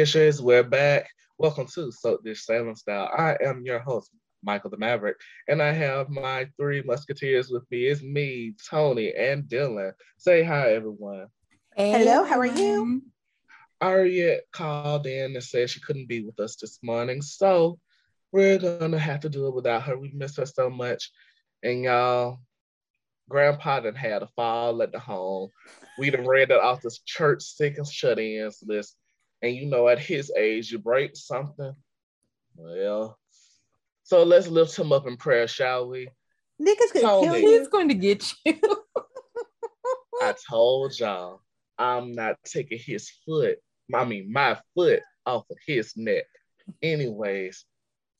Hey, hey, dishes, we're back. Welcome to Soap Dish Salem Style. I am your host, Michael the Maverick, and I have my three musketeers with me. It's me, Tony, and Dylan. Say hi, everyone. Hey, Hello, how are you? Ariette called in and said she couldn't be with us this morning, so we're gonna have to do it without her. We miss her so much. And y'all, Grandpa done had a fall at the home. We done read it off this church sick and shut-ins list. And you know, at his age, you break something. Well, so let's lift him up in prayer, shall we? Nick is gonna kill you. He's going to get you. I told y'all I'm not taking his foot, I mean my foot off of his neck. Anyways,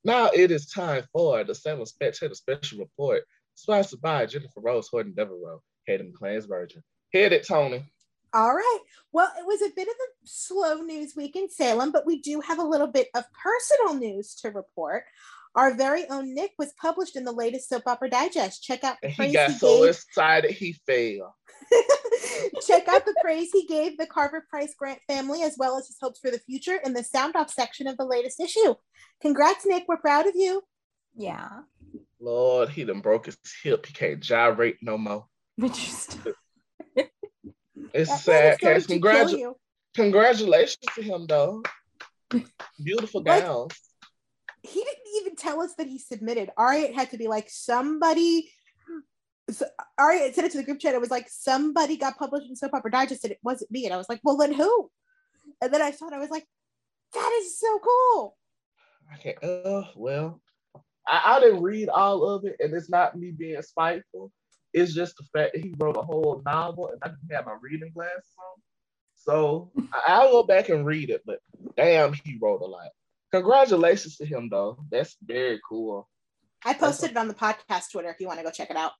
now it is time for the Salem Spectator Special Report, sponsored by Jennifer Rose Horton Devereaux, Hayden McClain's Virgin. Hit it, Tony. All right. Well, it was a bit of a slow news week in Salem, but we do have a little bit of personal news to report. Our very own Nick was published in the latest Soap Opera Digest. Check out the he got he so gave. excited he failed. Check out the praise he gave the Carver Price Grant family, as well as his hopes for the future, in the sound off section of the latest issue. Congrats, Nick. We're proud of you. Yeah. Lord, he done broke his hip. He can't gyrate no more. It's sad. Congratu- congratulations to him, though. Beautiful gowns. Like, he didn't even tell us that he submitted. Ari had to be like somebody. So Ari said it to the group chat. It was like somebody got published in Soap Opera Digest, and it wasn't me. And I was like, well, then who? And then I saw it. I was like, that is so cool. Okay. Uh, well, I, I didn't read all of it, and it's not me being spiteful. It's just the fact that he wrote a whole novel, and I didn't have my reading glasses on. So I'll go back and read it, but damn, he wrote a lot. Congratulations to him, though. That's very cool. I posted That's it on the podcast Twitter if you want to go check it out.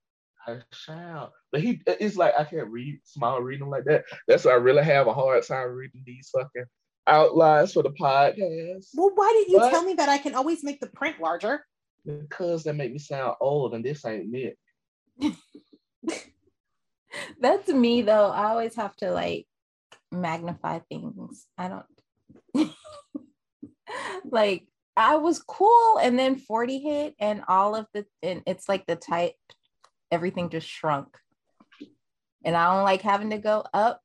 I shall. But he, it's like I can't read small reading like that. That's why I really have a hard time reading these fucking outlines for the podcast. Well, why didn't you but, tell me that I can always make the print larger? Because that make me sound old, and this ain't me. That's me though. I always have to like magnify things. I don't like I was cool and then 40 hit and all of the and it's like the type everything just shrunk. And I don't like having to go up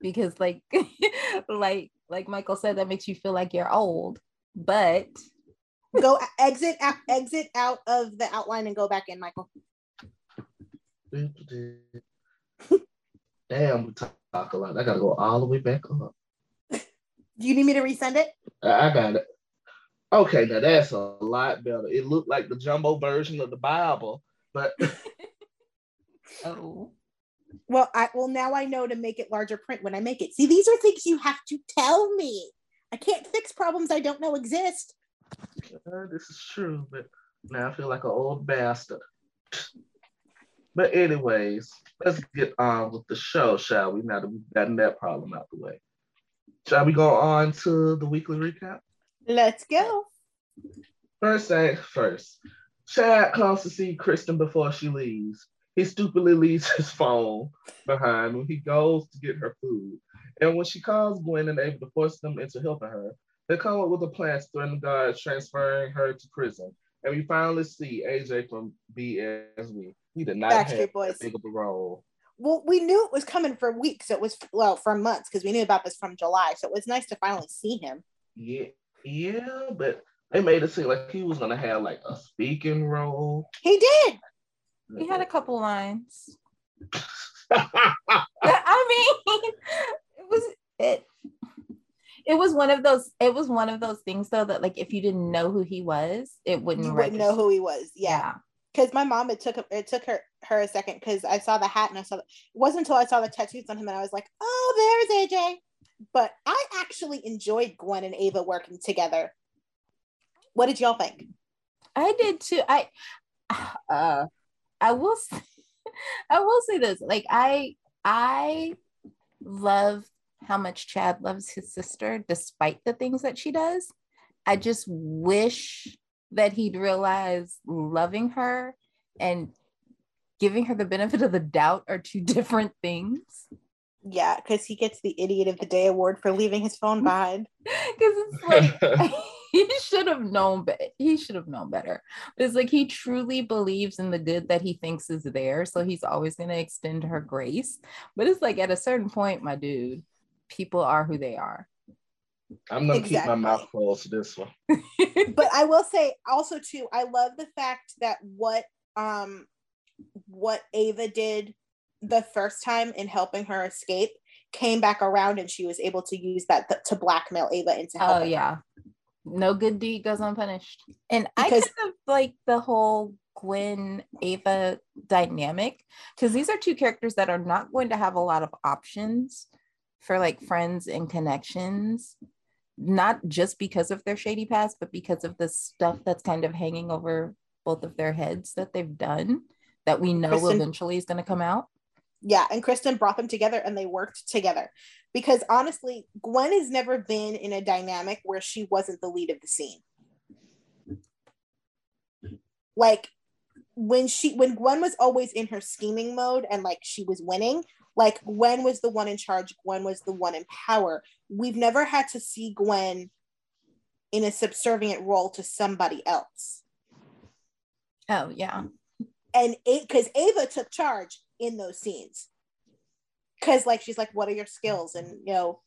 because like like like Michael said that makes you feel like you're old. But go exit out exit out of the outline and go back in, Michael. Damn, we talk a lot. I gotta go all the way back up. Do you need me to resend it? I got it. Okay, now that's a lot better. It looked like the jumbo version of the Bible, but oh. Well, I well now I know to make it larger print when I make it. See, these are things you have to tell me. I can't fix problems I don't know exist. Uh, this is true, but now I feel like an old bastard. But anyways, let's get on with the show, shall we? Now that we've gotten that problem out the way. Shall we go on to the weekly recap? Let's go. First thing first, Chad calls to see Kristen before she leaves. He stupidly leaves his phone behind when he goes to get her food. And when she calls Gwen and able to force them into helping her, they come up with a plan to threaten the guards transferring her to prison. And we finally see AJ from BSB. He did not Backstreet have Boys. big of a role. Well, we knew it was coming for weeks. It was well for months because we knew about this from July. So it was nice to finally see him. Yeah, yeah, but they made it seem like he was gonna have like a speaking role. He did. He had a couple lines. I mean, it was it. It was one of those. It was one of those things, though, that like if you didn't know who he was, it wouldn't. You wouldn't know who he was. Yeah. Because my mom, it took it took her her a second because I saw the hat and I saw the, it wasn't until I saw the tattoos on him and I was like, oh, there's AJ but I actually enjoyed Gwen and Ava working together. What did y'all think? I did too. I uh I will say, I will say this. Like I I love how much Chad loves his sister despite the things that she does. I just wish that he'd realize loving her and giving her the benefit of the doubt are two different things. Yeah, because he gets the Idiot of the Day award for leaving his phone behind. Because it's like he should have known better. He should have known better. It's like he truly believes in the good that he thinks is there. So he's always going to extend her grace. But it's like at a certain point, my dude, people are who they are. I'm gonna Exactly. keep my mouth closed to this one. but I will say also too, I love the fact that what um what Ava did the first time in helping her escape came back around and she was able to use that th- to blackmail Ava into helping. Her. Oh helping. yeah. No good deed goes unpunished. And I kind of like the whole Gwen Ava dynamic because these are two characters that are not going to have a lot of options for like friends and connections. Not just because of their shady past, but because of the stuff that's kind of hanging over both of their heads that they've done that we know Kristen- eventually is going to come out. Yeah, and Kristen brought them together and they worked together. Because honestly, Gwen has never been in a dynamic where she wasn't the lead of the scene. Like when she when Gwen was always in her scheming mode and like she was winning, like Gwen was the one in charge, Gwen was the one in power. We've never had to see Gwen in a subservient role to somebody else. Oh, yeah. and because Ava took charge in those scenes. Because like she's like, "What are your skills?" And you know,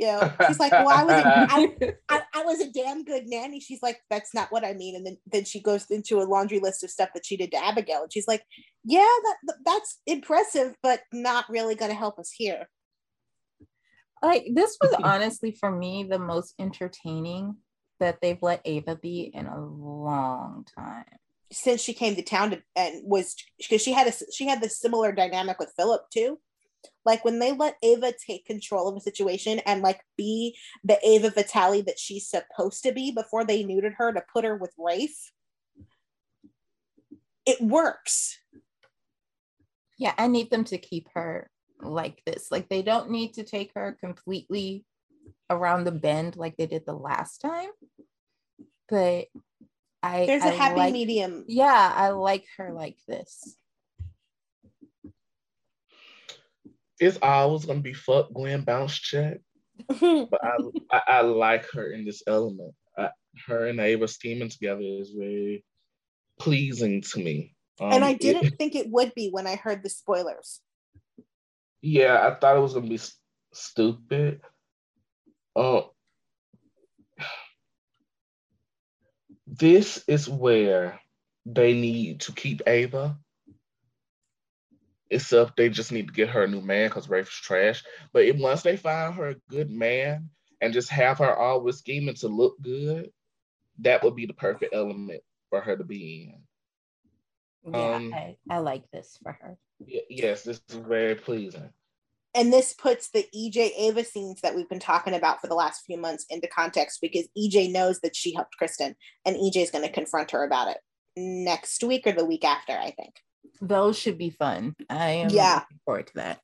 you know, she's like, "Well, I was a, I, I, I was a damn good nanny." She's like, "That's not what I mean." And then then she goes into a laundry list of stuff that she did to Abigail, and she's like, "Yeah, that that's impressive, but not really going to help us here." like this was honestly for me the most entertaining that they've let Ava be in a long time. Since she came to town to, and was because she had a she had this similar dynamic with Philip too. Like when they let Ava take control of a situation and like be the Ava Vitale that she's supposed to be before they neutered her to put her with Rafe, it works. Yeah, I need them to keep her like this. Like they don't need to take her completely around the bend like they did the last time. But I There's a I happy like- medium. Yeah, I like her like this. It's always gonna be fuck Gwen bounce check, but I, I I like her in this element. I, her and Ava scheming together is very pleasing to me. Um, and I didn't think it would be when I heard the spoilers. yeah, I thought it was gonna be stupid. Um, this is where they need to keep Ava. Except they just need to get her a new man because Rafe's trash. But if, once they find her a good man and just have her always scheming to look good, that would be the perfect element for her to be in. Yeah, Um, I, I like this for her. Y- yes, this is very pleasing. And this puts the EJ Ava scenes that we've been talking about for the last few months into context because EJ knows that she helped Kristen and EJ is going to confront her about it next week or the week after, I think. Those should be fun. I am Yeah. looking forward to that.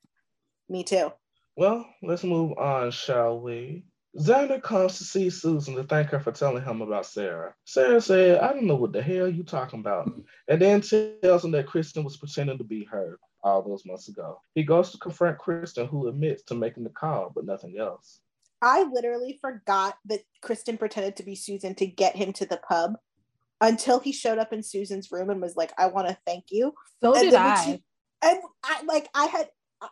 Me too. Well, let's move on, shall we? Xander comes to see Susan to thank her for telling him about Sarah. Sarah said, I don't know what the hell you talking about. And then tells him that Kristen was pretending to be her all those months ago. He goes to confront Kristen, who admits to making the call, but nothing else. I literally forgot that Kristen pretended to be Susan to get him to the pub until he showed up in Susan's room and was like, I want to thank you. So And did I. she- and I like I had I,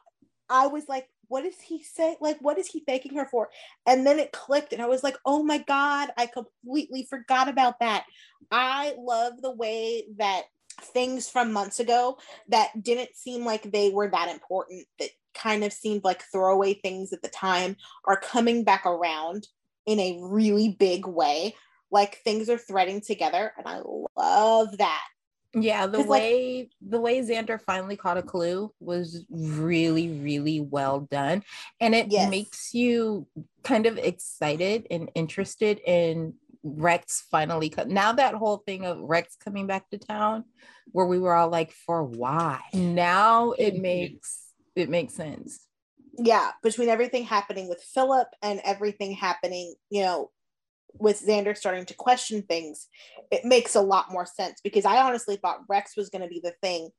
I was like, what is he saying? Like, what is he thanking her for? And then it clicked, and I was like, oh my god, I completely forgot about that. I love the way that things from months ago that didn't seem like they were that important, that kind of seemed like throwaway things at the time, are coming back around in a really big way. Like things are threading together, and I love that. Yeah, the 'Cause, like- way the way Xander finally caught a clue was really, really well done. And it Yes. makes you kind of excited and interested in Rex finally co- now that whole thing of Rex coming back to town, where we were all like, for why? Now it makes it makes sense. yeah, between everything happening with Philip and everything happening, you know, with Xander starting to question things, it makes a lot more sense because I honestly thought Rex was going to be the thing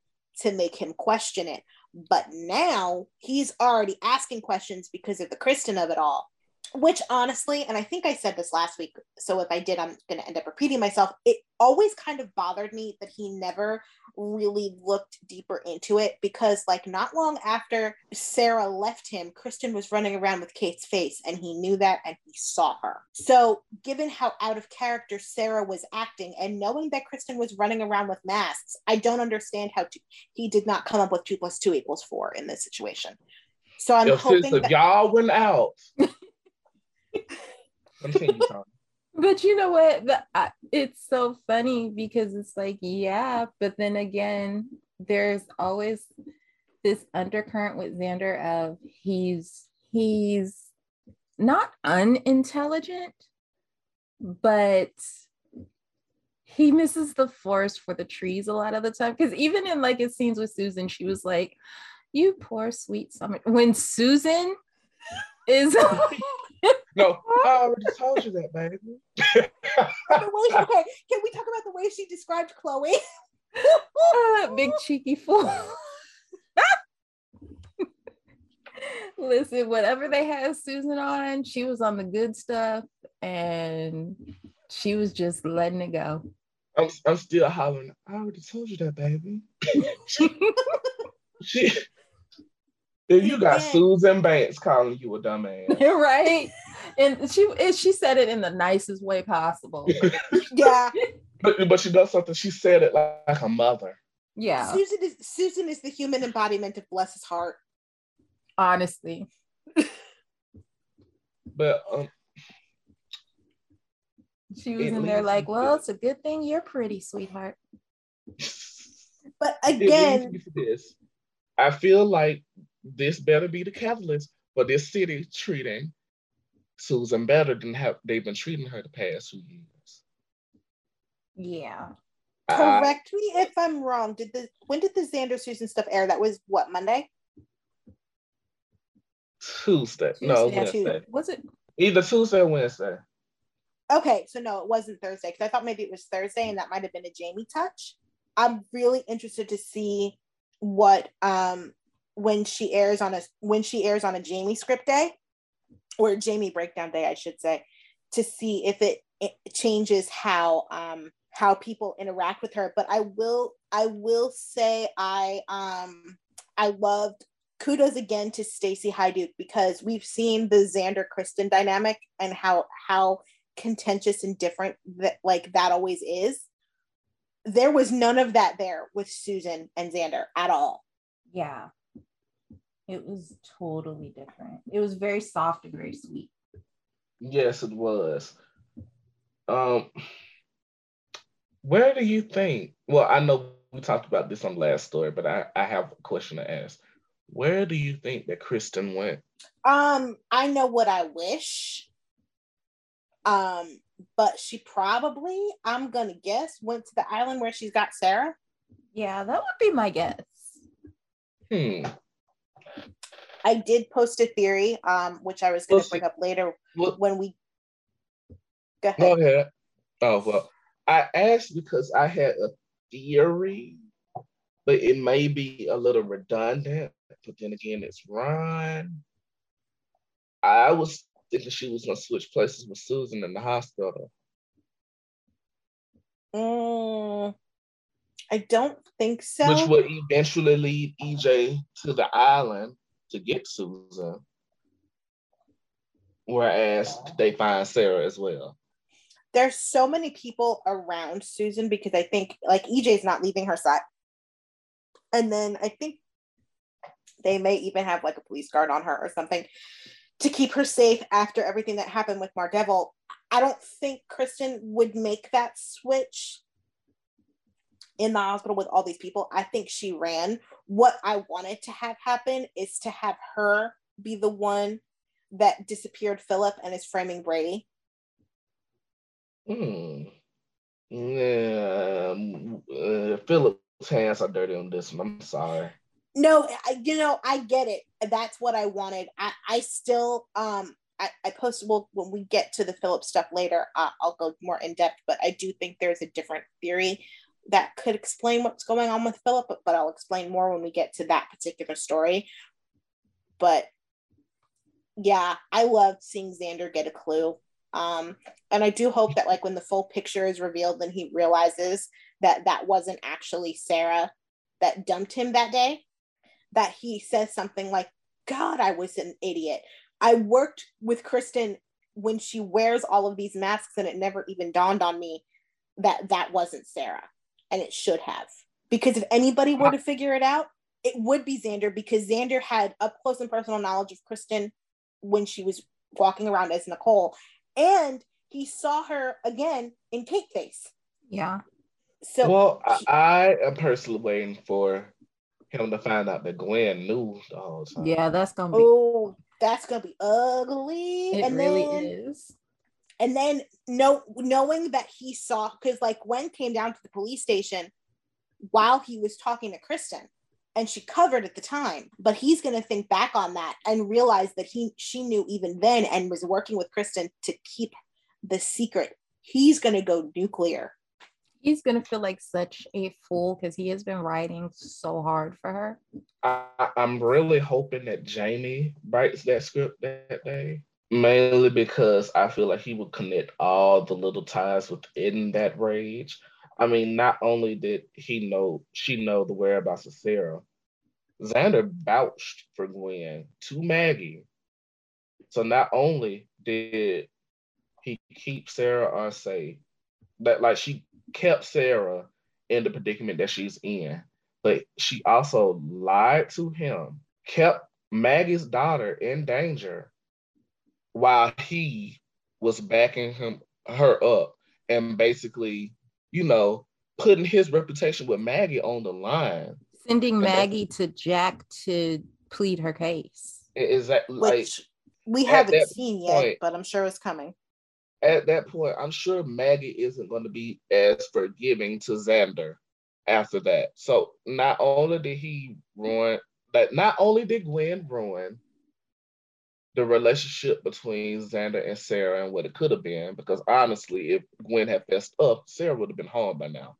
to make him question it. But now he's already asking questions because of the Kristen of it all which honestly, and I think I said this last week, so if I did, I'm going to end up repeating myself. It always kind of bothered me that he never really looked deeper into it because, like, not long after Sarah left him, Kristen was running around with Kate's face, and he knew that and he saw her. So, given how out of character Sarah was acting, and knowing that Kristen was running around with masks, I don't understand how to, he did not come up with two plus two equals four in this situation. So I'm hoping that y'all went out. But you know what? The, I, it's so funny because it's like, yeah, but then again, there's always this undercurrent with Xander of he's he's not unintelligent, but he misses the forest for the trees a lot of the time. Because even in like his scenes with Susan, she was like, "You poor sweet summer." When Susan is No, I already told you that, baby. the way, okay, can we talk about the way she described Chloe? Ah, big cheeky fool. Listen, whatever they had Susan on, she was on the good stuff and she was just letting it go. I'm, I'm still hollering. I already told you that, baby. she, if you got Yeah. Susan Banks calling you a dumbass. right? And she and she said it in the nicest way possible. yeah, But, but she does something. She said it like, like a mother. Yeah, Susan is Susan is the human embodiment of bless his heart. honestly. But um, She was in there like, well, it's a good thing you're pretty, sweetheart. But again, this. I feel like this better be the catalyst for this city treating Susan better than have they've been treating her the past few years. Yeah. I- correct me if I'm wrong. Did the when did the Xander Susan stuff air? That was what Monday? Tuesday. No, Tuesday, Tuesday. Wednesday. Was it? Either Tuesday or Wednesday. Okay, so no, it wasn't Thursday because I thought maybe it was Thursday and that might have been a Jamie touch. I'm really interested to see what um when she airs on a when she airs on a Jamie script day or Jamie breakdown day, I should say, to see if it, it changes how um how people interact with her. But I will I will say I um I loved kudos again to Stacy Haiduk because we've seen the Xander Kristen dynamic and how how contentious and different that like that always is. There was none of that there with Susan and Xander at all. Yeah. It was totally different. It was very soft and very sweet. Yes, it was. Um, where do you think? Well, I know we talked about this on the last story, but I, I have a question to ask. Where do you think that Kristen went? Um, I know what I wish. Um, but she probably, I'm gonna guess, went to the island where she's got Sarah. Yeah, that would be my guess. Hmm. I did post a theory, um, which I was gonna bring up later when we go ahead. go ahead. Oh well, I asked because I had a theory, but it may be a little redundant. But then again, it's Ron. I was thinking she was gonna switch places with Susan in the hospital. Mm, I don't think so. which would eventually lead EJ to the island to get Susan. Whereas they find Sarah as well. There's so many people around Susan because I think like EJ's not leaving her side. And then I think they may even have like a police guard on her or something to keep her safe after everything that happened with Mardevil. I don't think Kristen would make that switch in the hospital with all these people. I think she ran. What I wanted to have happen is to have her be the one that disappeared Philip and is framing Brady. Hmm. Yeah, uh, Philip's hands are dirty on this one. I'm sorry. No, I, you know, I get it. That's what I wanted. I, I still, um, I, I posted, well, when we get to the Philip stuff later, uh, I'll go more in depth, but I do think there's a different theory that could explain what's going on with Philip, but, but I'll explain more when we get to that particular story. But yeah, I loved seeing Xander get a clue. Um, and I do hope that like when the full picture is revealed, then he realizes that that wasn't actually Sarah that dumped him that day. That he says something like, "God, I was an idiot. I worked with Kristen when she wears all of these masks, and it never even dawned on me that that wasn't Sarah, and it should have. Because if anybody were to figure it out, it would be Xander because Xander had up close and personal knowledge of Kristen when she was walking around as Nicole, and he saw her again in Cake Face. Yeah. So well, I, I am personally waiting for him to find out that Gwen knew the whole time. Yeah, that's gonna be. Oh, that's gonna be ugly. It and really then, is. And then know, knowing that he saw, because like Gwen came down to the police station while he was talking to Kristen, and she covered at the time. But he's gonna think back on that and realize that he she knew even then and was working with Kristen to keep the secret. He's gonna go nuclear he's gonna feel like such a fool because he has been writing so hard for her. I, am really hoping that Jamie writes that script that day, mainly because I feel like he would connect all the little ties within that rage. I mean, not only did he know she know the whereabouts of Sarah, Xander vouched for Gwen to Maggie. So not only did he keep Sarah unsafe, that like she kept Sarah in the predicament that she's in, but she also lied to him, kept Maggie's daughter in danger while he was backing him her up and basically, you know, putting his reputation with Maggie on the line. Sending Maggie to Jack to plead her case. Is that like we haven't seen point, yet, but I'm sure it's coming at that point, I'm sure Maggie isn't going to be as forgiving to Xander after that. So not only did he ruin that, not only did Gwen ruin the relationship between Xander and Sarah and what it could have been, because honestly, if Gwen had fessed up, Sarah would have been home by now.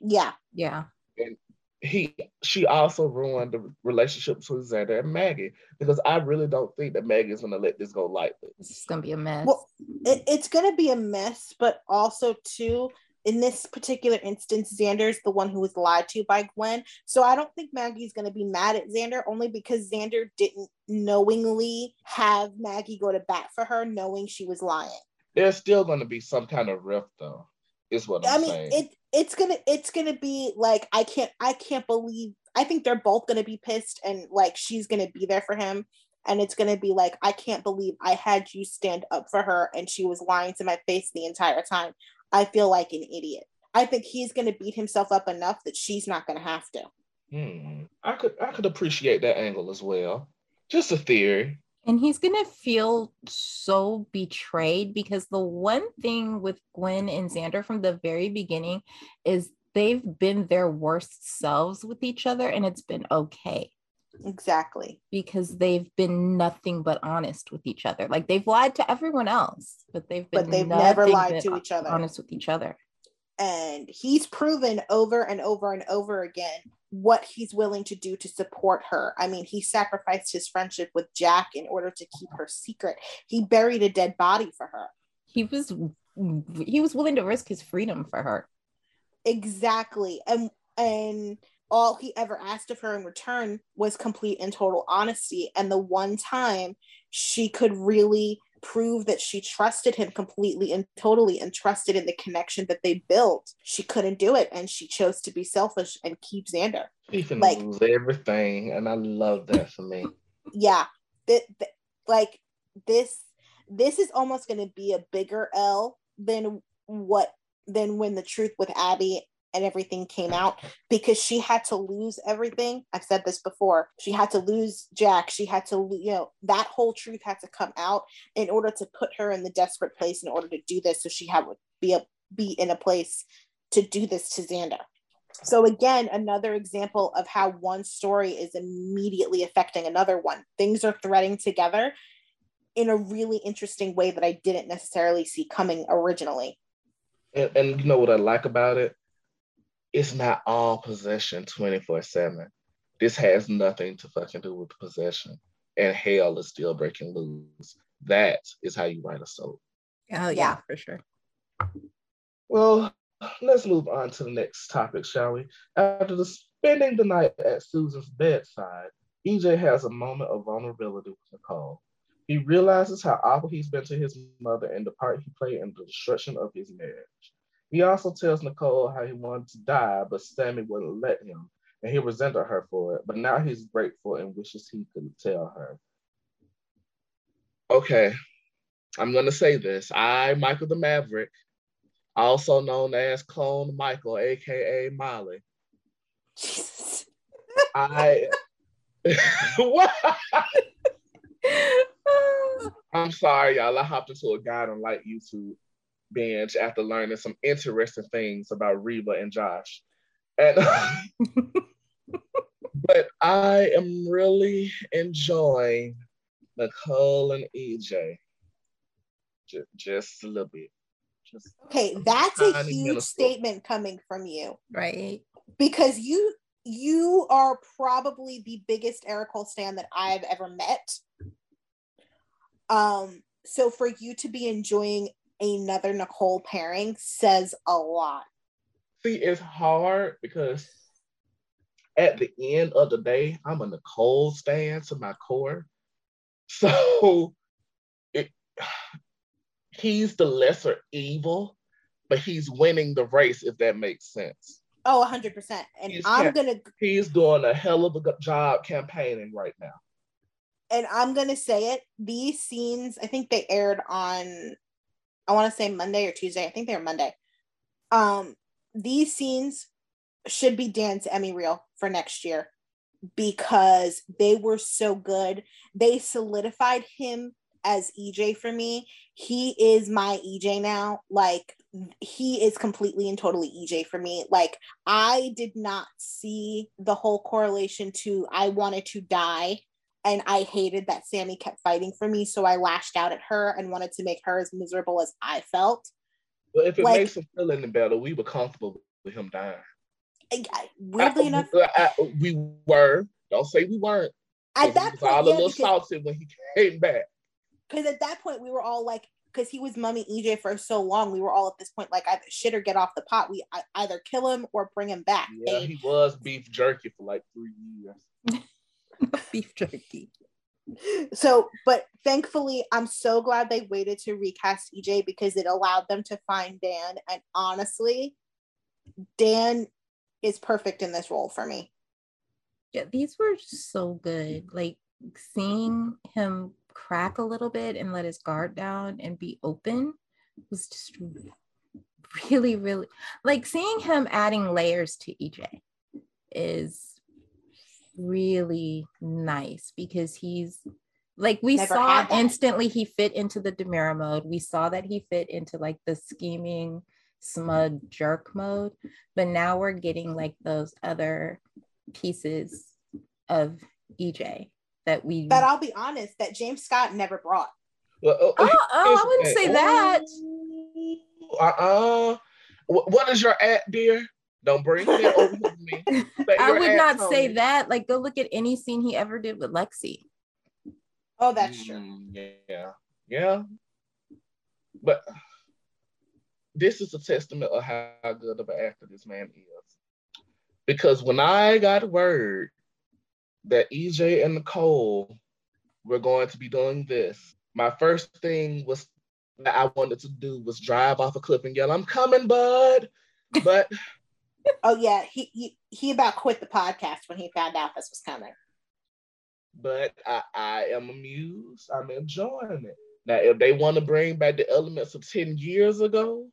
Yeah. Yeah. And he she also ruined the relationship between Xander and Maggie because I really don't think that Maggie is gonna let this go lightly. It's gonna be a mess. Well, it, it's gonna be a mess, but also too in this particular instance, Xander's the one who was lied to by Gwen. So I don't think Maggie's gonna be mad at Xander only because Xander didn't knowingly have Maggie go to bat for her, knowing she was lying. There's still gonna be some kind of rift though is what I'm i mean saying. it it's gonna it's gonna be like I can't I can't believe I think they're both gonna be pissed and like she's gonna be there for him and it's gonna be like I can't believe I had you stand up for her and she was lying to my face the entire time. I feel like an idiot. I think he's gonna beat himself up enough that she's not gonna have to. Hmm. I could I could appreciate that angle as well. Just a theory. And he's going to feel so betrayed because the one thing with Gwen and Xander from the very beginning is they've been their worst selves with each other and it's been okay. Exactly. Because they've been nothing but honest with each other. Like they've lied to everyone else, but they've been but they've never lied to each other. Honest with each other. And he's proven over and over and over again what he's willing to do to support her. I mean, he sacrificed his friendship with Jack in order to keep her secret. He buried a dead body for her. He was he was willing to risk his freedom for her. Exactly. And and all he ever asked of her in return was complete and total honesty. And the one time she could really prove that she trusted him completely and totally and trusted in the connection that they built. She couldn't do it and she chose to be selfish and keep Xander. She can like, lose everything. And I love that for me. Yeah. That, that, like this this is almost going to be a bigger L than what than when the truth with Abby and everything came out because she had to lose everything. I've said this before. She had to lose Jack. She had to, you know, that whole truth had to come out in order to put her in the desperate place in order to do this. So she had to be a, be in a place to do this to Xander. So again, another example of how one story is immediately affecting another one. Things are threading together in a really interesting way that I didn't necessarily see coming originally. And, and you know what I like about it? It's not all possession 24 7. This has nothing to fucking do with possession. And hell is still breaking loose. That is how you write a soap. Oh, yeah, yeah, for sure. Well, let's move on to the next topic, shall we? After the spending the night at Susan's bedside, EJ has a moment of vulnerability with Nicole. He realizes how awful he's been to his mother and the part he played in the destruction of his marriage. He also tells Nicole how he wanted to die, but Sami wouldn't let him, and he resented her for it. But now he's grateful and wishes he could tell her. Okay, I'm gonna say this. I, Michael the Maverick, also known as Clone Michael, aka Molly. I what? I'm sorry, y'all. I hopped into a God on Light YouTube binge after learning some interesting things about Reba and Josh. And but I am really enjoying Nicole and EJ. Just, just a little bit. Just okay, that's a huge statement coming from you. Right. Because you you are probably the biggest Eric Cole stan that I've ever met. Um, so for you to be enjoying another Nicole pairing says a lot. See, it's hard because at the end of the day, I'm a Nicole stan to my core. So it, he's the lesser evil, but he's winning the race, if that makes sense. Oh, 100%. And he's I'm going to. He's doing a hell of a job campaigning right now. And I'm going to say it. These scenes, I think they aired on, I want to say Monday or Tuesday. I think they were Monday. Um, These scenes should be Dan's Emmy reel for next year because they were so good. They solidified him as EJ for me. He is my EJ now. Like he is completely and totally EJ for me. Like I did not see the whole correlation to I wanted to die and I hated that Sami kept fighting for me, so I lashed out at her and wanted to make her as miserable as I felt. Well, if it like, makes him feel any better, we were comfortable with him dying. I, I, weirdly I, enough, I, we were. Don't say we weren't. At that point, all yeah, a little salty when he came back. Because at that point, we were all like, because he was mummy EJ for so long, we were all at this point like either shit or get off the pot. We either kill him or bring him back. Yeah, he was beef jerky for like three years. beef jerky. So, but thankfully, I'm so glad they waited to recast EJ because it allowed them to find Dan. And honestly, Dan is perfect in this role for me. Yeah, these were so good. Like seeing him crack a little bit and let his guard down and be open was just really, really like seeing him adding layers to EJ is really nice because he's like we Never saw instantly he fit into the DiMera mode. We saw that he fit into like the scheming smug jerk mode, but now we're getting like those other pieces of EJ that we. But I'll be honest, that James Scott never brought. Well, oh, oh, oh I wouldn't say that. Uh uh-uh. uh. What is your at, dear? Don't bring it over to me. I would not say that. Like, go look at any scene he ever did with Lexie. Oh, that's true. Mm, yeah, yeah. But this is a testament of how good of an actor this man is. Because when I got word that EJ and Nicole were going to be doing this, my first thing was that I wanted to do was drive off a cliff and yell, "I'm coming, bud!" But oh yeah, he, he he about quit the podcast when he found out this was coming. But I, I am amused. I'm enjoying it. Now, if they want to bring back the elements of 10 years ago,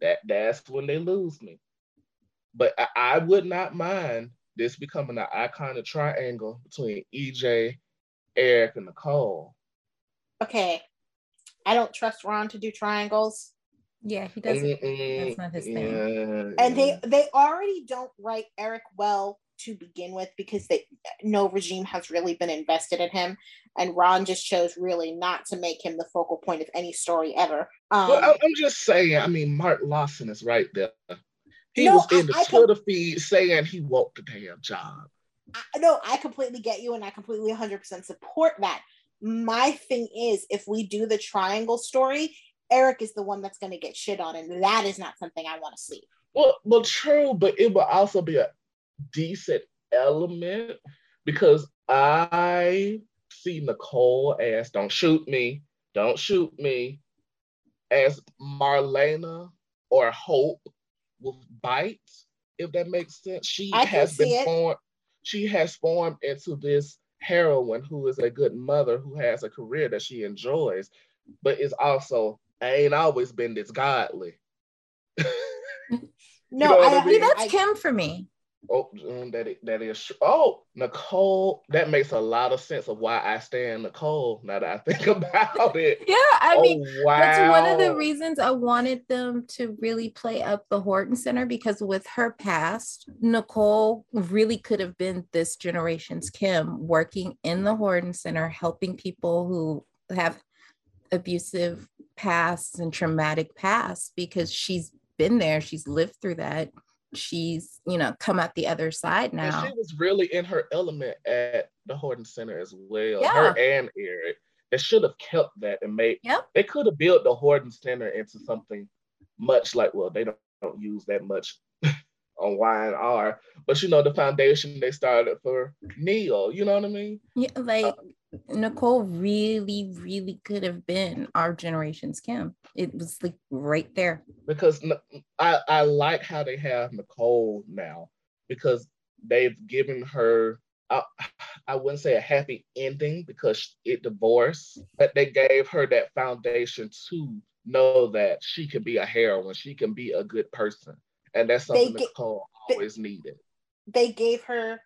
that that's when they lose me. But I, I would not mind this becoming an iconic triangle between EJ, Eric, and Nicole. Okay. I don't trust Ron to do triangles. Yeah, he doesn't. Mm-mm, That's not his thing. Yeah, and they they already don't write Eric well to begin with because they no regime has really been invested in him, and Ron just chose really not to make him the focal point of any story ever. Um, well, I'm just saying. I mean, Mark Lawson is right there. He No, was in the I com- Twitter feed saying he won't the damn job. I, no, I completely get you and I completely 100% support that. My thing is, if we do the triangle story, Eric is the one that's going to get shit on, and that is not something I want to see. Well, well, true, but it will also be a decent element because I see Nicole as "Don't shoot me, don't shoot me," as Marlena or Hope with bites. If that makes sense, she I has been formed. She has formed into this heroine who is a good mother who has a career that she enjoys, but is also ain't always been this godly. No, know I, I mean? that's I- Kim for me. Oh, um, that is, that is. Oh, Nicole, that makes a lot of sense of why I stand Nicole. Now that I think about it. Yeah, I oh, mean, wow. That's one of the reasons I wanted them to really play up the Horton Center because with her past, Nicole really could have been this generation's Kim, working in the Horton Center, helping people who have abusive pasts and traumatic pasts because she's been there, she's lived through that. She's, you know, come out the other side And now. she was really in her element at the Horton Center as well. Yeah. Her and Eric. They should have kept that and made. Yep. They could have built the Horton Center into something much like. Well, they don't, don't use that much on Y and R, but you know the foundation they started for Neil. You know what I mean? Yeah, like Nicole really, really could have been our generation's Kim. It was like right there. because I, I like how they have Nicole now because they've given her I, I wouldn't say a happy ending because it divorced, but they gave her that foundation to know that she can be a heroine, she can be a good person, and that's something get- Nicole they- always needed. they gave her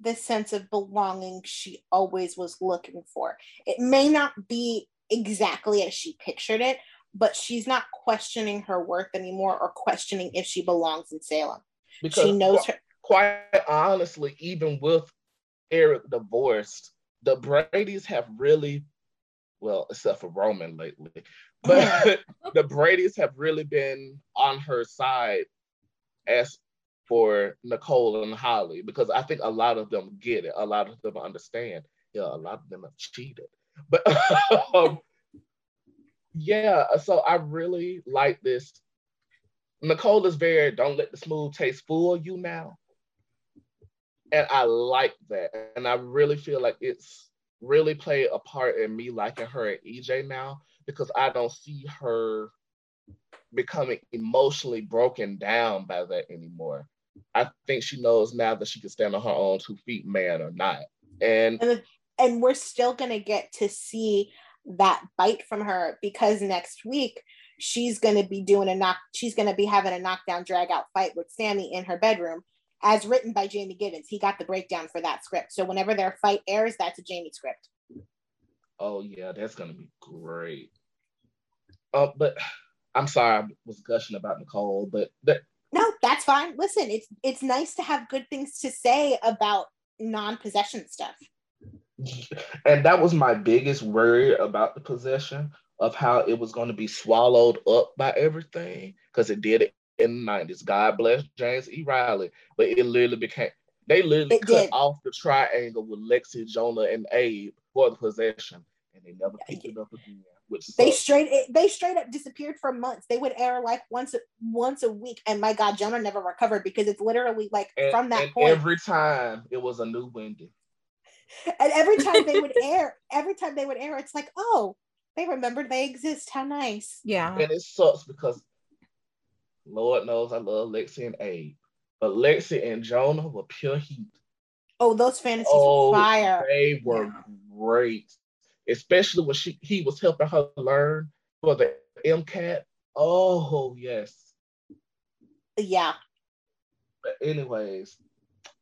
the sense of belonging she always was looking for. It may not be exactly as she pictured it, but she's not questioning her worth anymore or questioning if she belongs in Salem. Because she knows her. quite honestly, even with Eric divorced, the Brady's have really, well, except for Roman lately, but the Brady's have really been on her side as for Nicole and Holly, because I think a lot of them get it, a lot of them understand. Yeah, a lot of them have cheated. But um, yeah, so I really like this. Nicole is very don't let the smooth taste fool you now. And I like that. And I really feel like it's really played a part in me liking her and EJ now because I don't see her becoming emotionally broken down by that anymore. I think she knows now that she can stand on her own two feet, man or not. And And, and we're still going to get to see that bite from her because next week she's going to be doing a knock she's going to be having a knockdown drag out fight with Sami in her bedroom as written by Jamie Giddens. He got the breakdown for that script. So whenever their fight airs, that's a Jamie script. oh yeah, that's gonna be great. Uh, but I'm sorry I was gushing about Nicole, but that that's fine. Listen, it's it's nice to have good things to say about non-possession stuff. and that was my biggest worry about the possession of how it was going to be swallowed up by everything because it did it in the 90s. God bless James E. Reilly, but it literally became they literally It cut did. off the triangle with Lexie, Jonah, and Abe for the possession, and they never picked it up again. Which They sucks. straight it, they straight up disappeared for months. They would air like once a, once a week, and my God, Jonah never recovered because it's literally like and, from that and point. every time it was a new Wendy. and every time they would air, every time they would air, it's like, oh, they remembered they exist. How nice. Yeah. And it sucks because Lord knows I love Lexie and Abe, but Lexie and Jonah were pure heat. Oh, those fantasies Oh, were fire. They were Yeah. great, especially when she he was helping her learn for the MCAT. Oh yes. Yeah. But anyways,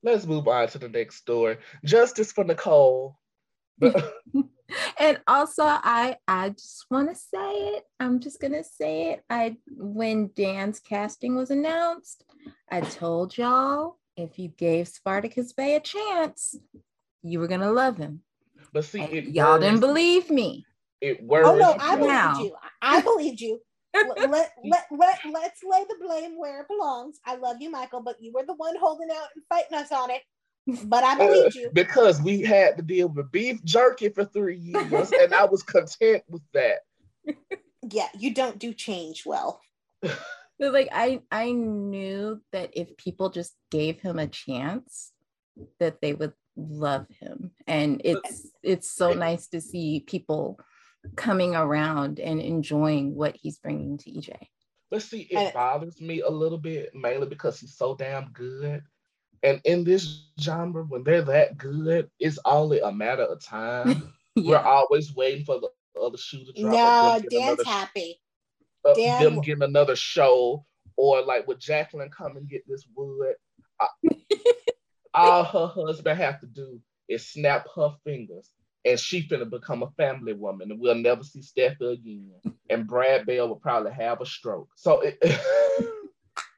let's move on to the next story. Justice for Nicole. And also I I just want to say it. I'm just gonna say it. I when Dan's casting was announced, I told y'all if you gave Spartacus Bay a chance, you were gonna love him. But see, it y'all didn't believe me. It worries. Oh no, I me. believed Now. you. I believed you. let, let, let, let, let's lay the blame where it belongs. I love you, Michael, but you were the one holding out and fighting us on it. But I believe uh, you. Because we had to deal with beef jerky for three years, and I was content with that. Yeah, you don't do change well. But like I I knew that if people just gave him a chance, that they would love him. And it's it's so nice to see people coming around and enjoying what he's bringing to EJ. But see, it bothers me a little bit, mainly because he's so damn good. And in this genre, when they're that good, it's only a matter of time. yeah. We're always waiting for the other shoe to drop. No, Dan's happy. Uh, Dan... Them getting another show, or like with Jacqueline come and get this wood. all her husband have to do is snap her fingers and she finna become a family woman and we'll never see Steffi again. And Brad Bell will probably have a stroke. So it,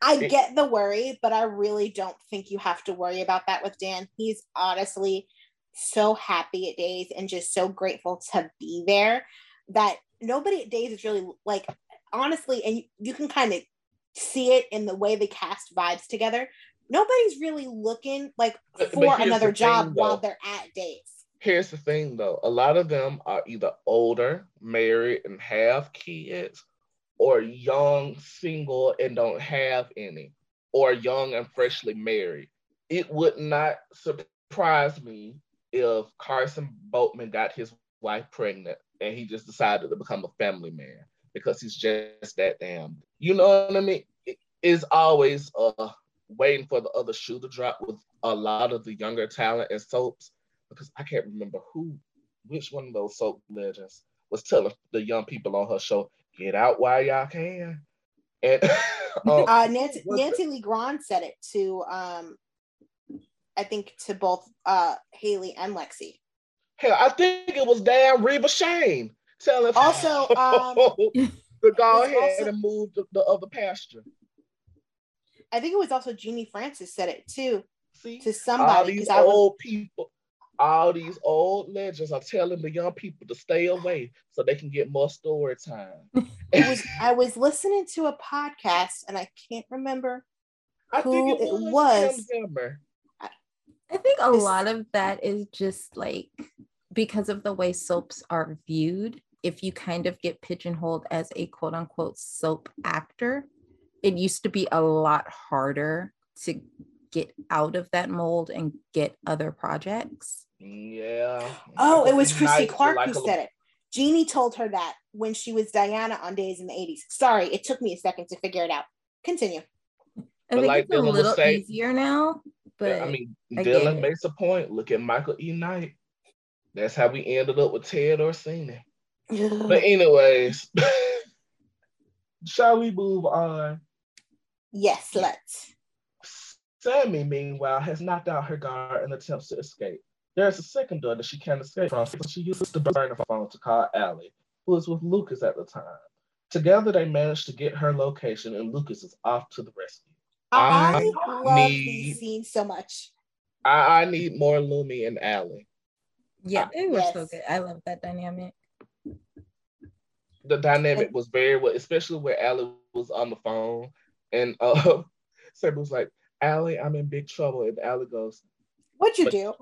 I get the worry, but I really don't think you have to worry about that with Dan. He's honestly so happy at days and just so grateful to be there that nobody at days is really like honestly, and you, you can kind of see it in the way the cast vibes together nobody's really looking like for another job thing, while they're at days. Here's the thing though, a lot of them are either older, married, and have kids, or young, single, and don't have any, or young and freshly married. It would not surprise me if Carson Boatman got his wife pregnant and he just decided to become a family man because he's just that damn. You know what I mean? It is always a waiting for the other shoe to drop with a lot of the younger talent and soaps because I can't remember who, which one of those soap legends was telling the young people on her show, get out while y'all can. And um, uh, Nancy, Nancy Lee Grahn said it to, um, I think, to both uh, Haley and Lexi. Hell, I think it was damn Reba Shane telling also um, to go ahead also, and move the, the other pasture. I think it was also Genie Francis said it too See, to somebody. All these old was, people, all these old legends are telling the young people to stay away so they can get more story time. it was I was listening to a podcast and I can't remember I who it was. It was. I think a lot of that is just like because of the way soaps are viewed. If you kind of get pigeonholed as a quote unquote soap actor, it used to be a lot harder to get out of that mold and get other projects. Yeah. Oh, it was Christie Clark like who said it. Genie told her that when she was Diana on Days in the 80s. Sorry, it took me a second to figure it out. Continue. I think like it's a little say, easier now. But I mean, I Dylan makes a point. Look at Michael E. Knight. That's how we ended up with Ted Orsini. but anyways, shall we move on? Yes, let's. Sami, meanwhile, has knocked out her guard and attempts to escape. There is a second door that she can't escape from, so she uses the burner phone to call Allie, who is with Lucas at the time. Together, they manage to get her location, and Lucas is off to the rescue. I, I love need, these scenes so much. I, I need more Lumi and Allie. Yeah, they were yes. so good. I love that dynamic. The dynamic was very well, especially where Allie was on the phone and uh, Saber was like, Allie, I'm in big trouble. And Allie goes, What'd you do?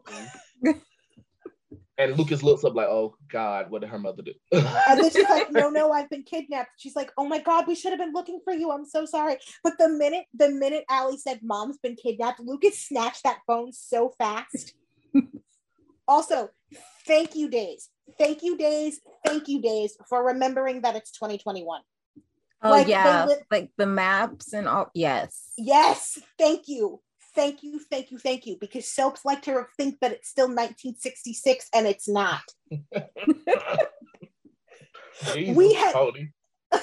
and Lucas looks up like, oh God, what did her mother do? and then she's like, no, no, I've been kidnapped. She's like, oh my God, we should have been looking for you. I'm so sorry. But the minute, the minute Allie said mom's been kidnapped, Lucas snatched that phone so fast. also, thank you, Days. Thank you, Days. Thank you, Days, for remembering that it's 2021. Oh like yeah, li- like the maps and all. Yes. Yes. Thank you. Thank you. Thank you. Thank you. Because soaps like to think that it's still 1966 and it's not. Jesus, we had.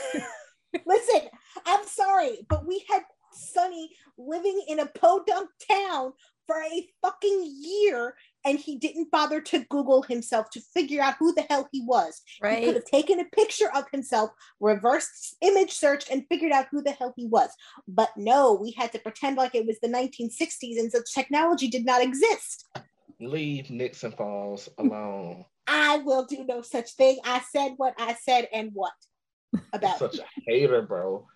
Listen, I'm sorry, but we had Sonny living in a podunk town for a fucking year and he didn't bother to Google himself to figure out who the hell he was. Right. He could have taken a picture of himself, reversed image search, and figured out who the hell he was. But no, we had to pretend like it was the 1960s and such technology did not exist. Leave Nixon Falls alone. I will do no such thing. I said what I said and what. about Such a hater, bro.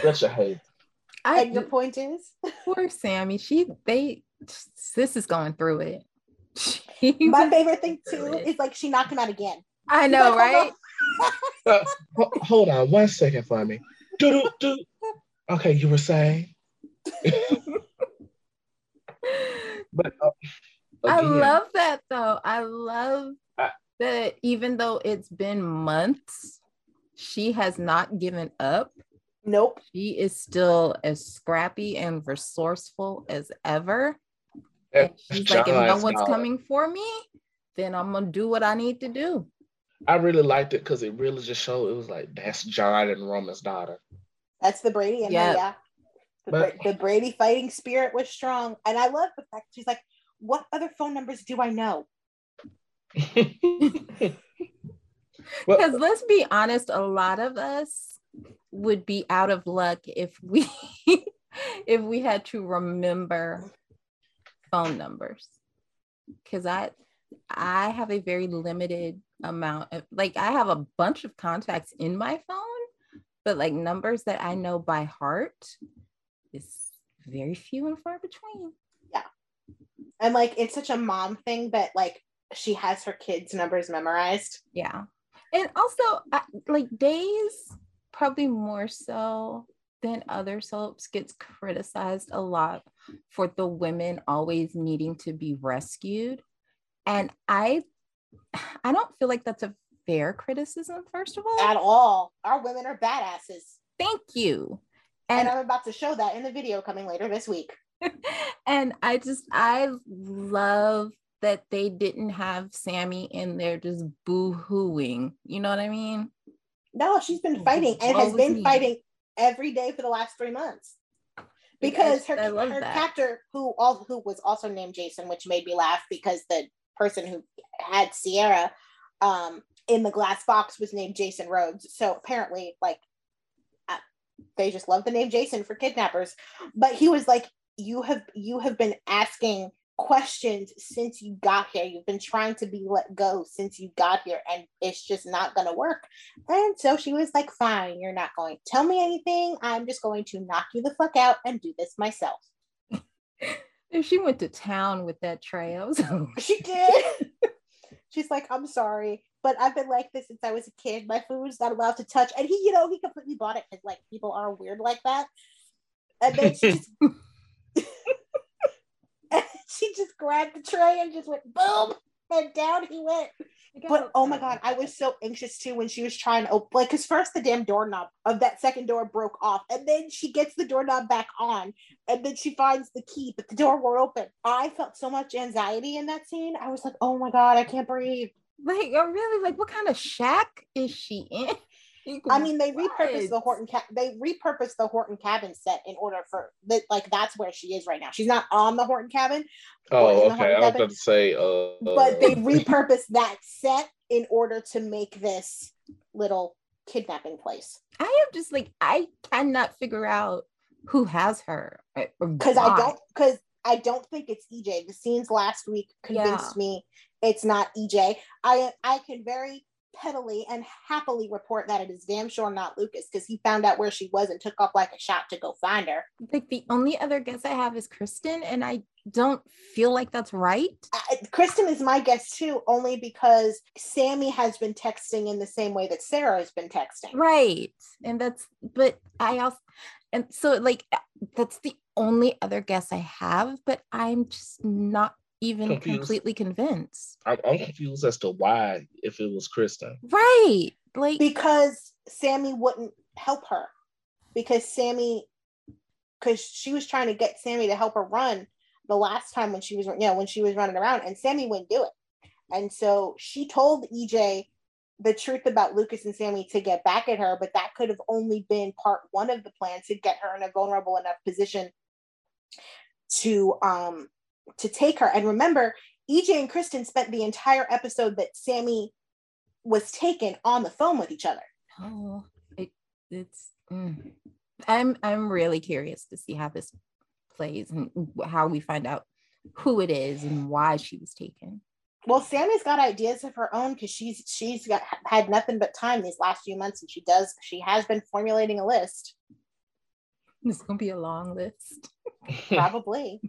Such a hater. I and your point is poor Sami. She they this is going through it. She my was favorite thing too is like she knocked him out again. I She's know, like, right? "Hold on." Uh, ho- hold on one second for me. Do, do, do. Okay, you were saying? But uh, I love that though. I love I- that even though it's been months, she has not given up. Nope. She is still as scrappy and resourceful as ever. That's And she's like, if no one's coming for me, then I'm gonna do what I need to do. I really liked it because it really just showed it was like that's John and Roman's daughter. That's the Brady and Yeah. yeah. The, But- the Brady fighting spirit was strong. And I love the fact she's like, what other phone numbers do I know? Well, Because let's be honest, a lot of us would be out of luck if we if we had to remember phone numbers. Because I I have a very limited amount of like I have a bunch of contacts in my phone, but like numbers that I know by heart is very few and far between. Yeah. And like, it's such a mom thing that like she has her kids' numbers memorized. Yeah. And also, I, like Days, probably more so than other soaps, gets criticized a lot for the women always needing to be rescued. And I, I don't feel like that's a fair criticism, first of all. At all. Our women are badasses. Thank you. And And I'm about to show that in the video coming later this week. and I just I love that they didn't have Sami in there just boo-hooing. You know what I mean? No, she's been fighting and has been me. fighting every day for the last three months. Because her, her that. captor, who all who was also named Jason, which made me laugh because the person who had Ciara um, in the glass box was named Jason Rhodes. So apparently, like, uh, they just love the name Jason for kidnappers. But he was like, "You have you have been asking questions since you got here. You've been trying to be let go since you got here, and it's just not gonna work." And so she was like, Fine, you're not going to tell me anything. I'm just going to knock you the fuck out and do this myself. If she went to town with that trail. Was She did. She's like, I'm sorry, but I've been like this since I was a kid. My food's not allowed to touch. And he, you know, he completely bought it because like people are weird like that. And then she just she just grabbed the tray and just went boom, and down he went. But oh, oh my god, I was so anxious too when she was trying to open, like, because first the damn doorknob of that second door broke off, and then she gets the doorknob back on, and then she finds the key, but the door won't open. I felt so much anxiety in that scene. I was like, oh my god, I can't breathe. like I'm really like, what kind of shack is she in? I mean, they repurposed the Horton ca- they repurposed the Horton cabin set in order for that, like that's where she is right now. She's not on the Horton cabin, oh, okay. I was Horton about to say, uh, but they repurposed that set in order to make this little kidnapping place. I am just like, I cannot figure out who has her. because I don't because I don't think it's EJ. The scenes last week convinced me it's not EJ. I I can very pettily and happily report that it is damn sure not Lucas because he found out where she was and took off like a shot to go find her. like the only other guess I have is Kristen, and I don't feel like that's right. I, Kristen is my guess too, only because Sami has been texting in the same way that Sarah has been texting. Right. And that's, but I also, and so like, that's the only other guess I have, but I'm just not even Confused. completely convinced. I'm, I'm confused as to why, if it was Kristen. Right. Like, because Sami wouldn't help her because Sami because she was trying to get Sami to help her run the last time when she was you know when she was running around and Sami wouldn't do it and so she told EJ the truth about Lucas and Sami to get back at her but that could have only been part one of the plan to get her in a vulnerable enough position to um to take her and remember EJ and Kristen spent the entire episode that Sami was taken on the phone with each other oh, it, it's, mm. I'm, I'm really curious to see how this plays and how we find out who it is and why she was taken. Well, Sami's got ideas of her own because she's she's got had nothing but time these last few months, and she does she has been formulating a list. It's gonna be a long list. Probably.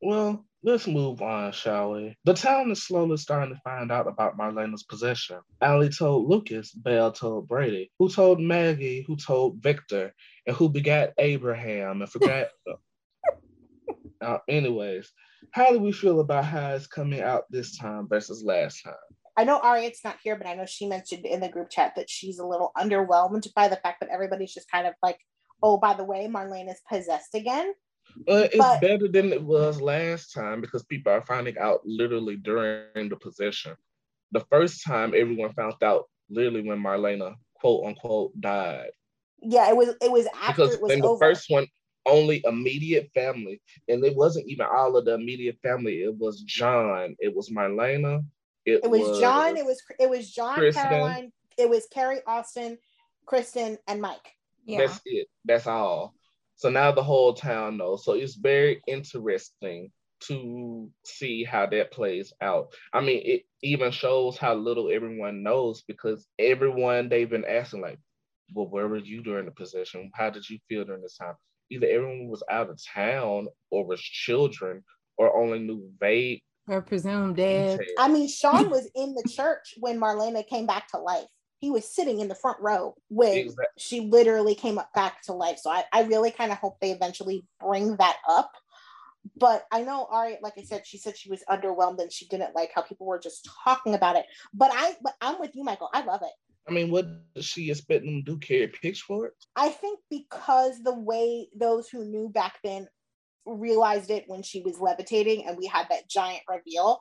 Well, let's move on, shall we? The town is slowly starting to find out about Marlena's possession. Allie told Lucas, Belle told Brady, who told Maggie, who told Victor, and who begat Abraham and forgot. uh, anyways, how do we feel about how it's coming out this time versus last time? I know Ariette's not here, but I know she mentioned in the group chat that she's a little underwhelmed by the fact that everybody's just kind of like, oh, by the way, Marlene is possessed again. Uh, it's but, better than it was last time because people are finding out literally during the possession. The first time everyone found out literally when Marlena quote unquote died. Yeah, it was it was after because it was in the over. first one, only immediate family, and it wasn't even all of the immediate family. It was John, it was Marlena, it, it was, was, John, it was it was John, Kristen, Caroline, it was Carrie, Austin, Kristen, and Mike. Yeah. That's it. That's all. So now the whole town knows. So it's very interesting to see how that plays out. I mean, it even shows how little everyone knows because everyone they've been asking, like, well, where were you during the possession? How did you feel during this time? Either everyone was out of town or was children or only knew vague or presumed dead. I mean, Shawn was in the church when Marlena came back to life. He was sitting in the front row when exactly. she literally came up back to life. So I, I really kind of hope they eventually bring that up. But I know Ari, like I said, she said she was underwhelmed and she didn't like how people were just talking about it. But I but I'm with you, Michael. I love it. I mean, what does she expect them to do? Carry picks for it? I think because the way those who knew back then realized it when she was levitating and we had that giant reveal.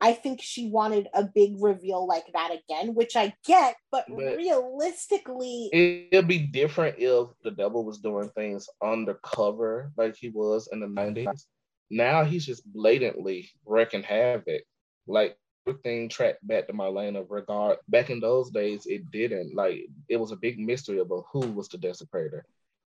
I think she wanted a big reveal like that again, which I get, but, but realistically, it'd be different if the devil was doing things undercover like he was in the 90s. Now he's just blatantly wreaking havoc. Like everything tracked back to Marlena regard back in those days it didn't. Like it was a big mystery about who was the desecrator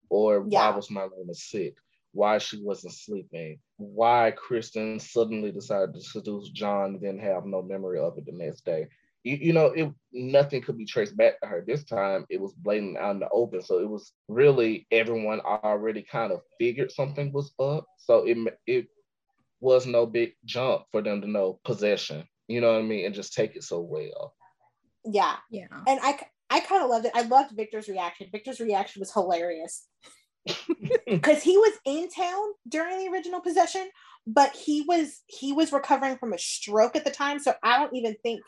or yeah. why was Marlena sick why she wasn't sleeping, why Kristen suddenly decided to seduce John and then have no memory of it the next day. You, you know, it nothing could be traced back to her. This time it was blatant out in the open. So it was really everyone already kind of figured something was up. So it it was no big jump for them to know possession. You know what I mean? And just take it so well. Yeah. Yeah. And I I kind of loved it. I loved Victor's reaction. Victor's reaction was hilarious because he was in town during the original possession but he was he was recovering from a stroke at the time. So i don't even think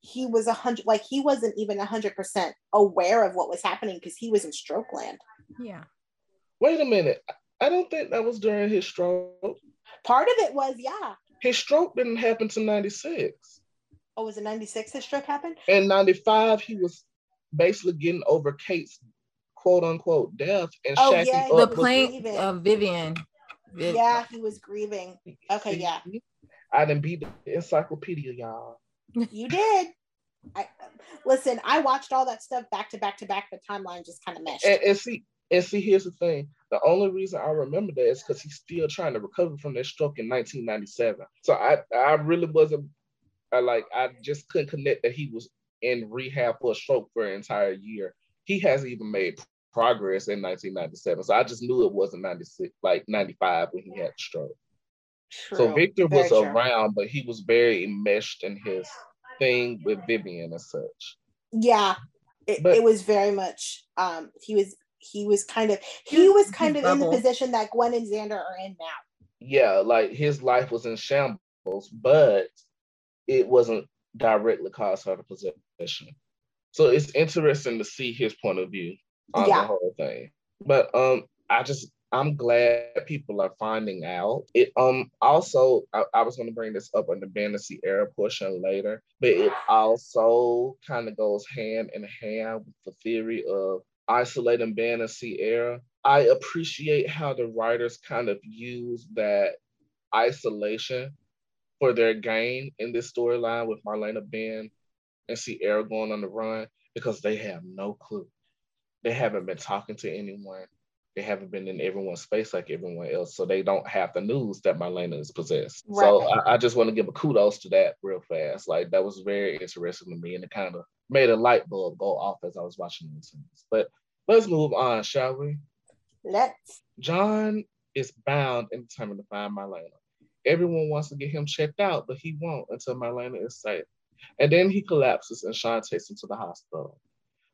he was a hundred like he wasn't even a hundred percent aware of what was happening because he was in stroke land. Yeah. Wait a minute. I don't think that was during his stroke. Part of it was yeah. His stroke didn't happen to 96 oh was it 96 his stroke happened? In 95 he was basically getting over kate's quote unquote death and oh, yeah, the plane of Vivian. Viv- yeah, he was grieving. Okay, See, yeah. I didn't beat the encyclopedia, y'all. You did. I listen. I watched all that stuff back to back to back. The timeline just kind of meshed. And, and, see, and see, here's the thing. The only reason I remember that is because he's still trying to recover from that stroke in 1997. So I, I really wasn't. I like, I just couldn't connect that he was in rehab for a stroke for an entire year he hasn't even made progress in 1997. So I just knew it wasn't 96, like 95 when he had the stroke. True. So Victor very was true. around, but he was very enmeshed in his thing with Vivian and such. Yeah, it, but, it was very much. Um, he was he was kind of he was kind of in the position that Gwen and Xander are in now. Yeah, like his life was in shambles, but it wasn't directly caused by the possession. So it's interesting to see his point of view on yeah. the whole thing. But um, I just I'm glad people are finding out. It um also I, I was gonna bring this up on the fantasy era portion later, but it also kind of goes hand in hand with the theory of isolating fantasy era. I appreciate how the writers kind of use that isolation for their gain in this storyline with Marlena Ben and see Ciara going on the run because they have no clue. They haven't been talking to anyone. they haven't been in everyone's space like everyone else, so they don't have the news that Marlena is possessed. Right. So I, I, just want to give a kudos to that real fast. Like that was very interesting to me, and it kind of made a light bulb go off as I was watching these things. But let's move on, shall we? Let's. John is bound and determined to find Marlena. Everyone wants to get him checked out, but he won't until Marlena is safe. And then he collapses and Shawn takes him to the hospital.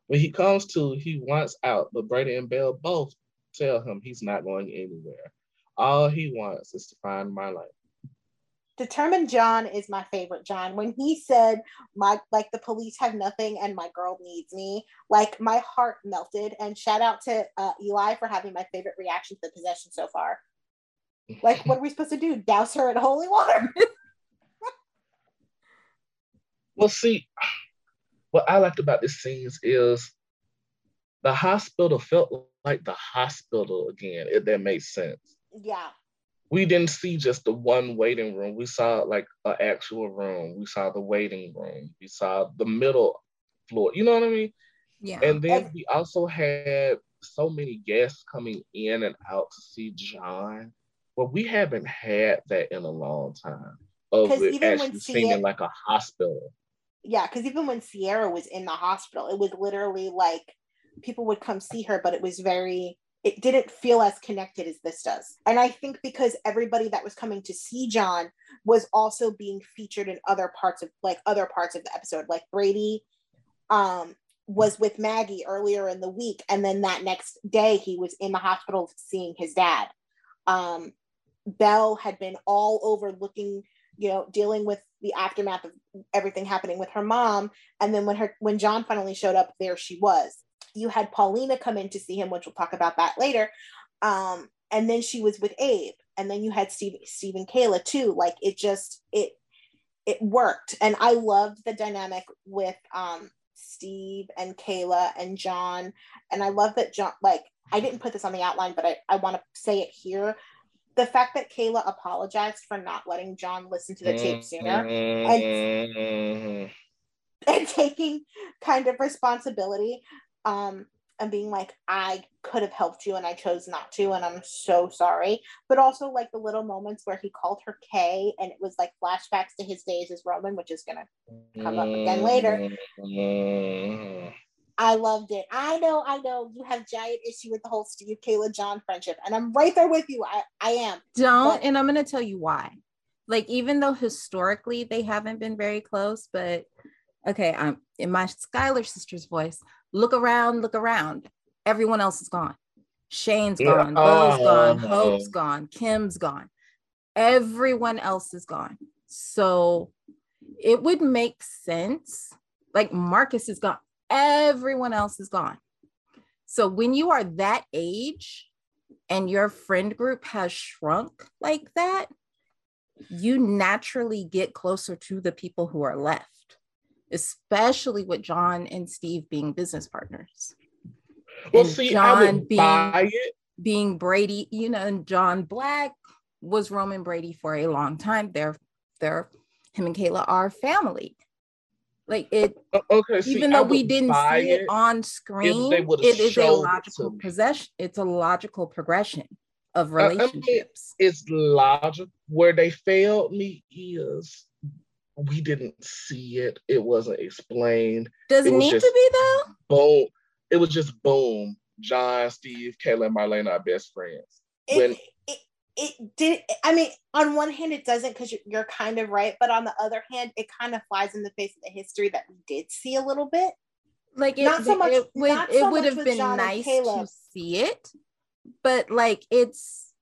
When he comes to, he wants out, but Brady and Belle both tell him he's not going anywhere. All he wants is to find my life. Determined John is my favorite John. When he said my like the police have nothing and my girl needs me, like my heart melted. And shout out to uh, Eli for having my favorite reaction to the possession so far. Like, what are we supposed to do? Douse her in holy water? well, see, what I liked about this scenes is the hospital felt like the hospital again, if that makes sense. Yeah. We didn't see just the one waiting room. We saw like an actual room. We saw the waiting room. We saw the middle floor. You know what I mean? Yeah. And then we also had so many guests coming in and out to see John. Well, we haven't had that in a long time of it actually seeming like a hospital. Yeah, because even when Ciara was in the hospital, it was literally like people would come see her, but it was very it didn't feel as connected as this does. And I think because everybody that was coming to see John was also being featured in other parts of like other parts of the episode, like Brady um was with Maggie earlier in the week and then that next day he was in the hospital seeing his dad. Um Belle had been all over looking, you know, dealing with the aftermath of everything happening with her mom. And then when her when John finally showed up, there she was. You had Paulina come in to see him, which we'll talk about that later. Um, and then she was with Abe, and then you had Steve, Steve and Kayla too. Like it just it it worked, and I loved the dynamic with um Steve and Kayla and John, and I love that John like I didn't put this on the outline, but I, I want to say it here the fact that Kayla apologized for not letting John listen to the tape sooner mm-hmm. and, and, taking kind of responsibility um, and being like, I could have helped you and I chose not to, and I'm so sorry. But also like the little moments where he called her Kay and it was like flashbacks to his days as Roman, which is gonna come up again later. I loved it. I know, I know you have giant issue with the whole Steve Kayla John friendship, and I'm right there with you. I, I am. Don't, but- and I'm gonna tell you why. Like, even though historically they haven't been very close, but okay, I'm in my Skylar sister's voice. Look around, look around. Everyone else is gone. Shane's yeah. gone, Bo's oh. gone, Hope's gone, Kim's gone. Everyone else is gone. So it would make sense. Like Marcus is gone everyone else is gone. So when you are that age and your friend group has shrunk like that, you naturally get closer to the people who are left, especially with John and Steve being business partners. Well, and see, John being, being Brady, you know, and John Black was Roman Brady for a long time. They're, they're him and Kayla are family. Like it, okay. See, even though we didn't see it, it on screen, it is a logical possession. It's a logical progression of relationships. I mean, it's logical. Where they failed me is we didn't see it. It wasn't explained. Does it, it need just, to be though? Boom. It was just boom. John, Steve, Kayla, and Marlena are best friends. It, when it did i mean on one hand it doesn't because you're, you're, kind of right but on the other hand it kind of flies in the face of the history that we did see a little bit. Like it, not so much it would, it so would have been John nice to see it but like it's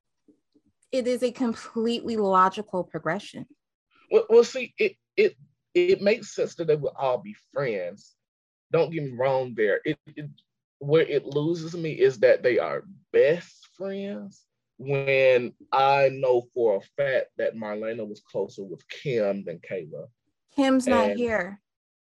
it is a completely logical progression. Well, well see it it it makes sense that they would all be friends. Don't get me wrong there. It, it where it loses me is that they are best friends when I know for a fact that Marlena was closer with Kim than Kayla. Kim's and, not here.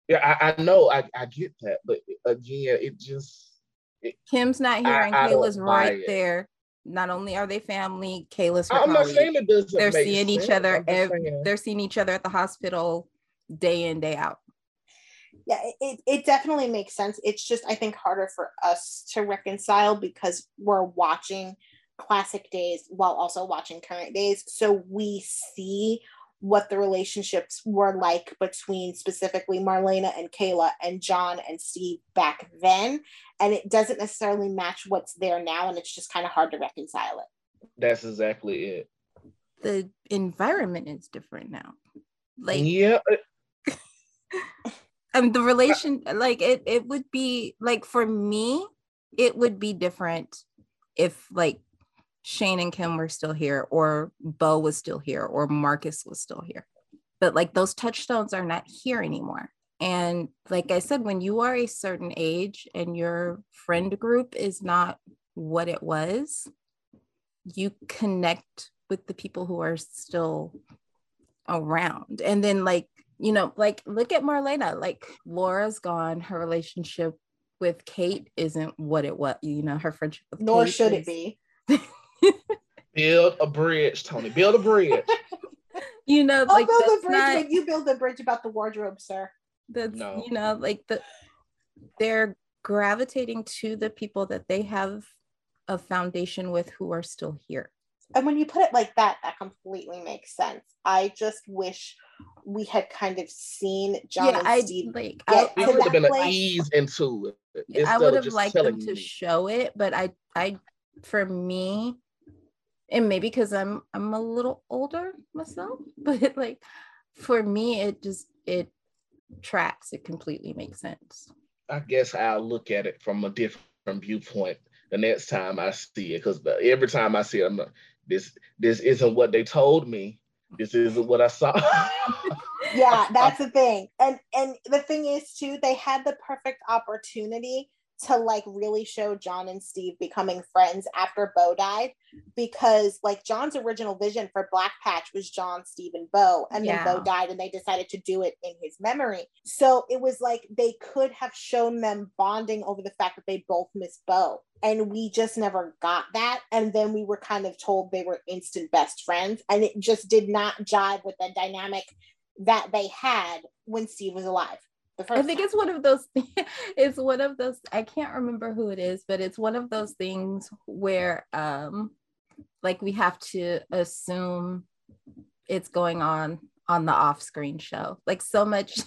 Yeah, I, I know, I, I get that, but again, it just it, Kim's not here I, and Kayla's right it. there. Not only are they family, Kayla's her I'm not saying it doesn't. They're seeing sense. each other. Every, they're seeing each other at the hospital day in day out. yeah it, it definitely makes sense it's just i think harder for us to reconcile because we're watching classic days while also watching current days so we see what the relationships were like between specifically marlena and kayla and john and steve back then and it doesn't necessarily match what's there now and it's just kind of hard to reconcile it That's exactly it. The environment is different now. Like yeah, and the relation like it it would be like for me it would be different if like Shane and Kim were still here or Bo was still here or Marcus was still here. But like those touchstones are not here anymore. And like I said, when you are a certain age and your friend group is not what it was, you connect with the people who are still around. And then like, you know, like look at Marlena, like Laura's gone, her relationship with Kate isn't what it was, you know, her friendship with Kate. nor Kate should is- it be build a bridge, Tony. Build a bridge. You know, i'll like build that's a bridge not- when you build a bridge about the wardrobe sir that's No. you know like the they're gravitating to the people that they have a foundation with who are still here and when you put it like that that completely makes sense i just wish we had kind of seen john yeah and i steve like get I, to I would would have been an ease into it. I would have liked them to me. show it, but I I for me, and maybe because I'm I'm a little older myself, but like for me, it just it tracks. It completely makes sense. I guess I'll look at it from a different viewpoint the next time I see it. Because every time I see it, I'm like, this this isn't what they told me. This isn't what I saw. yeah that's the thing and and the thing is too they had the perfect opportunity to like really show john and steve becoming friends after bo died because like john's original vision for black patch was john steve and bo and then bo died and they decided to do it in his memory. So it was like they could have shown them bonding over the fact that they both miss bo and we just never got that. And then we were kind of told they were instant best friends and it just did not jive with the dynamic that they had when Steve was alive. I think it's one of those. it's one of those. I can't remember who it is, but it's one of those things where, um, like we have to assume it's going on on the off-screen show. Like so much,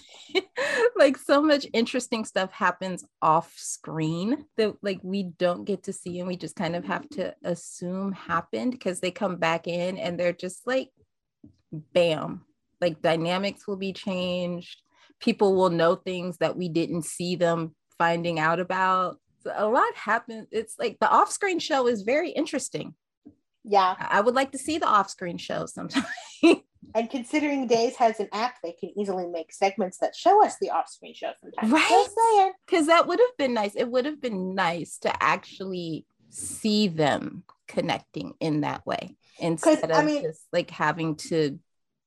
like so much interesting stuff happens off-screen that like we don't get to see, and we just kind of have to assume happened because they come back in and they're just like, bam, like dynamics will be changed people will know things that we didn't see them finding out about. So a lot happens. It's like the off-screen show is very interesting. yeah. I I would like to see the off-screen show sometime. And considering Days has an app, they can easily make segments that show us the off-screen show sometimes. Right? Because that would have been nice. It would have been nice to actually see them connecting in that way instead I of mean- just like having to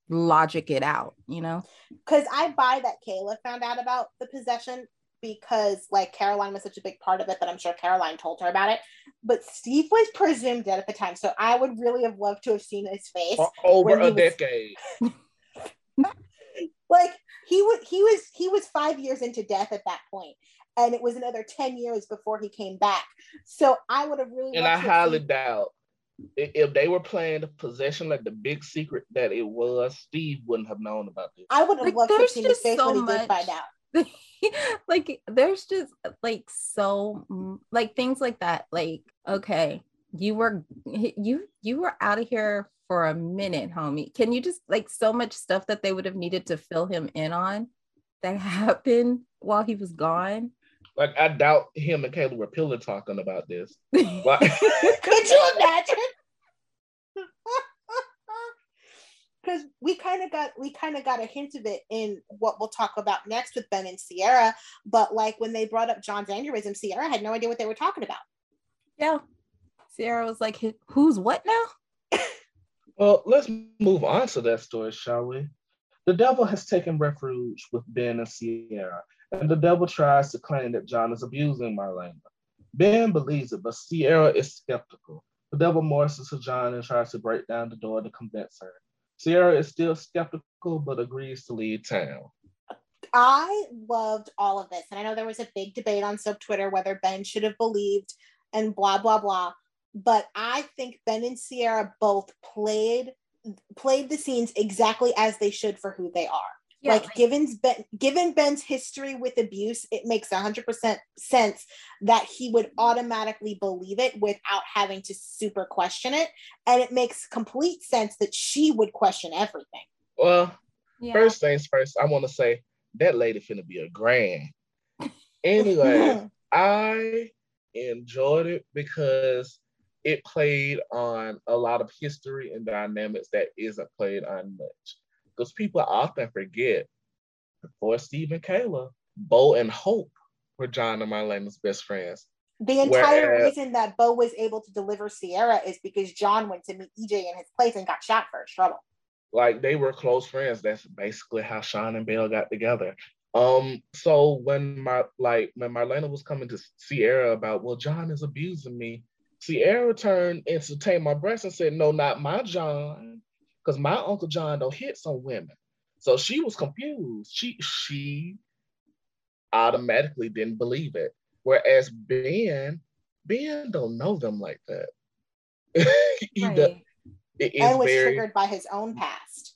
logic it out, you know? Because I buy that Kayla found out about the possession because like Caroline was such a big part of it that I'm sure Caroline told her about it. But Steve was presumed dead at the time. So I would really have loved to have seen his face. For over a was- decade. like he was he was he was five years into death at that point and it was another 10 years before he came back so i would have really And I to have highly seen- doubt i- if they were playing the possession like the big secret that it was, Steve wouldn't have known about this. i would have Like, loved to have there's his just face so when he much- did find out. Like there's just like so like things like that like okay you were you you were out of here for a minute homie. Can you just like so much stuff that they would have needed to fill him in on that happened while he was gone Like I doubt him and Kayla were pillow talking about this. Like, could you imagine? Because we kind of got we kind of got a hint of it in what we'll talk about next with ben and ciara. But like when they brought up john's aneurysm ciara had no idea what they were talking about. Yeah. Ciara was like who's what now? Well, let's move on to that story, shall we? The devil has taken refuge with Ben and Ciara, and the devil tries to claim that John is abusing Marlena. Ben believes it, but Ciara is skeptical. The devil morphs to John and tries to break down the door to convince her. Ciara is still skeptical, but agrees to leave town. I loved all of this. And I know there was a big debate on soap Twitter whether Ben should have believed and blah, blah, blah. But I think Ben and Ciara both played played the scenes exactly as they should for who they are. Yeah, like, like given Ben, given Ben's history with abuse, it makes 100% sense that he would mm-hmm. automatically believe it without having to super question it. And it makes complete sense that she would question everything. Well, yeah. first things first, I want to say that lady finna be a grand. Anyway, I enjoyed it because it played on a lot of history and dynamics that isn't played on much. Because people often forget before Steve and Kayla, Bo and Hope were John and Marlena's best friends. The entire Whereas, reason that Bo was able to deliver Ciara is because John went to meet EJ in his place and got shot for his trouble. Like they were close friends. That's basically how Shawn and Belle got together. Um, so when my like when Marlena was coming to Ciara about, well, John is abusing me, Ciara turned and take my breast and said, no, not my John, because my Uncle John don't hit some women. So she was confused. She she automatically didn't believe it. Whereas Ben, Ben don't know them like that. he right. does, it is and was very, triggered by his own past.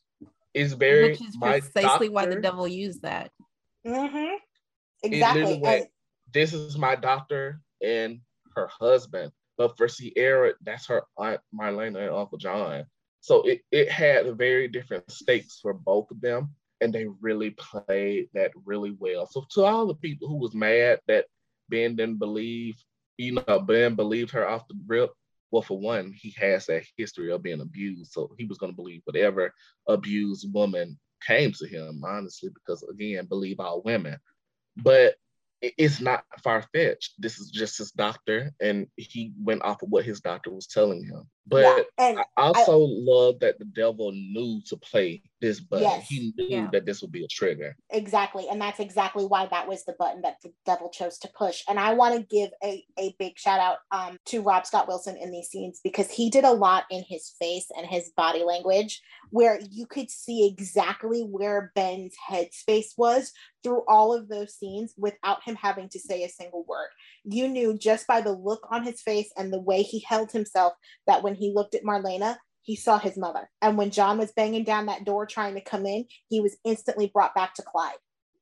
Is very which is precisely doctor, why the devil used that. Mm-hmm. Exactly. Went, this is my doctor and her husband. But for Ciara, that's her aunt Marlena and Uncle John. So it, it had very different stakes for both of them. And they really played that really well. So to all the people who was mad that Ben didn't believe, you know, Ben believed her off the rip. Well, for one, he has that history of being abused. So he was going to believe whatever abused woman came to him, honestly, because again, believe all women. But it's not far fetched. This is just his doctor, and he went off of what his doctor was telling him. But yeah, I also I, love that the devil knew to play this button. Yes, he knew yeah. that this would be a trigger. Exactly. And that's exactly why that was the button that the devil chose to push. And I want to give a, a big shout out um, to Rob Scott Wilson in these scenes because he did a lot in his face and his body language where you could see exactly where Ben's headspace was through all of those scenes without him having to say a single word. You knew just by the look on his face and the way he held himself that when he looked at Marlena, he saw his mother. And when John was banging down that door trying to come in, he was instantly brought back to Clyde.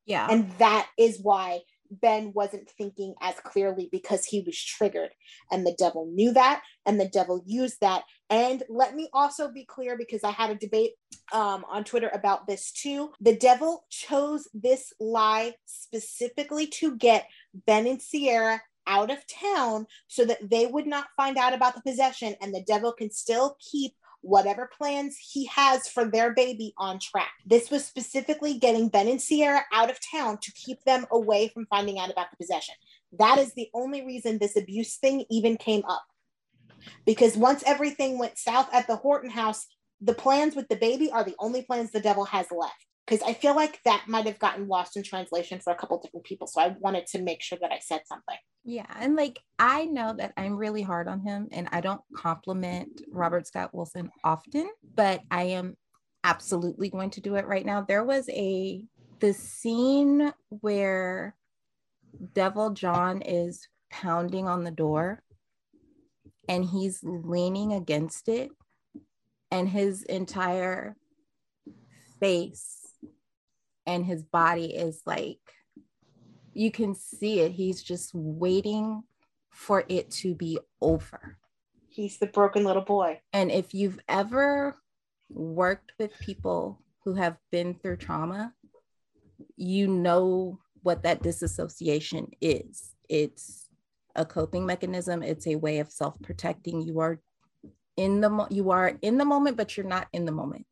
Yeah. And that is why Ben wasn't thinking as clearly because he was triggered. And the devil knew that, and the devil used that. And let me also be clear because I had a debate um, on Twitter about this too. The devil chose this lie specifically to get Ben and Ciara out of town so that they would not find out about the possession and the devil can still keep whatever plans he has for their baby on track. This was specifically getting Ben and Ciara out of town to keep them away from finding out about the possession. That is the only reason this abuse thing even came up. Because once everything went south at the Horton house, the plans with the baby are the only plans the devil has left because I feel like that might have gotten lost in translation for a couple different people. So I wanted to make sure that I said something. Yeah. And like, I know that I'm really hard on him and I don't compliment Robert Scott Wilson often, but I am absolutely going to do it right now. There was a, the scene where Devil John is pounding on the door and he's leaning against it and his entire face and his body is like you can see it. He's just waiting for it to be over. He's the broken little boy. And if you've ever worked with people who have been through trauma you know what that disassociation is. It's a coping mechanism. It's a way of self-protecting. You are in the mo- you are in the moment but you're not in the moment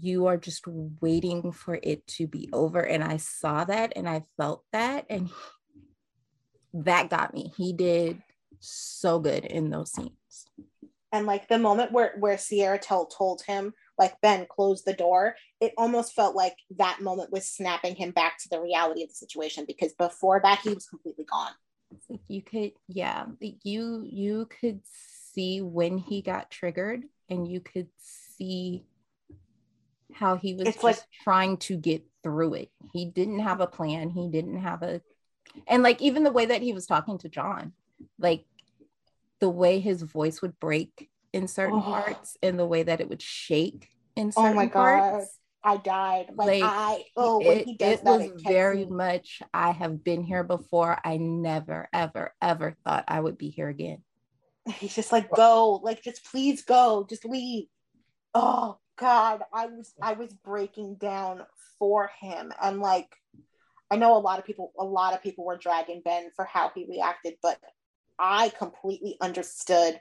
you are just waiting for it to be over. And I saw that and I felt that. And that got me. He did so good in those scenes. And like the moment where, where Ciara Tell told him, like, Ben, close the door, it almost felt like that moment was snapping him back to the reality of the situation because before that, he was completely gone. Like you could, yeah, you you could see when he got triggered and you could see how he was it's just like, trying to get through it. He didn't have a plan. He didn't have a, and like even the way that he was talking to John, like the way his voice would break in certain oh. parts and the way that it would shake in oh certain oh my parts. God. I died. Like, like I oh when it, he does it that, was it very me. much I have been here before. I never, ever, ever thought I would be here again. He's just like, go, like just please go, just leave. Oh God, I was I was breaking down for him. And like I know a lot of people, a lot of people were dragging Ben for how he reacted, but I completely understood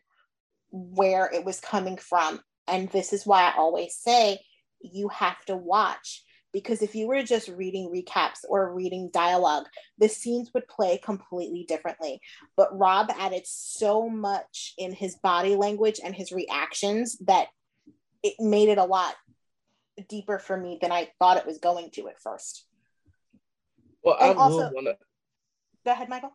where it was coming from. And this is why I always say you have to watch because if you were just reading recaps or reading dialogue, the scenes would play completely differently. But Rob added so much in his body language and his reactions that it made it a lot deeper for me than I thought it was going to at first. Well, and I also, want to. Go ahead, Michael.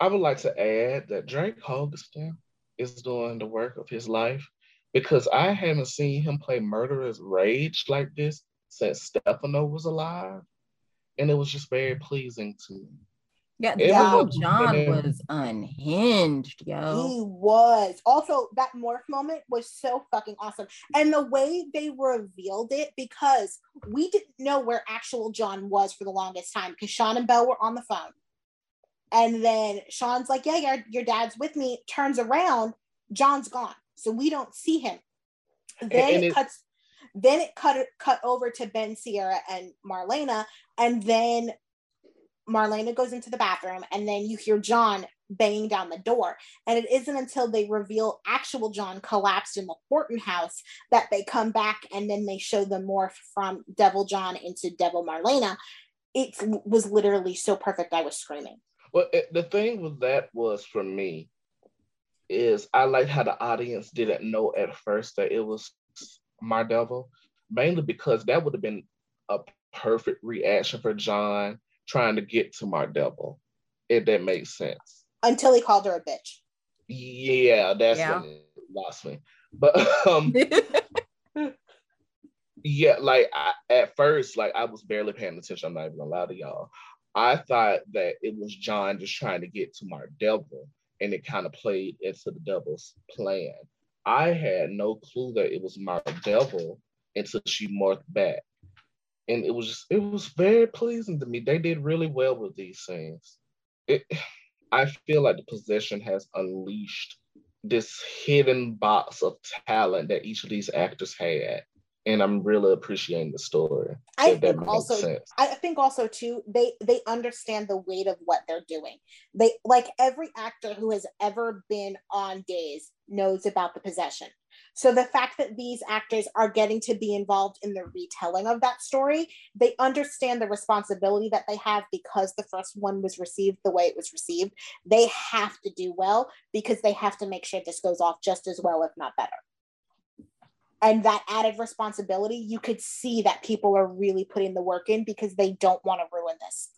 I would like to add that Drake Hogestyn is doing the work of his life because I haven't seen him play murderous rage like this since Stefano was alive. And it was just very pleasing to me. Yeah, yeah. John was unhinged, yo. He was. Also, that morph moment was so fucking awesome. And the way they revealed it, because we didn't know where actual John was for the longest time, because Shawn and Belle were on the phone. And then Shawn's like, Yeah, your, your dad's with me, turns around, John's gone. So we don't see him. Then and it, it cuts then it cut cut over to Ben Ciara and Marlena, and then Marlena goes into the bathroom, and then you hear John banging down the door. And it isn't until they reveal actual John collapsed in the Horton house that they come back and then they show the morph from Devil John into Devil Marlena. It was literally so perfect. I was screaming. Well, it, the thing with that was for me is I like how the audience didn't know at first that it was Mardevil, mainly because that would have been a perfect reaction for John trying to get to Mardevil, if that makes sense. Until he called her a bitch. Yeah, that's yeah. when it lost me. But um yeah, like I, at first, like I was barely paying attention. I'm not even gonna lie to y'all. I thought that it was John just trying to get to my devil, and it kind of played into the devil's plan. I had no clue that it was my devil until she marked back. And it was just, it was very pleasing to me. They did really well with these scenes. It I feel like the possession has unleashed this hidden box of talent that each of these actors had and I'm really appreciating the story. I think also, sense. I think also too, they they understand the weight of what they're doing. They like every actor who has ever been on Days knows about the possession. So the fact that these actors are getting to be involved in the retelling of that story, they understand the responsibility that they have because the first one was received the way it was received. They have to do well because they have to make sure this goes off just as well, if not better and that added responsibility, you could see that people are really putting the work in because they don't want to ruin this.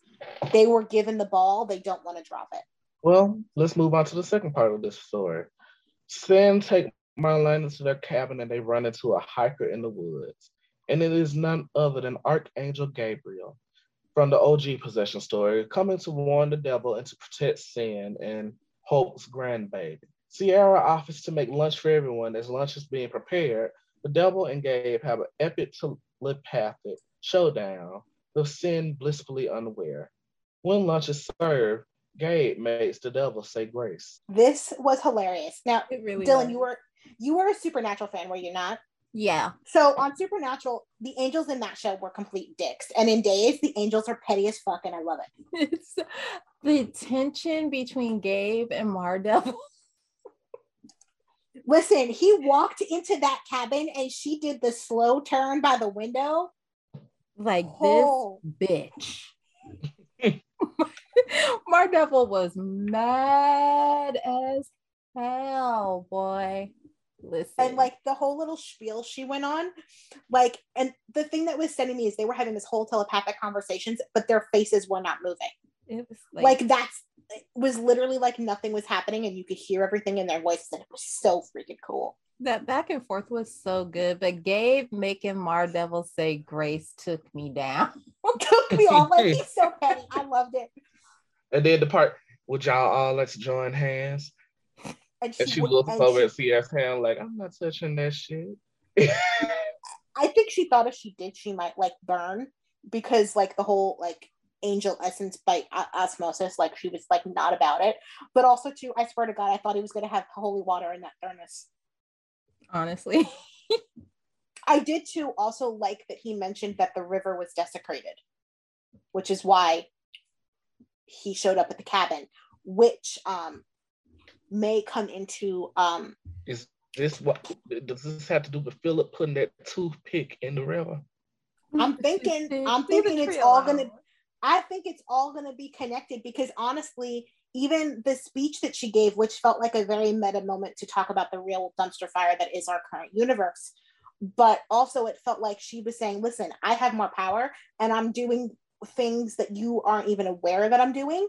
They were given the ball, they don't want to drop it. Well, let's move on to the second part of this story. Cin take Marlena to their cabin and they run into a hiker in the woods. And it is none other than Archangel Gabriel from the OG possession story coming to warn the devil and to protect Cin and Hope's grandbaby. Ciara offers to make lunch for everyone as lunch is being prepared, the devil and Gabe have an epic telepathic showdown with Cin blissfully unaware. When lunch is served, Gabe makes the devil say grace. This was hilarious. Now, really Dylan, was. you were you were a Supernatural fan, were you not? Yeah. So on Supernatural, the angels in that show were complete dicks, and in Days, the angels are petty as fuck, and I love it. It's the tension between Gabe and Mardevil Listen, he walked into that cabin and she did the slow turn by the window. Like oh. this bitch. Mardevil was mad as hell, boy. Listen. And like the whole little spiel she went on, like, and the thing that was sending me is they were having this whole telepathic conversations, but their faces were not moving. It was like, like that's it was literally like nothing was happening and you could hear everything in their voices and it was so freaking cool. That back and forth was so good, but Gabe making Mar Devil say grace took me down. took me off. Like he's so petty. I loved it. And then the part, would y'all all let's join hands? And And she would- looks and over she- at CS hand like, I'm not touching that shit. I think she thought if she did, she might like burn because like the whole like angel essence by o- osmosis, like she was like not about it. But also too, I swear to God, I thought he was gonna have holy water in that furnace. Honestly. I did too also like that he mentioned that the river was desecrated, which is why he showed up at the cabin, which um may come into um Is this what does this have to do with Philip putting that toothpick in the river? I'm thinking- I'm thinking it's all gonna- I think it's all going to be connected because honestly, even the speech that she gave, which felt like a very meta moment to talk about the real dumpster fire that is our current universe, but also it felt like she was saying, listen, I have more power and I'm doing things that you aren't even aware that I'm doing.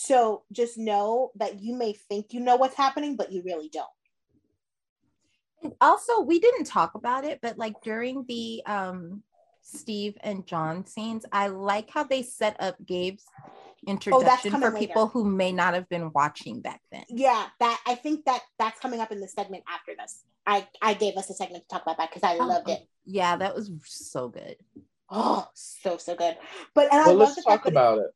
So just know that you may think you know what's happening, but you really don't. And also we didn't talk about it but like during the um steve and john scenes i like how they set up gabe's introduction coming for people later. who may not have been watching back then Yeah, that I think that that's coming up in the segment after this. I I gave us a segment to talk about that because I Oh, loved it. yeah that was so good Oh, so so good. But and I Well, love let's the talk fact that about it.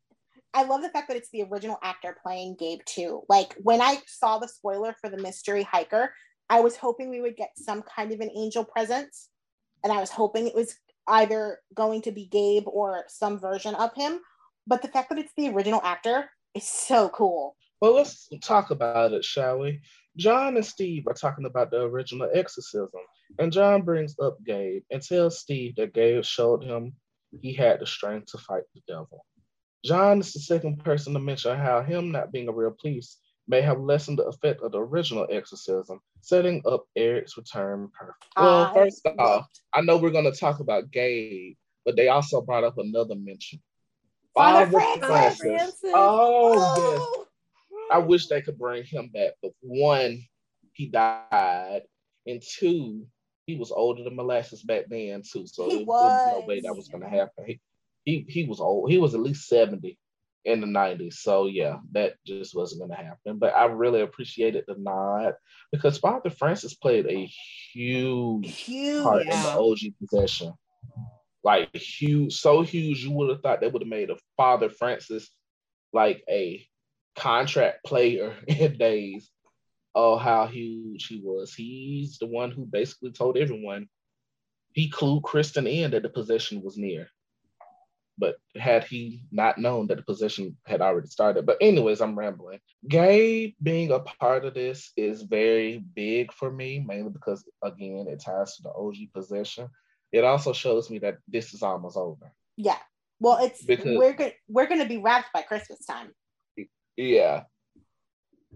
I love the fact that it's the original actor playing Gabe too. Like when I saw the spoiler for the mystery hiker, I was hoping we would get some kind of an angel presence, and I was hoping it was either going to be Gabe or some version of him. But the fact that it's the original actor is so cool. Well, let's talk about it, shall we? John and Steve are talking about the original exorcism, and John brings up Gabe and tells Steve that Gabe showed him he had the strength to fight the devil. John is the second person to mention how him not being a real priest may have lessened the effect of the original exorcism, setting up Eric's return perfect. Ah, well, first off, I know we're going to talk about Gabe, but they also brought up another mention. Father Father Francis. Francis. Oh, yes. Oh, I wish they could bring him back, but one, he died, and two, he was older than molasses back then too. So He there was no way that was gonna happen. He, he he was old. He was at least 70 in the 90s. So yeah, that just wasn't gonna happen. But I really appreciated the nod because Father Francis played a huge huge. part in the OG possession. Like huge, so huge, you would have thought they would have made a Father Francis like a contract player in days. Oh, how huge he was. He's the one who basically told everyone he clued Kristen in that the possession was near. But had he not known that the possession had already started. But anyways, I'm rambling. Gabe being a part of this is very big for me, mainly because again, it ties to the OG possession. It also shows me that this is almost over. Yeah. Well, it's Because- we're good. We're gonna be wrapped by Christmas time. Yeah.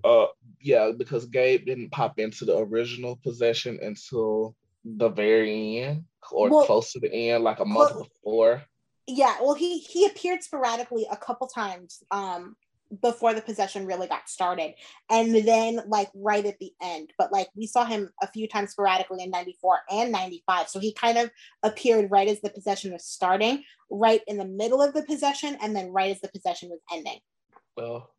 Uh yeah, because Gabe didn't pop into the original possession until the very end or Well, close to the end, like a month well- before. Yeah. Well, he he appeared sporadically a couple times um before the possession really got started, and then like right at the end. But like we saw him a few times sporadically in '94 and '95, so he kind of appeared right as the possession was starting, right in the middle of the possession, and then right as the possession was ending. Well,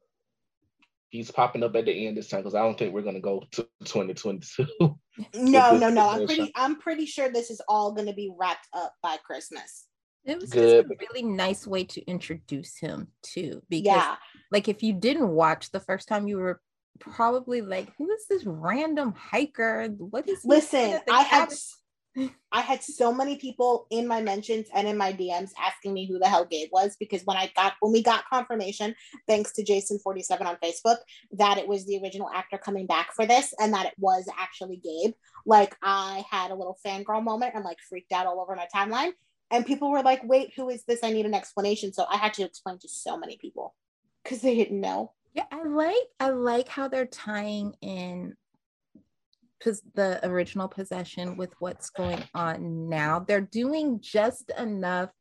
he's popping up at the end this time because I don't think we're gonna go to 2022. No, no, no. I'm pretty. I'm pretty sure this is all gonna be wrapped up by Christmas. It was Good. just a really nice way to introduce him too. Because Yeah. like if you didn't watch the first time, you were probably like, "Who is this random hiker? What is?" he Listen, I had? I had so many people in my mentions and in my DMs asking me who the hell Gabe was because when I got when we got confirmation, thanks to Jason47 on Facebook, that it was the original actor coming back for this and that it was actually Gabe. Like I had a little fangirl moment and like freaked out all over my timeline. And people were like, wait, who is this? I need an explanation. So I had to explain to so many people because they didn't know. Yeah, I like I like how they're tying in pos- the original possession with what's going on now. They're doing just enough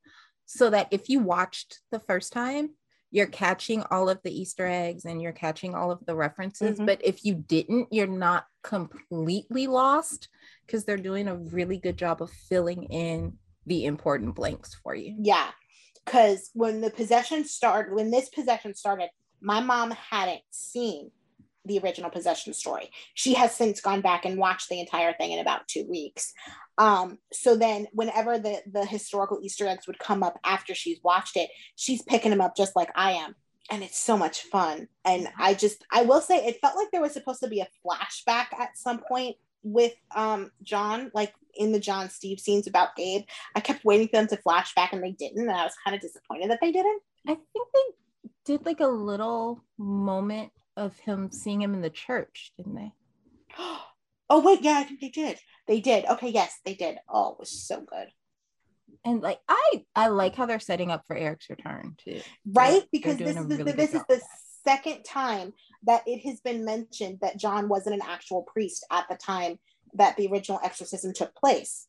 so that if you watched the first time, you're catching all of the Easter eggs and you're catching all of the references. Mhm. But if you didn't, you're not completely lost because they're doing a really good job of filling in the important blanks for you. Yeah. because when the possession started, when this possession started, my mom hadn't seen the original possession story. She has since gone back and watched the entire thing in about two weeks. Um, so then whenever the the historical Easter eggs would come up after she's watched it, she's picking them up just like I am. And it's so much fun. And I just I will say it felt like there was supposed to be a flashback at some point with um John, like in the John Steve scenes about Gabe, I kept waiting for them to flash back and they didn't, and I was kind of disappointed that they didn't. I think they did like a little moment of him seeing him in the church, didn't they? oh wait, yeah, I think they did. They did. Okay, yes, they did. Oh, it was so good. And like I I like how they're setting up for Eric's return too. Right? They're, because they're this is the, really this is the second time that it has been mentioned that John wasn't an actual priest at the time that the original exorcism took place.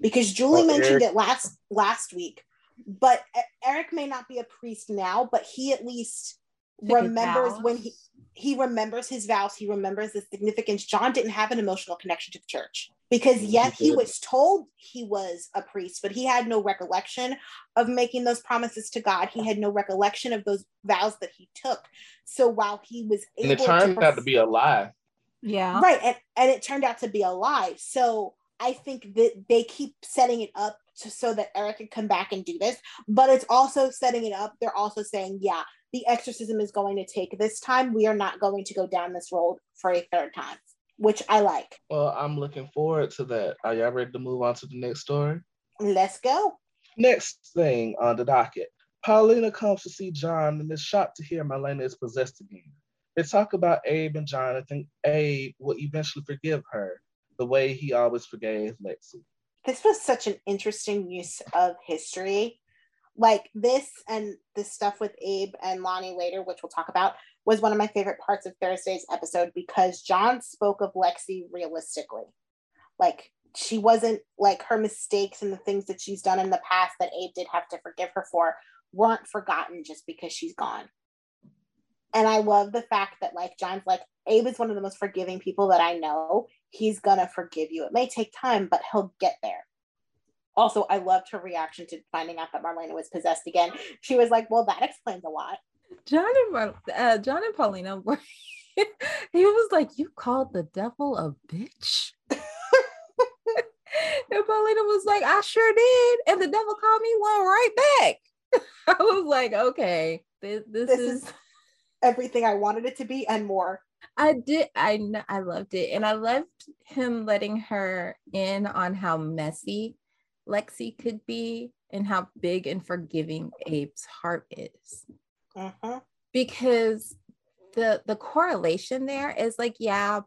Because Julie mentioned Eric. it last last week, but Eric may not be a priest now, but he at least remembers when he he remembers his vows he remembers the significance. John didn't have an emotional connection to the church because yet he was told he was a priest but he had no recollection of making those promises to god. He had no recollection of those vows that he took. So while he was and it turned to, out to be a lie. Yeah. Right and, and it turned out to be a lie. So i think that they keep setting it up to, so that eric can come back and do this but it's also setting it up. They're also saying yeah the exorcism is going to take this time. We are not going to go down this road for a third time, which I like. Well, I'm looking forward to that. Are y'all ready to move on to the next story? Let's go. Next thing on the docket Paulina comes to see John and is shocked to hear Marlena is possessed again. They talk about Abe and John and think Abe will eventually forgive her the way he always forgave Lexie. This was such an interesting use of history like this and the stuff with Abe and Lani later, which we'll talk about, was one of my favorite parts of Thursday's episode because John spoke of Lexie realistically. Like she wasn't like her mistakes and the things that she's done in the past that Abe did have to forgive her for weren't forgotten just because she's gone. And I love the fact that like John's like Abe is one of the most forgiving people that I know. He's gonna forgive you. It may take time, but he'll get there also i loved her reaction to finding out that marlena was possessed again. She was like well that explains a lot. John and uh, john and paulina were he was like you called the devil a bitch? And paulina was like i sure did. And the devil called me one right back. I was like okay this, this, this is, is everything i wanted it to be and more. I did. I I loved it, and I loved him letting her in on how messy Lexie could be and how big and forgiving Abe's heart is. Uh-huh. Because the the correlation there is like, yeah,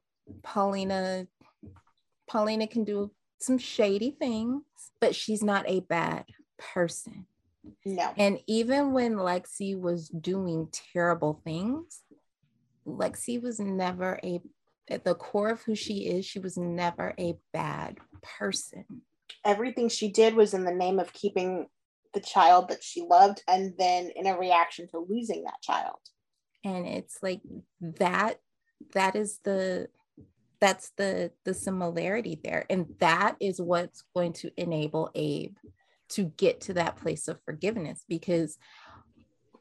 Paulina, Paulina can do some shady things, but she's not a bad person. No. And even when Lexie was doing terrible things, Lexie was never a at the core of who she is, she was never a bad person everything she did was in the name of keeping the child that she loved and then in a reaction to losing that child. And it's like that that is the that's the the similarity there. And that is what's going to enable abe to get to that place of forgiveness because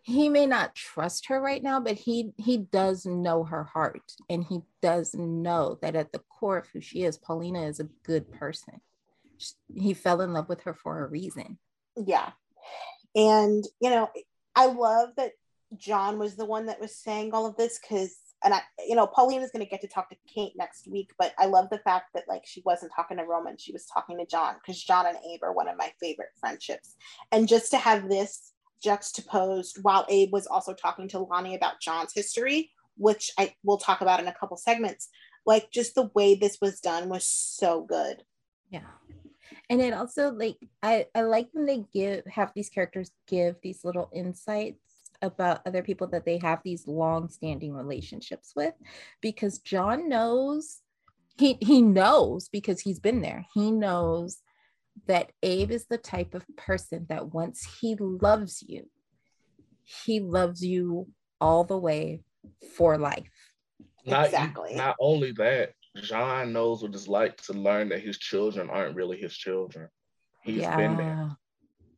he may not trust her right now but he he does know her heart and he does know that at the core of who she is paulina is a good person he fell in love with her for a reason. Yeah. And, you know, I love that John was the one that was saying all of this because, and I, you know, Pauline is going to get to talk to Kate next week, but I love the fact that like she wasn't talking to Roman, she was talking to John because John and Abe are one of my favorite friendships. And just to have this juxtaposed while Abe was also talking to Lani about John's history, which I will talk about in a couple segments, like just the way this was done was so good. Yeah and it also like I, I like when they give have these characters give these little insights about other people that they have these long-standing relationships with because john knows he he knows because he's been there. He knows that abe is the type of person that once he loves you he loves you all the way for life. Not, exactly. not only that John knows what it's like to learn that his children aren't really his children. He's yeah. been there.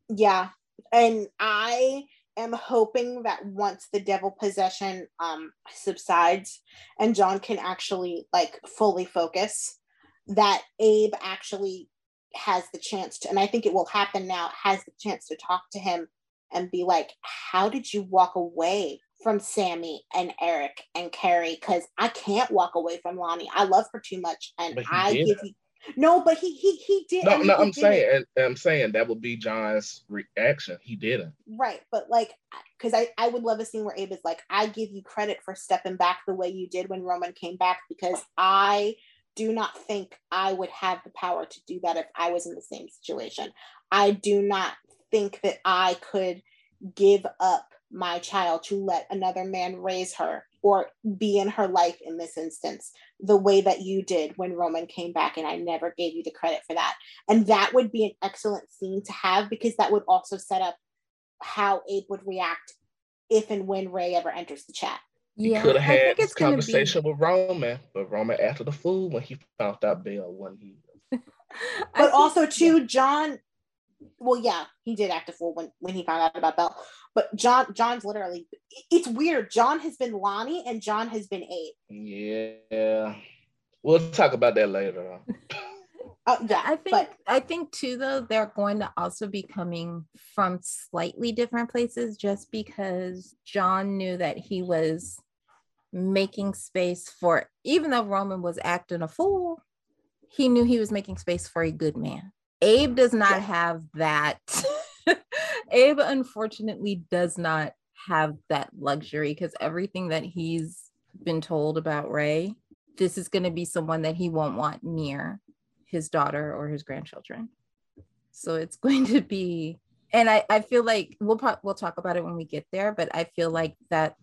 Yeah. And I am hoping that once the devil possession um subsides and John can actually like fully focus, that Abe actually has the chance to, and I think it will happen now, has the chance to talk to him and be like, How did you walk away from Sami and Eric and Carrie? Because I can't walk away from Lani. I love her too much. And I did. give you no, but he he he did. No, I mean, no, I'm did it. saying, I'm saying that would be John's reaction. He didn't. right but like because I, I would love a scene where abe is like i give you credit for stepping back the way you did when roman came back because i do not think i would have the power to do that if i was in the same situation i do not think that i could give up my child to let another man raise her or be in her life in this instance the way that you did when roman came back and i never gave you the credit for that and that would be an excellent scene to have because that would also set up how Abe would react if and when Ray ever enters the chat. He Yeah, could I have had think this it's gonna be. conversation with Roman, but Roman acted a fool when he found out Bill when he. I But think- also too, John. Well, yeah, he did act a fool when when he found out about Belle. But John, John's literally. It's weird. John has been Lani and John has been Abe. Yeah, we'll talk about that later. Oh yeah, I think but I think too though they're going to also be coming from slightly different places just because John knew that he was making space for even though Roman was acting a fool, he knew he was making space for a good man. Abe does not Yeah. have that. Abe unfortunately does not have that luxury because everything that he's been told about Ray, this is going to be someone that he won't want near his daughter or his grandchildren. So it's going to be, and I, I feel like we'll pro- we'll talk about it when we get there, but I feel like that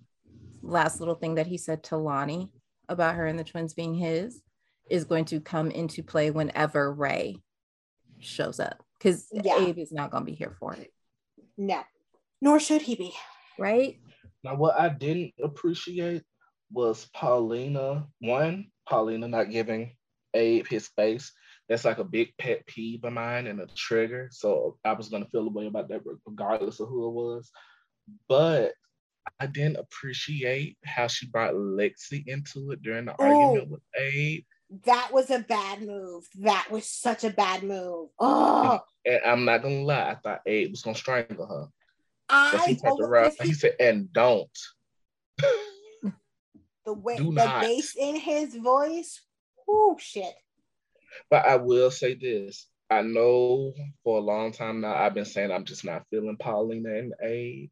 last little thing that he said to Lani about her and the twins being his is going to come into play whenever Ray shows up because Yeah. Abe is not going to be here for it, no, nor should he be. right? Now, what I didn't appreciate was Paulina. One, Paulina not giving Abe his space. That's like a big pet peeve of mine and a trigger. So I was gonna feel a way about that regardless of who it was. But I didn't appreciate how she brought Lexie into it during the oh. argument with Abe. That was a bad move. That was such a bad move. Oh, And I'm not gonna lie, I thought Abe was gonna strangle her. He I around. He said, and don't. the way Do the not. bass in his voice. Oh shit. But I will say this. I know for a long time now I've been saying I'm just not feeling Paulina and Abe.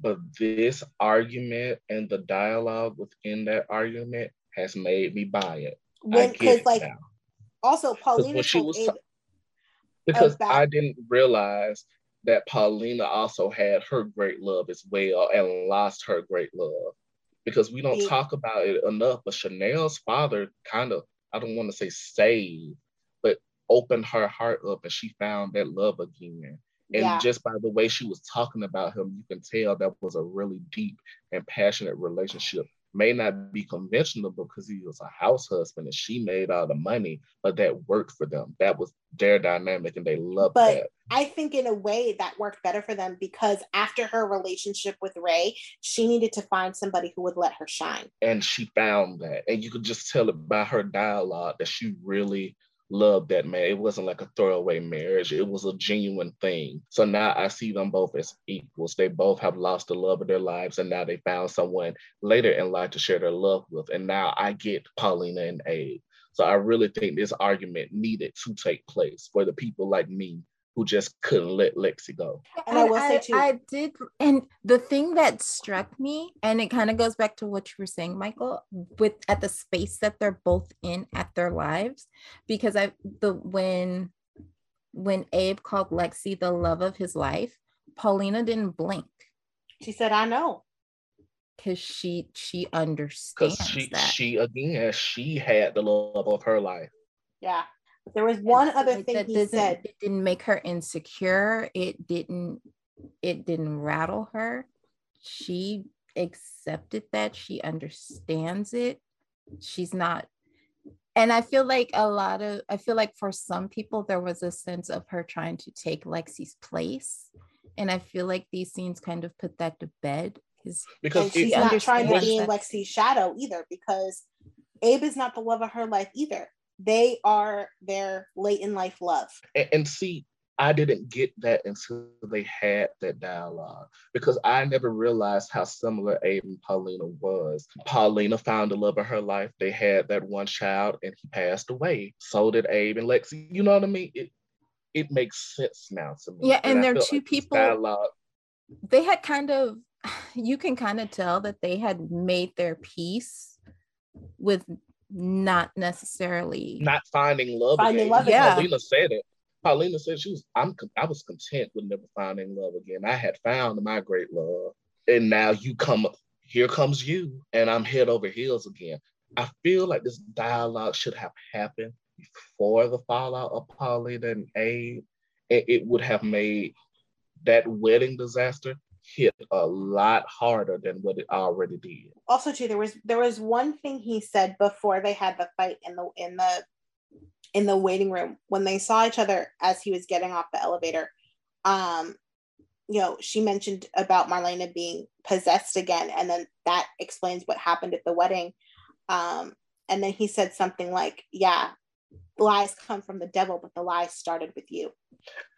But this argument and the dialogue within that argument has made me buy it. When because like now. also Paulina she was ta- Because about- I didn't realize that Paulina also had her great love as well and lost her great love. Because we don't Yeah. talk about it enough, but Chanel's father kind of, I don't want to say saved, but opened her heart up and she found that love again. And yeah, just by the way she was talking about him, you can tell that was a really deep and passionate relationship. May not be conventional because he was a house husband and she made all the money, but that worked for them. That was their dynamic and they loved But- that. I think in a way that worked better for them because after her relationship with Ray, she needed to find somebody who would let her shine. And she found that. And you could just tell it by her dialogue that she really loved that man. It wasn't like a throwaway marriage, it was a genuine thing. So now I see them both as equals. They both have lost the love of their lives, and now they found someone later in life to share their love with. And now I get Paulina and Abe. So I really think this argument needed to take place for the people like me who just couldn't let Lexie go. And I will say too- I did, and the thing that struck me, and it kind of goes back to what you were saying, Michael, with at the space that they're both in at their lives, because I the when when Abe called Lexie the love of his life, Paulina didn't blink She said, I know. because she she Because understands she that. she again, she had the love of her life. Yeah. But there was one And other like, thing that he said. It didn't make her insecure. It didn't. It didn't rattle her. She accepted that. She understands it. She's not. And I feel like a lot of. I feel like for some people there was a sense of her trying to take Lexie's place, And I feel like these scenes kind of put that to bed. Because and she's not trying to be in Lexie's shadow either because Abe is not the love of her life either. They are their late in life love. And, and see, I didn't get that until they had that dialogue because I never realized how similar Abe and Paulina was. Paulina found the love of her life. They had that one child and he passed away. So did Abe and Lexie. You know what I mean? It it makes sense now to me. Yeah, and, and they're two like people. Dialogue, they had kind of you can kind of tell that they had made their peace with not necessarily not finding love. Finding again. love. Yeah. Paulina said it. Paulina said she was I'm I was content with never finding love again. I had found my great love. And now you come here comes you and I'm head over heels again. I feel like this dialogue should have happened before the fallout of Paulina and Abe. It, it would have made that wedding disaster hit a lot harder than what it already did. Also, too, there was there was one thing he said before they had the fight in the in the in the waiting room when they saw each other as he was getting off the elevator. Um, you know, she mentioned about Marlena being possessed again, and then that explains what happened at the wedding. Um, and then he said something like, "Yeah, lies come from the devil, but the lies started with you."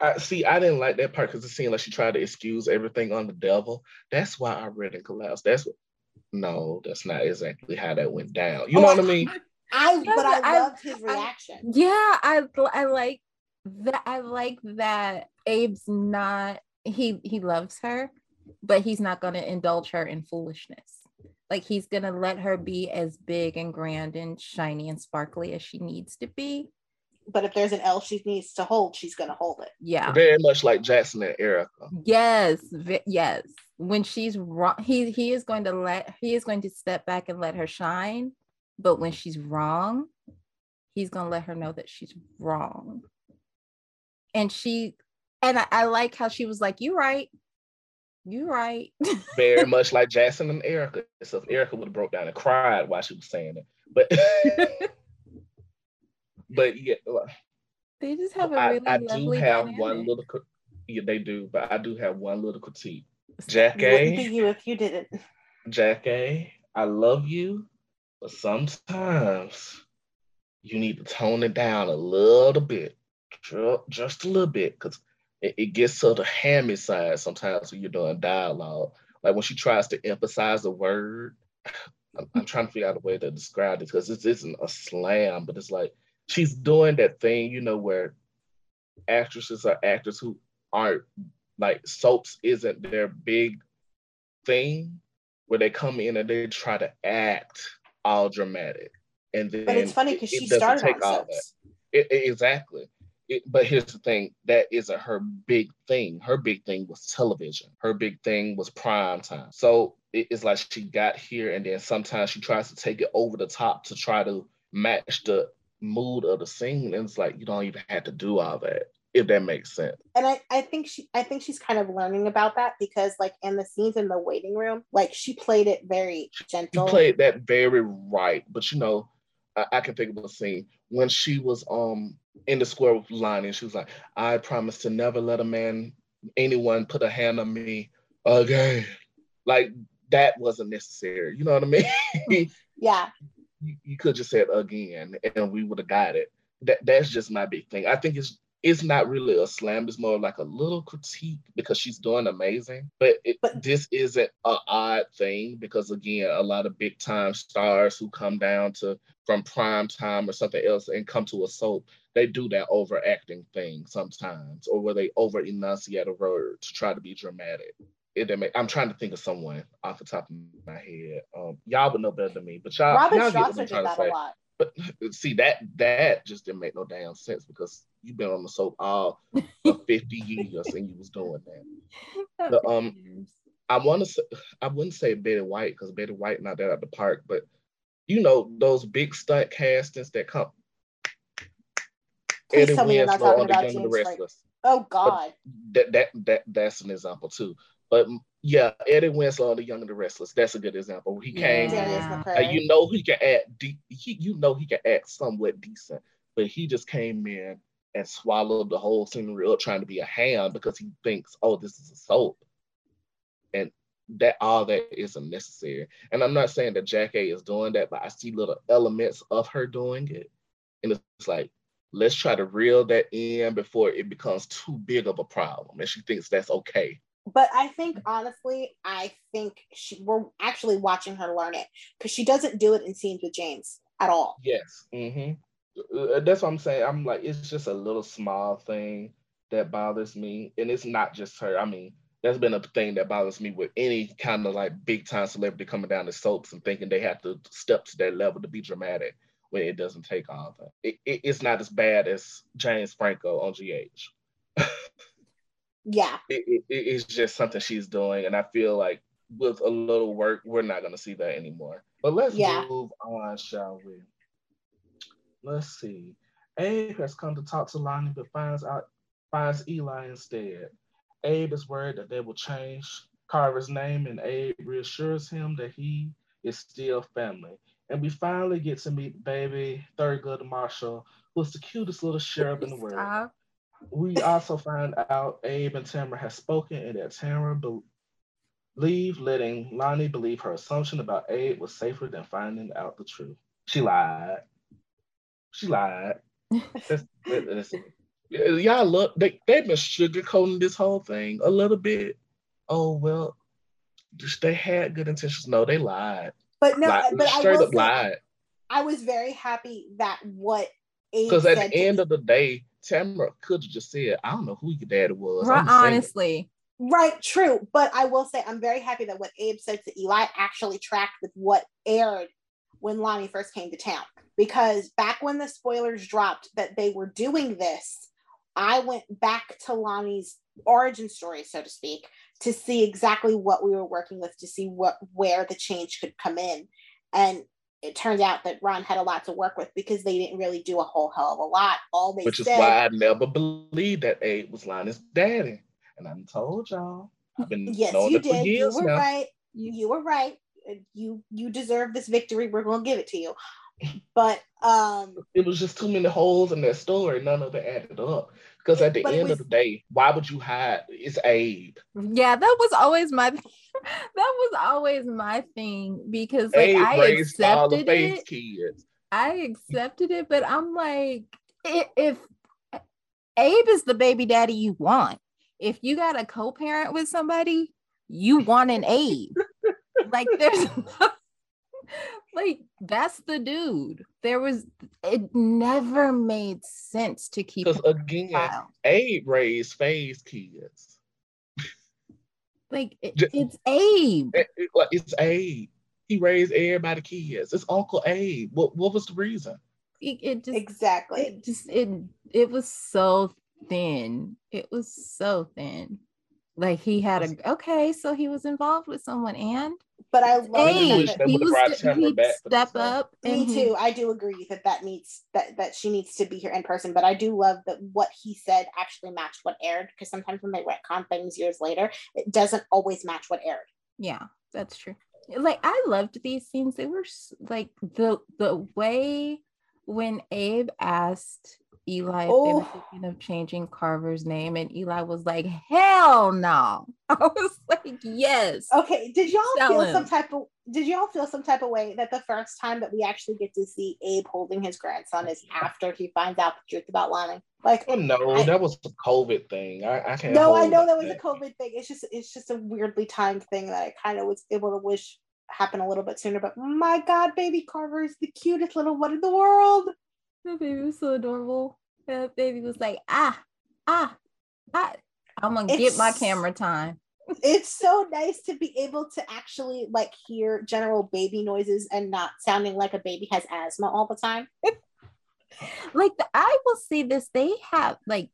I see. I didn't like that part because it seemed like she tried to excuse everything on the devil. That's why I read in collapse. That's what. No, that's not exactly how that went down. You oh, know what I mean? I but I, I loved his reaction. I, yeah, I I like that. I like that Abe's not he he loves her, but he's not going to indulge her in foolishness. Like he's going to let her be as big and grand and shiny and sparkly as she needs to be. But if there's an L she needs to hold, she's going to hold it. Yeah. Very much like Jackson and Erica. Yes. Vi- yes. When she's wrong, he he is going to let he is going to step back and let her shine but when she's wrong, he's gonna let her know that she's wrong. And she and I, I like how she was like, You right. You right. Very much like Jackson and Erica. So if Erica would have broke down and cried while she was saying it. But but yeah. Uh, they just have a really I, I do have dynamic. one little yeah, they do, but I do have one little critique. Jackée Wouldn't be you if you didn't. Jackée I love you, but sometimes you need to tone it down a little bit, just a little bit, because it, it, gets to the hammy side sometimes when you're doing dialogue. Like when she tries to emphasize a word, I'm, I'm trying to figure out a way to describe it because this isn't a slam, but it's like she's doing that thing, you know, where actresses or actors who aren't like soaps isn't their big thing, where they come in and they try to act all dramatic. And then but it's funny because she started take all that. It, it, exactly. It, but here's the thing: that isn't her big thing. Her big thing was television. Her big thing was prime time. So it's like she got here, and then sometimes she tries to take it over the top to try to match the mood of the scene, and it's like you don't even have to do all that if that makes sense. And I, I think she I think she's kind of learning about that because like in the scenes in the waiting room, like she played it very gentle. She played that very right. But you know, I, I can think of a scene when she was um in the square with Lani and she was like, I promise to never let a man anyone put a hand on me again. Like that wasn't necessary. You know what I mean? yeah. You, you could just say it again and we would have got it. That that's just my big thing. I think it's it's not really a slam. It's more like a little critique because she's doing amazing. But, it, but this isn't an odd thing because again, a lot of big time stars who come down to from prime time or something else and come to a soap, they do that overacting thing sometimes, or where they over enunciate a word to try to be dramatic. It, I'm trying to think of someone off the top of my head. Um, y'all would know better than me, but y'all, Robin y'all did that a lot. But see that that just didn't make no damn sense because you've been on the soap all for 50 years and you was doing that. The, um, I want to say I wouldn't say Betty White because Betty White not that at the park, but you know those big stunt castings that come. Please Eddie tell me you're not talking about James Restless. Oh God. that that that that's an example too. But yeah, Eddie Winslow on The Young and the Restless. That's a good example. He came, yeah. uh, you know, he can act. De- he, you know, he can act somewhat decent, but he just came in and swallowed the whole scenery up trying to be a ham because he thinks, oh, this is a soap. And that all that isn't necessary. And I'm not saying that Jackée is doing that, but I see little elements of her doing it. And it's like, let's try to reel that in before it becomes too big of a problem. And she thinks that's okay. But I think honestly, I think she we're actually watching her learn it because she doesn't do it in scenes with James at all. Yes. Mm-hmm. Uh, that's what I'm saying. I'm like, it's just a little small thing that bothers me. And it's not just her. I mean, that's been a thing that bothers me with any kind of like big time celebrity coming down the soaps and thinking they have to step to that level to be dramatic when it doesn't take all that. It, it, it's not as bad as James Franco on GH. Yeah. It, it's just something she's doing. And I feel like with a little work, we're not going to see that anymore. But let's yeah. move on, shall we? Let's see. Abe has come to talk to Lani, but finds out finds Eli instead. Abe is worried that they will change Carver's name, and Abe reassures him that he is still family. And we finally get to meet baby Thurgood Marshall, who's the cutest little sheriff in the world. We also find out Abe and Tamara have spoken and that Tamara be- leave, letting Lani believe her assumption about Abe was safer than finding out the truth. She lied. She lied. that's, that's, y'all look, they, they've been sugarcoating this whole thing a little bit. Oh, well, they had good intentions. No, they lied. But no, lied. but straight I up lied. I was very happy that what Abe because at the end of the day, Tamara could have just said, "I don't know who your daddy was." Right, honestly, right, true. But I will say, I'm very happy that what Abe said to Eli actually tracked with what aired when Lani first came to town. Because back when the spoilers dropped that they were doing this, I went back to Lani's origin story, so to speak, to see exactly what we were working with, to see what where the change could come in. And it turns out that Ron had a lot to work with because they didn't really do a whole hell of a lot. All they Which is why I never believed that Abe was Lani's daddy. And I told y'all. I've been yes, you did. you were now. right. You, you were right. You you deserve this victory. We're gonna give it to you. But um it was just too many holes in that story. None of it added up. Because at the end was, of the day, why would you hide? It's Abe. Yeah, that was always my that was always my thing because like Abe I accepted it. Kids. I accepted it, but I'm like, if Abe is the baby daddy you want, if you got a co-parent with somebody, you want an Abe. like there's like that's the dude. There was it never made sense to keep because again, Abe raised Faye's kids. Like it, Just, it's Abe. Eh, it, it, like it's Abe. He raised everybody kids. It's Uncle Abe. What what was the reason? It, it just exactly. It just it it was so thin. It was so thin. Like he had a okay, so he was involved with someone and but I love hey, that he was st- step up. Me too. I do agree that that needs that that she needs to be here in person. But I do love that what he said actually matched what aired because sometimes when they retcon things years later, it doesn't always match what aired. Yeah, that's true. Like I loved these scenes. They were like the the way when Abe asked Eli oh. they were oh. thinking of changing Carver's name, and Eli was like, "Hell no!" I was like, "Yes." Okay, did y'all feel him. some type of? Did y'all feel some type of way that the first time that we actually get to see Abe holding his grandson is after he finds out the truth about Lani? Like, oh no, I, that was a COVID thing. I, I can't. No, I know that was a COVID thing. It's just, it's just a weirdly timed thing that I kind of was able to wish happened a little bit sooner. But my God, baby Carver is the cutest little one in the world. The baby was so adorable. The baby was like, ah, ah, ah. I'm gonna it's, get my camera time. it's so nice to be able to actually like hear general baby noises and not sounding like a baby has asthma all the time. like the, I will see this. They have like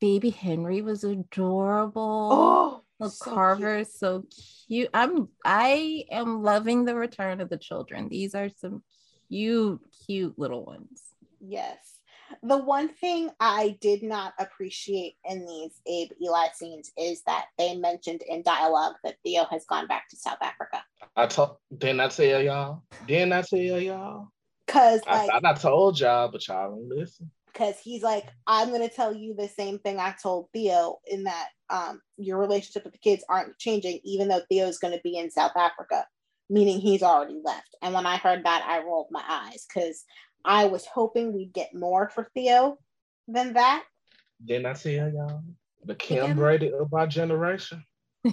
baby Henry was adorable. Oh, the so Carver is so cute. I'm I am loving the return of the children. These are some cute, cute little ones. Yes. The one thing I did not appreciate in these Abe Eli scenes is that they mentioned in dialogue that Theo has gone back to South Africa. I told didn't I tell y'all? Didn't I tell y'all? Cause like, I, I told y'all, but y'all don't listen. because he's like, I'm gonna tell you the same thing I told Theo in that um, your relationship with the kids aren't changing, even though Theo's gonna be in South Africa, meaning he's already left. And when I heard that, I rolled my eyes because I was hoping we'd get more for Theo than that. Then I tell y'all the Kim Brady of our generation.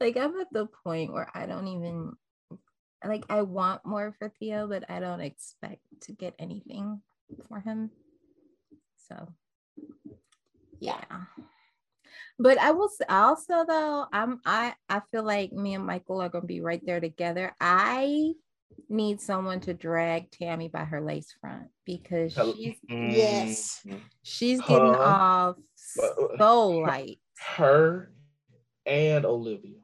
like I'm at the point where I don't even like I want more for Theo, but I don't expect to get anything for him. So yeah. But I will also though, I'm I I feel like me and Michael are gonna be right there together. I need someone to drag Tammy by her lace front because she's mm-hmm. yes she's getting her, off so light. Her and Olivia.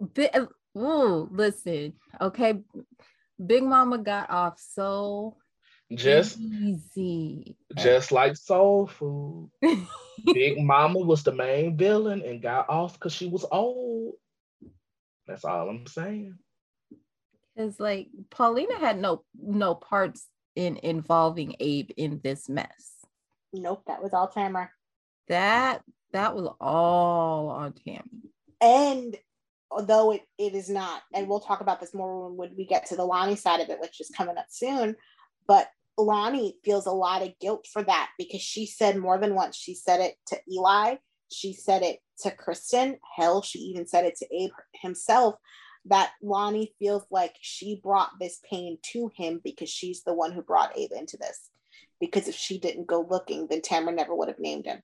But, uh, ooh, listen, okay. Big Mama got off so just easy. Just like Soul Food. Big Mama was the main villain and got off because she was old. That's all I'm saying. Because like Paulina had no no parts in involving Abe in this mess. Nope, that was all Tamara. That that was all on Tammy. And uh, although it, it is not, and we'll talk about this more when, when we get to the Lani side of it, which is coming up soon. But Lani feels a lot of guilt for that because she said more than once. She said it to Eli, she said it to Kristen. Hell, she even said it to Abe himself that Lani feels like she brought this pain to him because she's the one who brought Ava into this. Because if she didn't go looking, then Tamara never would have named him.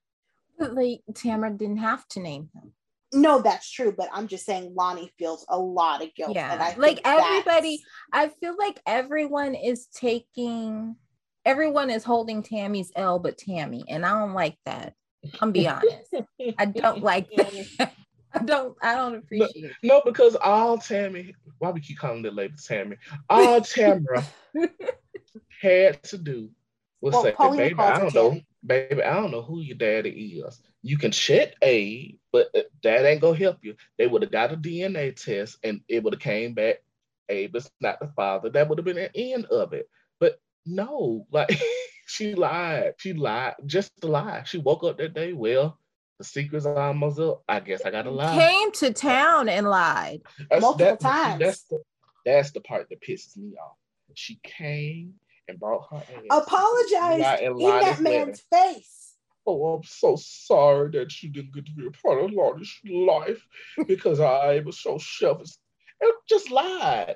But like Tamara didn't have to name him. No, that's true, but I'm just saying Lani feels a lot of guilt. Yeah, like everybody, I feel like everyone is taking, everyone is holding Tammy's L, but Tammy, and I don't like that. I'm be honest, I don't like that. I don't, I don't appreciate. No, no, because all Tammy, why we keep calling the label Tammy? All Tamara had to do was well, say, "Baby, I don't know, baby, I don't know who your daddy is." you can check A, but uh, that ain't gonna help you. They would have got a DNA test and it would have came back Abe is not the father. That would have been the end of it. But no, like she lied. She lied just to lie. She woke up that day. Well, the secret's are almost up. I guess I gotta lie. Came to town and lied that's, multiple that, times. That's the, that's the part that pisses me off. She came and brought her ass. Apologized in that man's face oh, I'm so sorry that you didn't get to be a part of Lotte's life because I was so selfish. And just lied.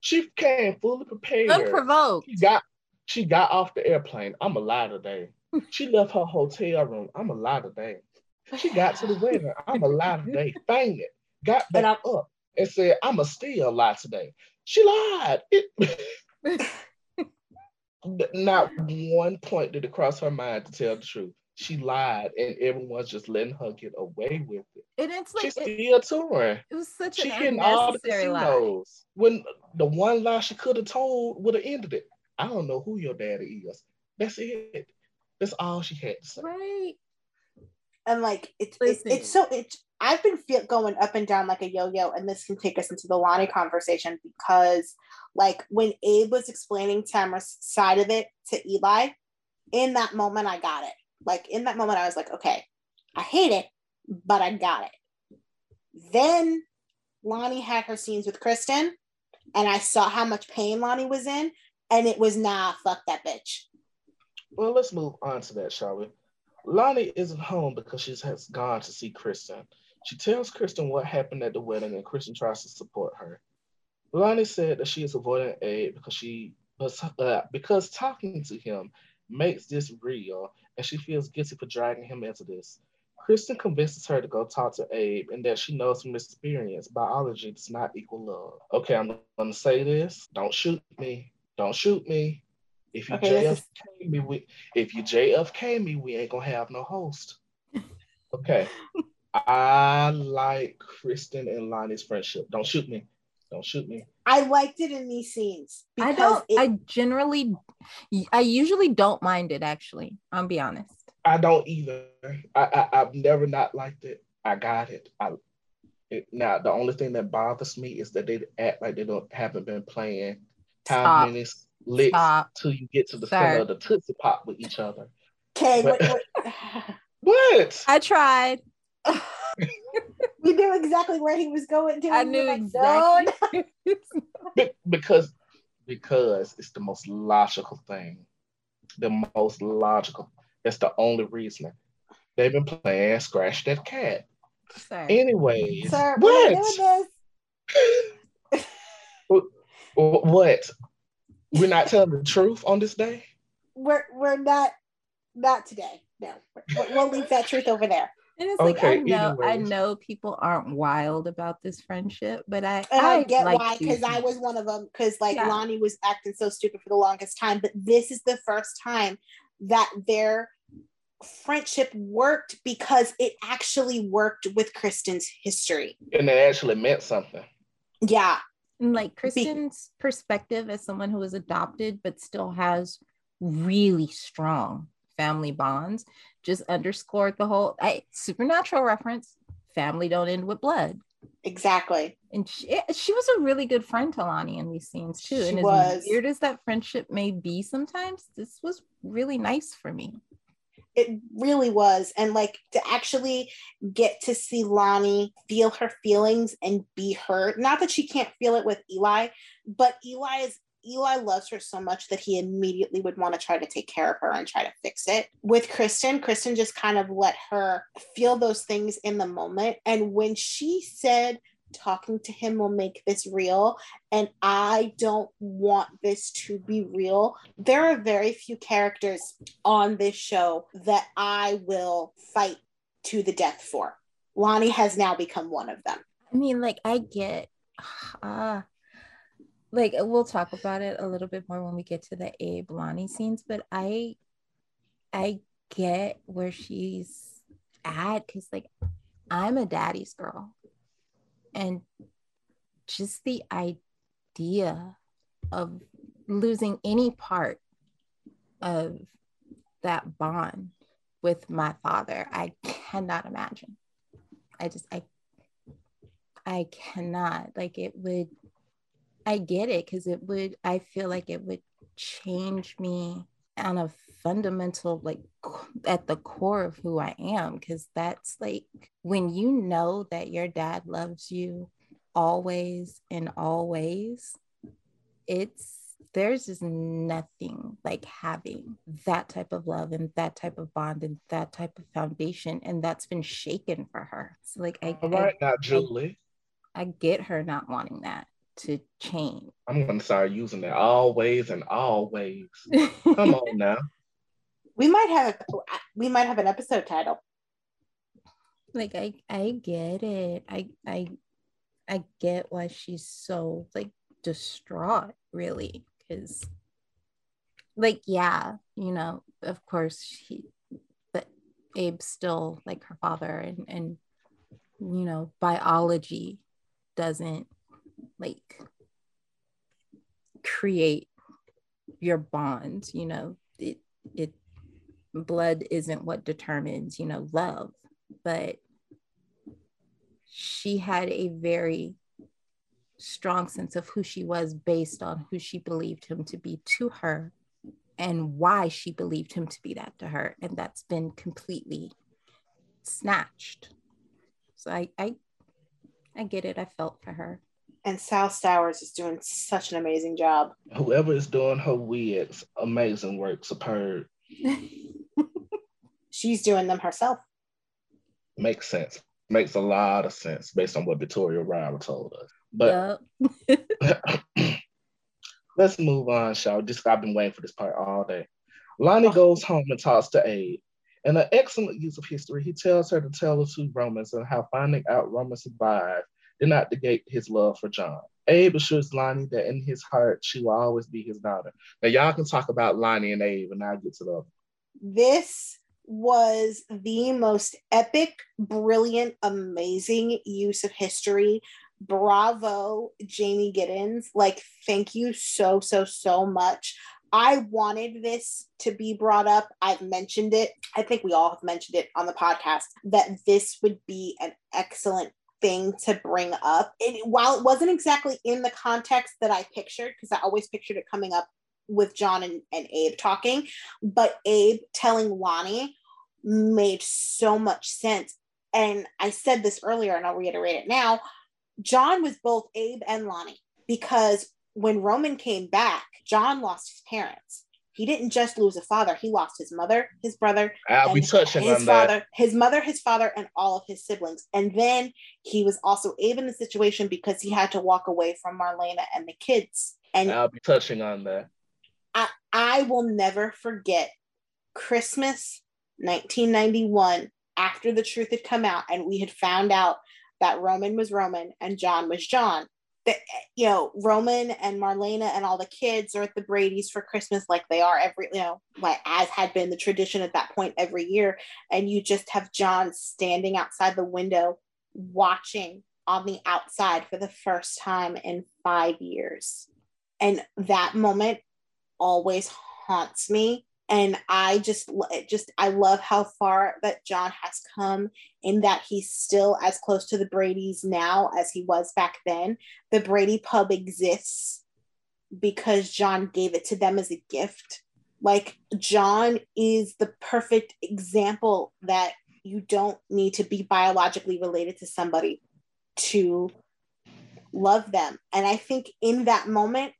She came fully prepared. Unprovoked. She got she got off the airplane. I'm a lie today. She left her hotel room. I'm a lie today. She got to the wedding. I'm a lie today. it. Got back up and said, I'm a still lie today. She lied. It, not one point did it cross her mind to tell the truth she lied and everyone's just letting her get away with it. And it's like she's still touring. It was such she an unnecessary all the casinos. lie. When the one lie she could have told would have ended it. I don't know who your daddy is. That's it. That's all she had to say. Right. And like it's it's, it's so it's I've been feel, going up and down like a yo-yo, and this can take us into the Lani conversation because, like, when Abe was explaining Tamara's side of it to Eli, in that moment I got it like in that moment, I was like, okay, I hate it, but I got it. Then Lani had her scenes with Kristen, and I saw how much pain Lani was in, and it was nah, fuck that bitch. Well, let's move on to that, shall we? Lani isn't home because she has gone to see Kristen. She tells Kristen what happened at the wedding, and Kristen tries to support her. Lani said that she is avoiding Abe because she uh, because talking to him makes this real, and she feels guilty for dragging him into this. Kristen convinces her to go talk to Abe and that she knows from experience biology does not equal love. Okay, I'm gonna say this. Don't shoot me. Don't shoot me. If you okay, JFK me, we if you JFK me, we ain't gonna have no host. Okay. I like Kristen and Lani's friendship. Don't shoot me. Don't shoot me. I liked it in these scenes. I don't. It, I generally, I usually don't mind it. Actually, I'll be honest. I don't either. I, I have never not liked it. I got it. I it, now the only thing that bothers me is that they act like they don't haven't been playing how Stop. many licks Stop. till you get to the Sir. center of the Tootsie Pop with each other. Okay, But- what, What? I tried. what- we knew exactly where he was going to. I and we were knew like, exactly. Be- because because it's the most logical thing. The most logical. That's the only reason. They've been playing Scratch That Cat. Sir. Anyways, Sir, we're what? doing this. Wh- what? We're not telling the truth on this day? We're we're not not today. No, We're- we'll leave that truth over there. And it's like I Okay, know I know people aren't wild about this friendship, but I And I, I get like why, because I was one of them. Because like Yeah. Lani was acting so stupid for the longest time, but this is the first time that their friendship worked because it actually worked with Kristen's history. And it actually meant something. Yeah, And like Kristen's perspective as someone who was adopted but still has really strong family bonds just underscored the whole I, supernatural reference family don't end with blood exactly. and she, eh, she was a really good friend to Lani in these scenes too She and as was. weird as that friendship may be sometimes this was really nice for me It really was. And like to actually get to see Lani feel her feelings and be heard. Not that she can't feel it with Eli, but Eli is Eli loves her so much that he immediately would want to try to take care of her and try to fix it. With Kristen, Kristen just kind of let her feel those things in the moment. And when she said, talking to him will make this real, and I don't want this to be real, there are very few characters on this show that I will fight to the death for. Lani has now become one of them. I mean, like I get, uh, like we'll talk about it a little bit more when we get to the Abe Lani scenes, but I, I get where she's at because like I'm a daddy's girl, and just the idea of losing any part of that bond with my father, I cannot imagine. I just I I cannot like it would I get it because it would I feel like it would change me on a fundamental like at the core of who I am because that's like when you know that your dad loves you always and always it's there's just nothing like having that type of love and that type of bond and that type of foundation and that's been shaken for her so like i All right, now, Julie. I, I get her not wanting that to change I'm gonna start using that always and always. Come on now. We might have we might have an episode title. like i i get it i i i get why she's so like distraught really because like yeah you know of course she but abe's still like her father and and you know biology doesn't like create your bonds you know it it blood isn't what determines you know love but she had a very strong sense of who she was based on who she believed him to be to her and why she believed him to be that to her and that's been completely snatched so i i i get it i felt for her And Sal Stowers is doing such an amazing job. Whoever is doing her wigs, amazing work, superb. She's doing them herself. Makes sense. Makes a lot of sense based on what Victoria Ryan told us. But Yup. let's move on, shall we? Just I've been waiting for this part all day. Lani Oh. goes home and talks to Abe. In an excellent use of history, he tells her to tell the two Romans and how finding out Roman survived did not negate his love for John. Abe assures Lani that in his heart, she will always be his daughter. Now, y'all can talk about Lani and Abe, and I'll get to the other. This was the most epic, brilliant, amazing use of history. Bravo, Jamey Giddens. Like, thank you so, so, so much. I wanted this to be brought up. I've mentioned it. I think we all have mentioned it on the podcast that this would be an excellent thing to bring up. And while it wasn't exactly in the context that I pictured, because I always pictured it coming up with John and, and Abe talking, but Abe telling Lani made so much sense. And I said this earlier and I'll reiterate it now. John was both Abe and Lani because when Roman came back, John lost his parents. He didn't just lose a father, he lost his mother, his brother, ah, I'll be touching his on father, that. his mother, his father, and all of his siblings. And then he was also Abe in the situation because he had to walk away from Marlena and the kids. And I'll be touching on that. I, I will never forget Christmas 1991 after the truth had come out and we had found out that Roman was Roman and John was John. That you know, Roman and Marlena and all the kids are at the Brady's for Christmas like they are every, you know, like as had been the tradition at that point every year. And you just have John standing outside the window watching on the outside for the first time in five years. And that moment always haunts me and i just just i love how far that john has come in that he's still as close to the brady's now as he was back then. The brady pub exists because john gave it to them as a gift. Like john is the perfect example that you don't need to be biologically related to somebody to love them. And i think in that moment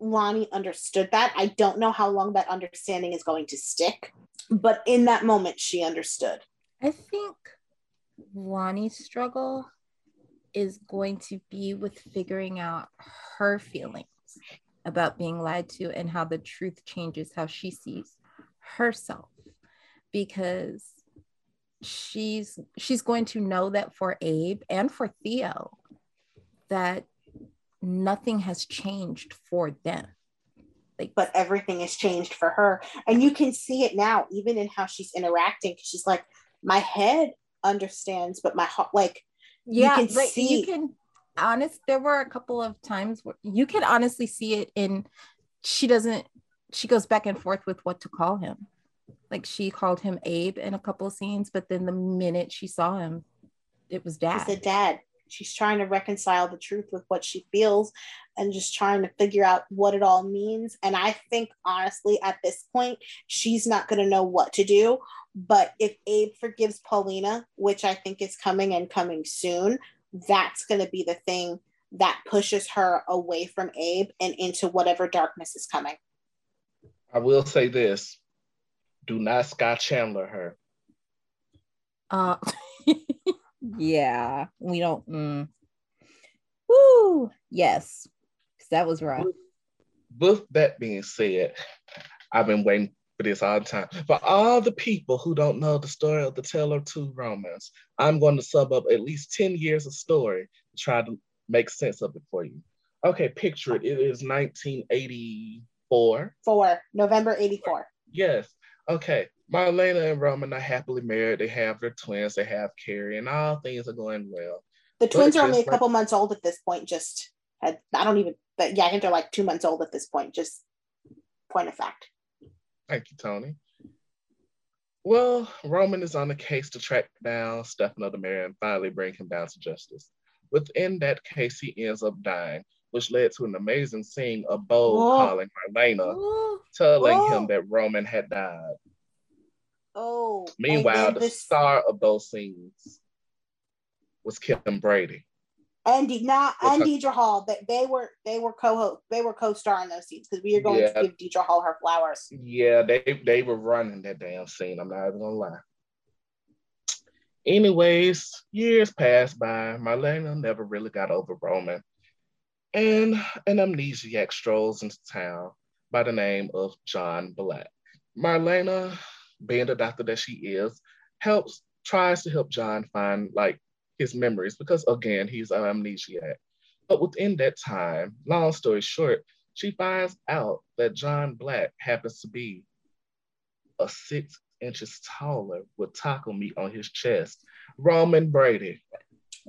Lani understood that. I don't know how long that understanding is going to stick, but in that moment, she understood. I think Lani's struggle is going to be with figuring out her feelings about being lied to and how the truth changes how she sees herself because she's she's going to know that for Abe and for Theo that nothing has changed for them. Like, but everything has changed for her. And you can see it now, even in how she's interacting. She's like, my head understands, but my heart, like, yeah, you can like, see. You can, honest, there were a couple of times where you can honestly see it in, she doesn't, she goes back and forth with what to call him. Like, she called him Abe in a couple of scenes, but then the minute she saw him, it was dad. She said dad she's trying to reconcile the truth with what she feels and just trying to figure out what it all means. And i think honestly at this point she's not going to know what to do. But if abe forgives paulina which i think is coming and coming soon that's going to be the thing that pushes her away from abe and into whatever darkness is coming. I will say this. Do not scott chandler her. Uh yeah, we don't. Mm. Woo, yes, that was rough. With that being said, I've been waiting for this all the time. For all the people who don't know the story of the Tale of Two Romans, I'm going to sum up at least 10 years of story to try to make sense of it for you. Okay, picture it. It is 1984. Four, November 84. Yes. Okay. Marlena and Roman are happily married. They have their twins. They have Carrie, and all things are going well. The twins are only a couple months old at this point. Just had I don't even. But yeah, I think they're like two months old at this point. Just point of fact. Thank you, Tony. Well, Roman is on a case to track down Stefano DiMera and finally bring him down to justice. Within that case, he ends up dying, which led to an amazing scene of Bo calling Marlena, telling him that Roman had died. Oh. Meanwhile, the this... star of those scenes was Kim Brady. And not and Deidre Hall, they, they were they were co they were co-star in those scenes because we are going yeah. to give Deidre Hall her flowers. Yeah, they they were running that damn scene. I'm not even gonna lie. Anyways, years passed by. Marlena never really got over Roman. And an amnesiac strolls into town by the name of John Black. Marlena being the doctor that she is, helps tries to help John find like his memories because again he's an amnesiac. But within that time, long story short, she finds out that John Black happens to be a six inches taller with taco meat on his chest. Roman Brady.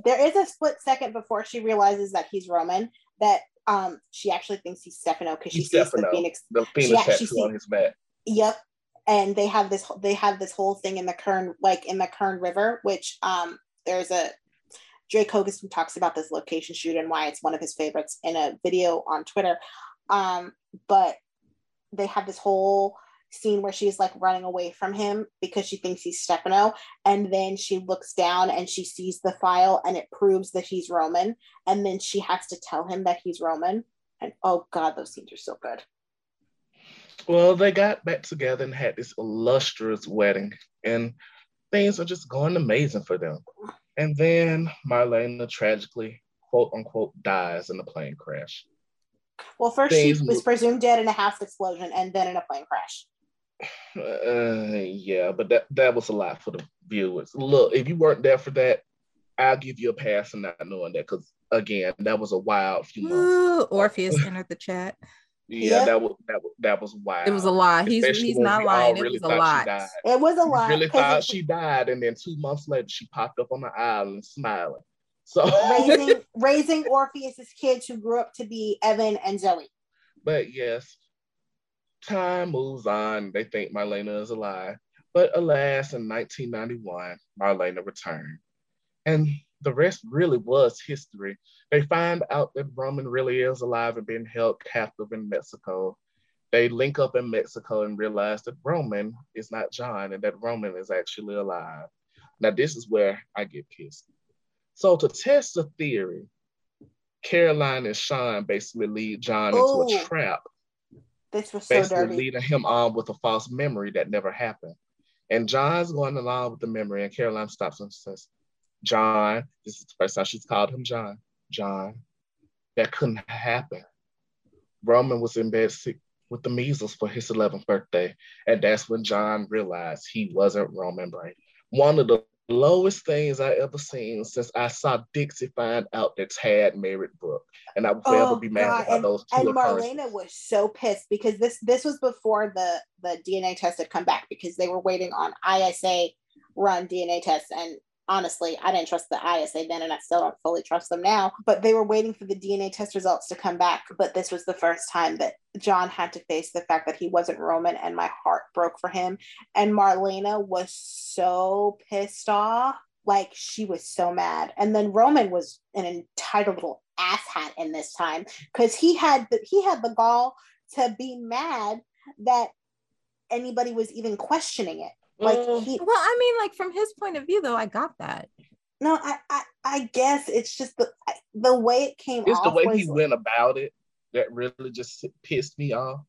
There is a split second before she realizes that he's Roman that um she actually thinks he's Stefano because she sees the phoenix. The phoenix tattoo on his back. Yep and they have this they have this whole thing in the Kern like in the Kern River, which um there's a Drake Hogestyn talks about this location shoot and why it's one of his favorites in a video on Twitter. Um, but they have this whole scene where she's like running away from him because she thinks he's Stefano. And then she looks down and she sees the file and it proves that he's Roman. And then she has to tell him that he's Roman. And oh God, those scenes are so good. Well, they got back together and had this illustrious wedding, and things are just going amazing for them. And then Marlena tragically, quote unquote, dies in a plane crash. Well, first things she was presumed dead in a house explosion and then in a plane crash. Uh, yeah, but that, that was a lot for the viewers. Look, if you weren't there for that, I'll give you a pass and not knowing that because again, that was a wild few months. Ooh, Orpheus entered the chat. Yeah, that was that was that was wild. It was a lie. He's he's not lying. Really it was a lie. It was a lie. Really thought she died, and then two months later, she popped up on the island smiling. So raising raising Orpheus's kids who grew up to be Evan and Zoe. But yes, time moves on. They think Marlena is alive, but alas, in 1991, Marlena returned, and the rest really was history. They find out that Roman really is alive and being held captive in Mexico. They link up in Mexico and realize that Roman is not John and that Roman is actually alive. Now, this is where I get pissed. So, to test the theory, Caroline and Shawn basically lead John Ooh, into a oh. trap. This was so basically dirty. leading him on with a false memory that never happened. And John's going along with the memory, and Caroline stops and says, John, this is the first time she's called him John. John, that couldn't happen. Roman was in bed sick with the measles for his 11th birthday. And that's when John realized he wasn't Roman Brady. One of the lowest things I ever seen since I saw Dixie find out that Tad married Brooke. And I will oh, forever oh, be mad God. about and, those two. And Marlena was so pissed because this this was before the, the DNA test had come back because they were waiting on ISA run DNA tests and honestly, I didn't trust the ISA then, and I still don't fully trust them now. But they were waiting for the DNA test results to come back. But this was the first time that John had to face the fact that he wasn't Roman, and my heart broke for him. And Marlena was so pissed off. Like she was so mad. And then Roman was an entitled little asshat in this time because he had the, he had the gall to be mad that anybody was even questioning it like mm. he, well, I mean, like from his point of view, though, I got that. No, I, I, I guess it's just the the way it came. It's the way he like, went about it that really just pissed me off.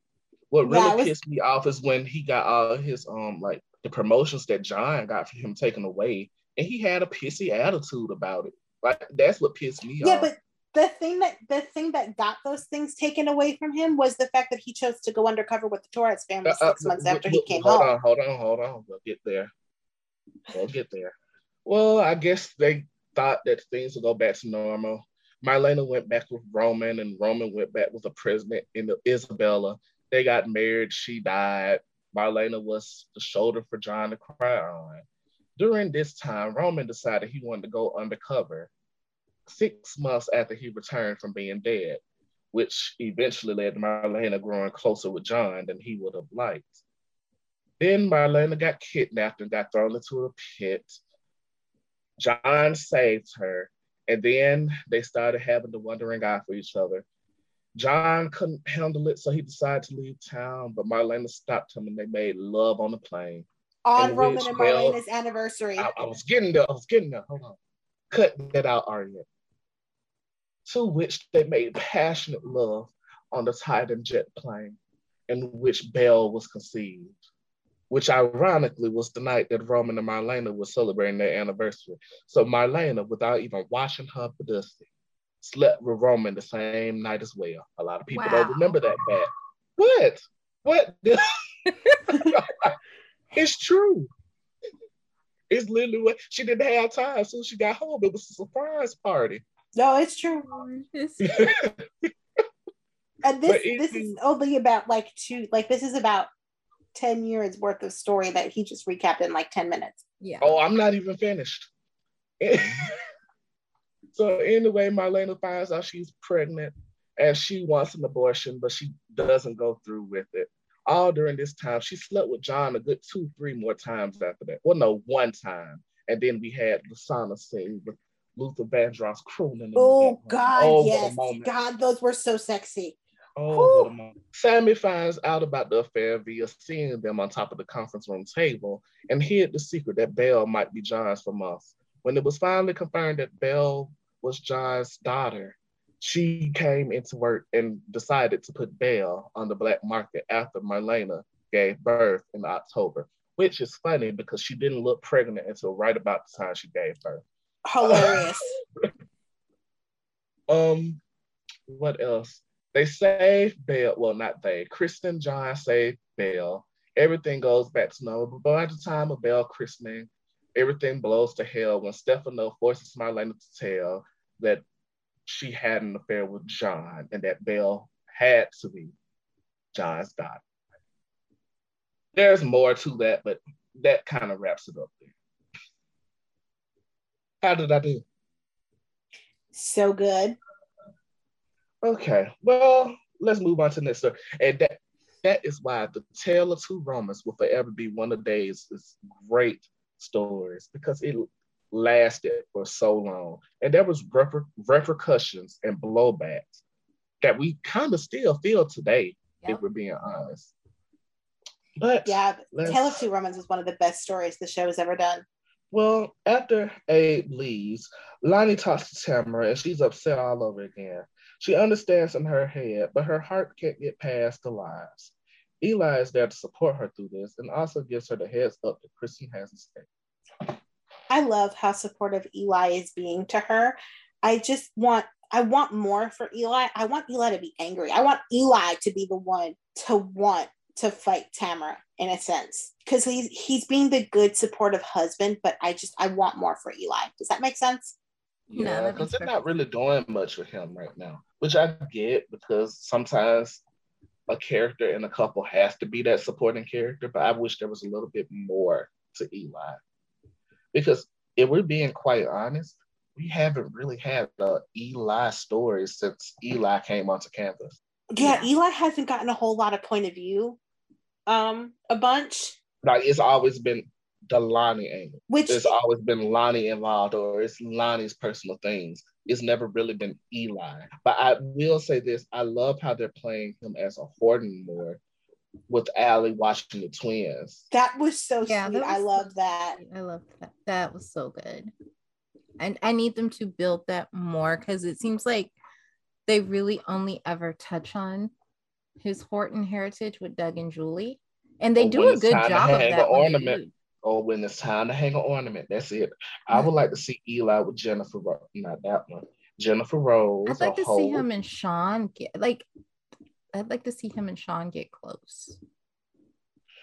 What really yeah, was, pissed me off is when he got all his um like the promotions that John got for him taken away, and he had a pissy attitude about it. Like that's what pissed me yeah, off. Yeah, but the thing that the thing that got those things taken away from him was the fact that he chose to go undercover with the Torres family uh, uh six uh, months after he came hold home. Hold on, hold on, hold on. We'll get there. We'll get there. Well, I guess they thought that things would go back to normal. Marlena went back with Roman, and Roman went back with the president in Isabella. They got married. She died. Marlena was the shoulder for John to cry on. During this time, Roman decided he wanted to go undercover six months after he returned from being dead, which eventually led to Marlena growing closer with John than he would have liked. Then Marlena got kidnapped and got thrown into a pit. John saved her, and then they started having the wandering eye for each other. John couldn't handle it, so he decided to leave town, but Marlena stopped him and they made love on the plane. On Roman and Marlena's well, anniversary. I, I, was getting there. I was getting there. Hold on. Cut that out, Arya to which they made passionate love on the Titan jet plane in which Belle was conceived, which ironically was the night that Roman and Marlena were celebrating their anniversary. So Marlena, without even washing her pussy, slept with Roman the same night as well. A lot of people wow. don't remember that bad. What? What? it's true. It's literally what she didn't have time, so she got home. It was a surprise party. No, it's true. and this this is only about like two like this is about 10 years worth of story that he just recapped in like 10 minutes. Yeah. Oh, I'm not even finished. so anyway, Marlena finds out she's pregnant and she wants an abortion, but she doesn't go through with it. All during this time, she slept with John a good two, three more times after that. Well, no, one time. And then we had the sauna scene with Luther Vandross crooning. Oh God, oh, yes, God, those were so sexy. Oh, Sami finds out about the affair via seeing them on top of the conference room table and hid the secret that Belle might be John's from us. When it was finally confirmed that Belle was John's daughter, she came into work and decided to put Belle on the black market after Marlena gave birth in October, which is funny because she didn't look pregnant until right about the time she gave birth. Hilarious. um, what else? They save Belle. Well, not they. Kristen John save Belle. Everything goes back to normal. But by the time of Belle christening, everything blows to hell when Stefano forces Marlena to tell that she had an affair with John and that Belle had to be John's daughter. There's more to that, but that kind of wraps it up there. How did I do? So good. Okay, well, let's move on to the next story. And that that is why the Tale of Two Romans will forever be one of Days' great stories because it lasted for so long. And there was reper- repercussions and blowbacks that we kind of still feel today, yep. if we're being honest. But yeah, Tale of Two Romans is one of the best stories the show has ever done. Well, after Abe leaves, Lani talks to Tamara and she's upset all over again. She understands in her head, but her heart can't get past the lies. Eli is there to support her through this and also gives her the heads up that Kristen has stake. I love how supportive Eli is being to her. I just want I want more for Eli. I want Eli to be angry. I want Eli to be the one to want to fight Tamara in a sense because he's he's being the good supportive husband but i just i want more for eli. Does that make sense? Yeah because they're not really doing much with him right now which i get because sometimes a character in a couple has to be that supporting character but i wish there was a little bit more to eli. Because if we're being quite honest we haven't really had the eli story since eli came onto campus. Yeah, Eli hasn't gotten a whole lot of point of view um a bunch. Like it's always been the Lani angle. Which it's always been Lani involved or it's Lani's personal things. It's never really been Eli. But I will say this, I love how they're playing him as a Horton more with Allie watching the twins. That was so yeah, sweet. Was I love that. I love that. That was so good. And I need them to build that more because it seems like they really only ever touch on his Horton heritage with Doug and Julie, and they do a good job of that. ornament, or oh, when it's time to hang an ornament, that's it. I would like to see Eli with Jennifer, not that one. Jennifer Rose. I'd like to Hope. see him and Shawn get like. I'd like to see him and Shawn get close.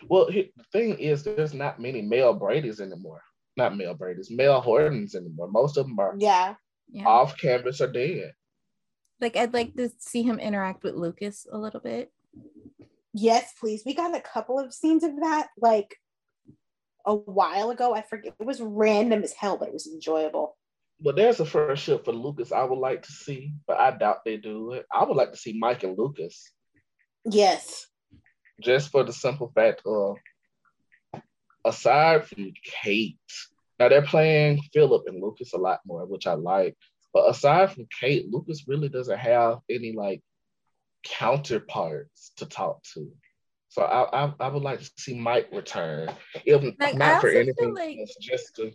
Well, the thing is, there's not many male Brady's anymore. Not male Brady's, male Hortons anymore. Most of them are yeah, yeah. off campus or dead. Like I'd like to see him interact with Lucas a little bit. Yes, please. We got a couple of scenes of that like a while ago. I forget. It was random as hell, but it was enjoyable. But there's a friendship for Lucas I would like to see, but I doubt they do it. I would like to see Mike and Lucas. Yes. Just for the simple fact of aside from Kate, now they're playing Philip and Lucas a lot more, which I like. But aside from Kate, Lucas really doesn't have any like counterparts to talk to. So I, I, I would like to see Mike return, if like, not for anything like, else, just to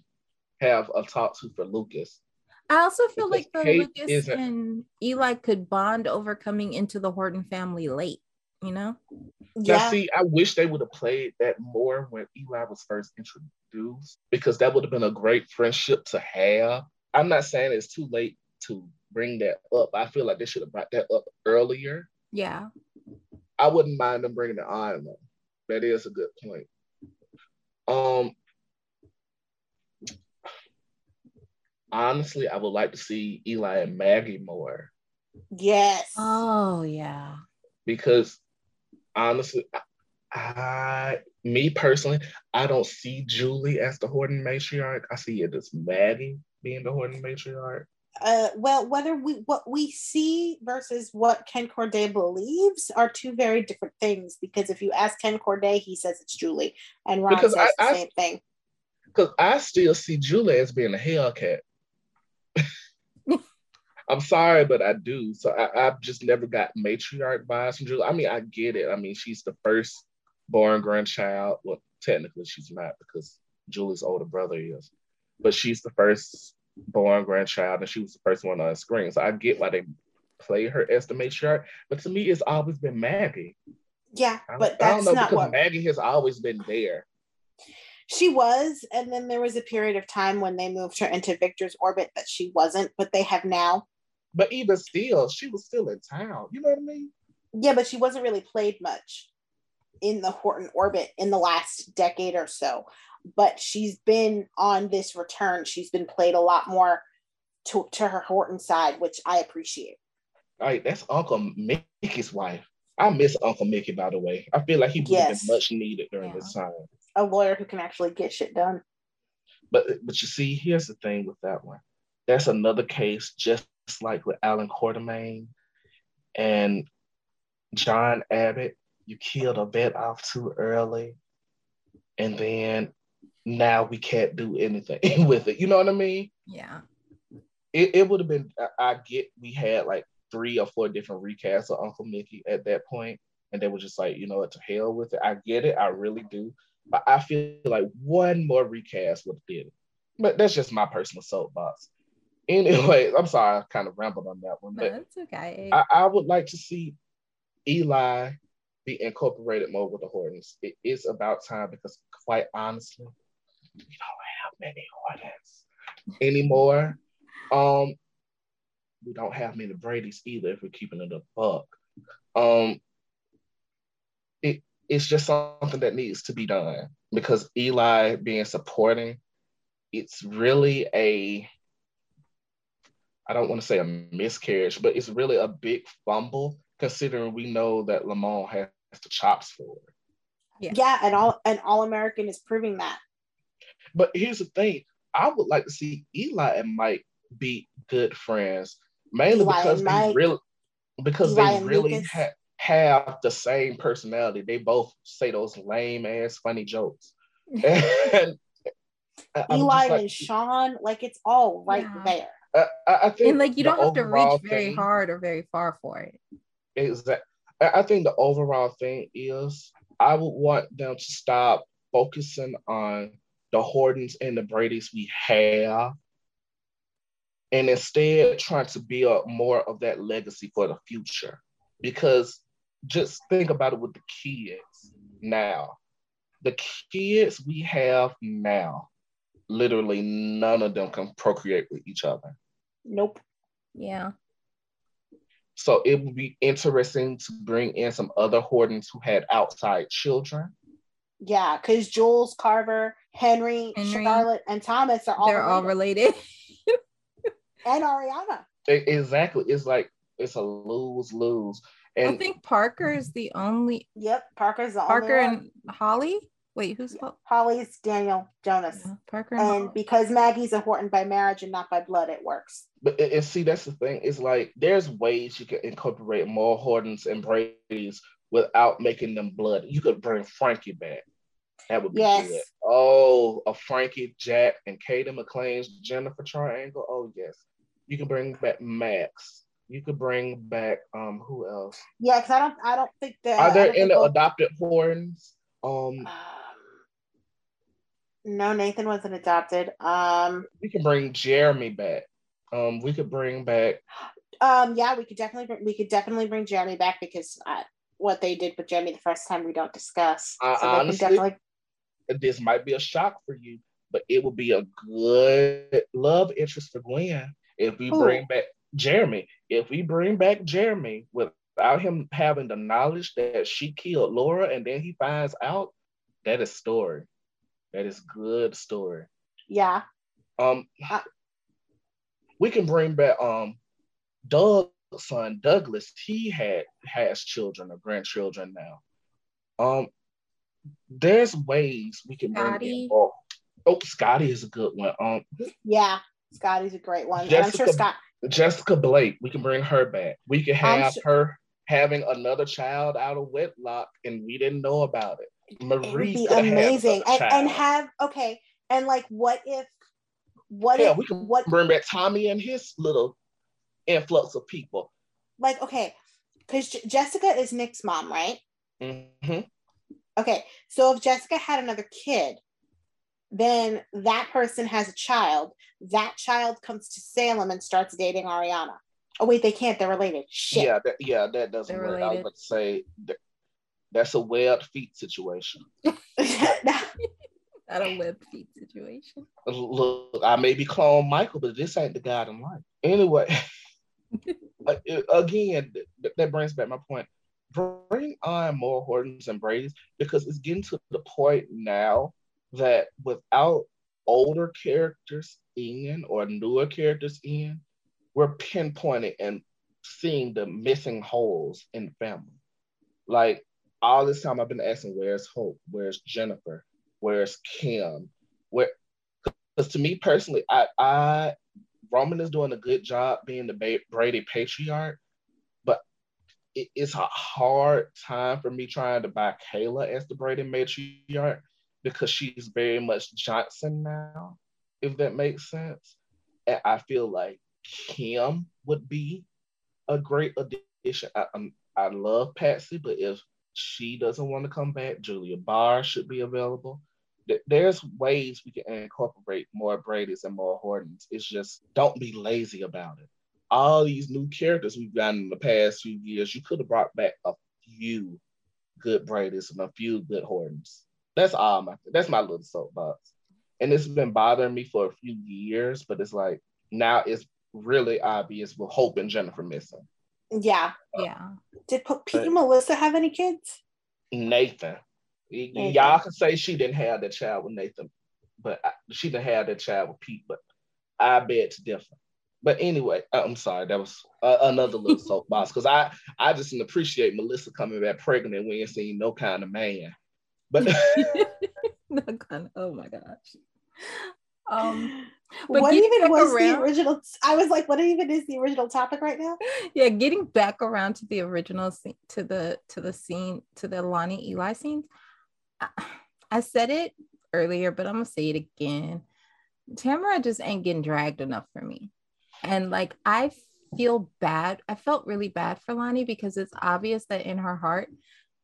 have a talk to for Lucas. I also feel because like the Lucas and Eli could bond over coming into the Horton family late, you know? Yeah. Now, see, I wish they would have played that more when Eli was first introduced, because that would have been a great friendship to have. I'm not saying it's too late to bring that up. I feel like they should have brought that up earlier. Yeah. I wouldn't mind them bringing it on though. That is a good point. Um, honestly, I would like to see Eli and Maggie more. Yes. Oh yeah. Because honestly, I, I me personally, I don't see Julie as the Horton matriarch. I see it as Maggie being the Horton matriarch. Uh, well, whether we what we see versus what Ken Corday believes are two very different things. Because if you ask Ken Corday, he says it's Julie, and Ron because says I, the I, same thing. Because I still see Julie as being a Hellcat. I'm sorry, but I do. So I, have just never got matriarch vibes from Julie. I mean, I get it. I mean, she's the first born grandchild. Well, technically she's not because Julie's older brother is, but she's the first born grandchild and she was the first one on screen. So I get why they play her as the matriarch, but to me, it's always been Maggie. Yeah, but that's I don't know, not what Maggie has always been there. She was, and then there was a period of time when they moved her into Victor's orbit that she wasn't, but they have now. But even still, she was still in town. You know what I mean? Yeah, but she wasn't really played much in the Horton orbit in the last decade or so. But she's been on this return. She's been played a lot more to, to her Horton side, which I appreciate. All right, that's Uncle Mickey's wife. I miss Uncle Mickey, by the way. I feel like he would yes. have been much needed during yeah. this time a lawyer who can actually get shit done. But but you see, here's the thing with that one. That's another case, just like with Alan Quartermaine and John Abbott. You killed a vet off too early, and then now we can't do anything with it. You know what I mean? Yeah. It, it would have been. I, get we had like three or four different recasts of Uncle Mickey at that point, and they were just like, you know what, to hell with it. I get it. I really do. But I feel like one more recast would have did it. But that's just my personal soapbox. Anyway, I'm sorry, I kind of rambled on that one. But that's okay. I, I, would like to see Eli be incorporated more with the Hortons. It is about time because, quite honestly, we don't have many Hortons anymore. Um, we don't have many Brady's either if we're keeping it a buck. Um, it it's just something that needs to be done because Eli being supporting, it's really a I don't want to say a miscarriage, but it's really a big fumble considering we know that Lamon has the chops for it. Yeah. yeah, and all and All American is proving that. But here's the thing: I would like to see Eli and Mike be good friends, mainly Eli because they really because Eli they really had have the same personality. They both say those lame ass funny jokes. and Eli like, and Shawn, like it's all right yeah. there. I, I, think and like you don't have to reach very thing, hard or very far for it. Exactly. I think the overall thing is I would want them to stop focusing on the Hortons and the Brady's we have and instead trying to build more of that legacy for the future. Because just think about it with the kids now. The kids we have now, literally none of them can procreate with each other. Nope. Yeah. So it would be interesting to bring in some other Hortons who had outside children. Yeah, because Jules, Carver, Henry, Henry, Charlotte, and Thomas are all they're related. all related. and Ariana. Exactly. It's like it's a lose lose. And I think Parker is the only. Yep, Parker's the Parker and Holly. Wait, who's Holly's Daniel Jonas? Yeah, Parker and, and because Maggie's a Horton by marriage and not by blood, it works. But and see, that's the thing. It's like there's ways you can incorporate more Hortons and Brady's without making them blood. You could bring Frankie back. That would be yes. good. Oh, a Frankie, Jack, and Katie McLean's Jennifer triangle. Oh yes. You can bring back Max. You could bring back um who else? Yeah, because I don't I don't think that are there any adopted Hortons? Um, um no, Nathan wasn't adopted. Um we can bring Jeremy back. Um we could bring back um yeah, we could definitely bring, we could definitely bring Jeremy back because uh, what they did with Jeremy the first time we don't discuss. Uh, so honestly, definitely... this might be a shock for you, but it would be a good love interest for Gwen if we Ooh. bring back Jeremy, if we bring back Jeremy without him having the knowledge that she killed Laura and then he finds out, that is story. That is good story. Yeah. Um we can bring back um Doug's son Douglas. He had has children or grandchildren now. Um there's ways we can bring Scotty. in oh, oh Scotty is a good one. Um yeah, Scotty's a great one. Jessica, I'm sure Scott Jessica Blake, we can bring her back. We can have sure. her having another child out of wedlock, and we didn't know about it. Marie it would be amazing, and, and have okay, and like, what if, what yeah, if, we can what bring back Tommy and his little influx of people. Like, okay, because J- Jessica is Nick's mom, right? Mm-hmm. Okay, so if Jessica had another kid, then that person has a child. That child comes to Salem and starts dating Ariana. Oh wait, they can't. They're related. Shit. Yeah, that, yeah, that doesn't They're work. I was related. about to say that, that's a webbed feet situation. Not a web feet situation. Look, I may be clone Michael, but this ain't the guy in life. Anyway, again, that brings back my point. Bring on more Hortons and Brady's because it's getting to the point now that without older characters in or newer characters in, we're pinpointing and seeing the missing holes in the family. Like all this time, I've been asking, "Where's Hope? Where's Jennifer? Where's Kim? Where?" Because to me personally, I, I Roman is doing a good job being the Brady patriarch, but it, it's a hard time for me trying to buy Kayla as the Brady matriarch because she's very much Johnson now, if that makes sense. And I feel like Kim would be a great addition. I, I love Patsy, but if she doesn't want to come back, Julia Barr should be available. There's ways we can incorporate more Brady's and more Hortons. It's just don't be lazy about it. All these new characters we've gotten in the past few years, you could have brought back a few good Brady's and a few good Hortons. That's all my that's my little soapbox. And it's been bothering me for a few years, but it's like now it's really obvious with Hope and Jennifer missing. Yeah. Yeah. Did Pete Right. and Melissa have any kids? Nathan. Nathan. Y'all can say she didn't have that child with Nathan, but I, she didn't have that child with Pete, but I bet it's different. But anyway, uh, I'm sorry, that was uh, another little soapbox because I I just didn't appreciate Melissa coming back pregnant and we ain't seen no kind of man. But Not gonna- oh my gosh. Um, But what even was the original? I was like, what even is the original topic right now? yeah, getting back around to the original scene, to the to the scene, to the Lani Eli scene. I, I said it earlier, but I'm gonna say it again. Tamara just ain't getting dragged enough for me, and like I feel bad. I felt really bad for Lani because it's obvious that in her heart,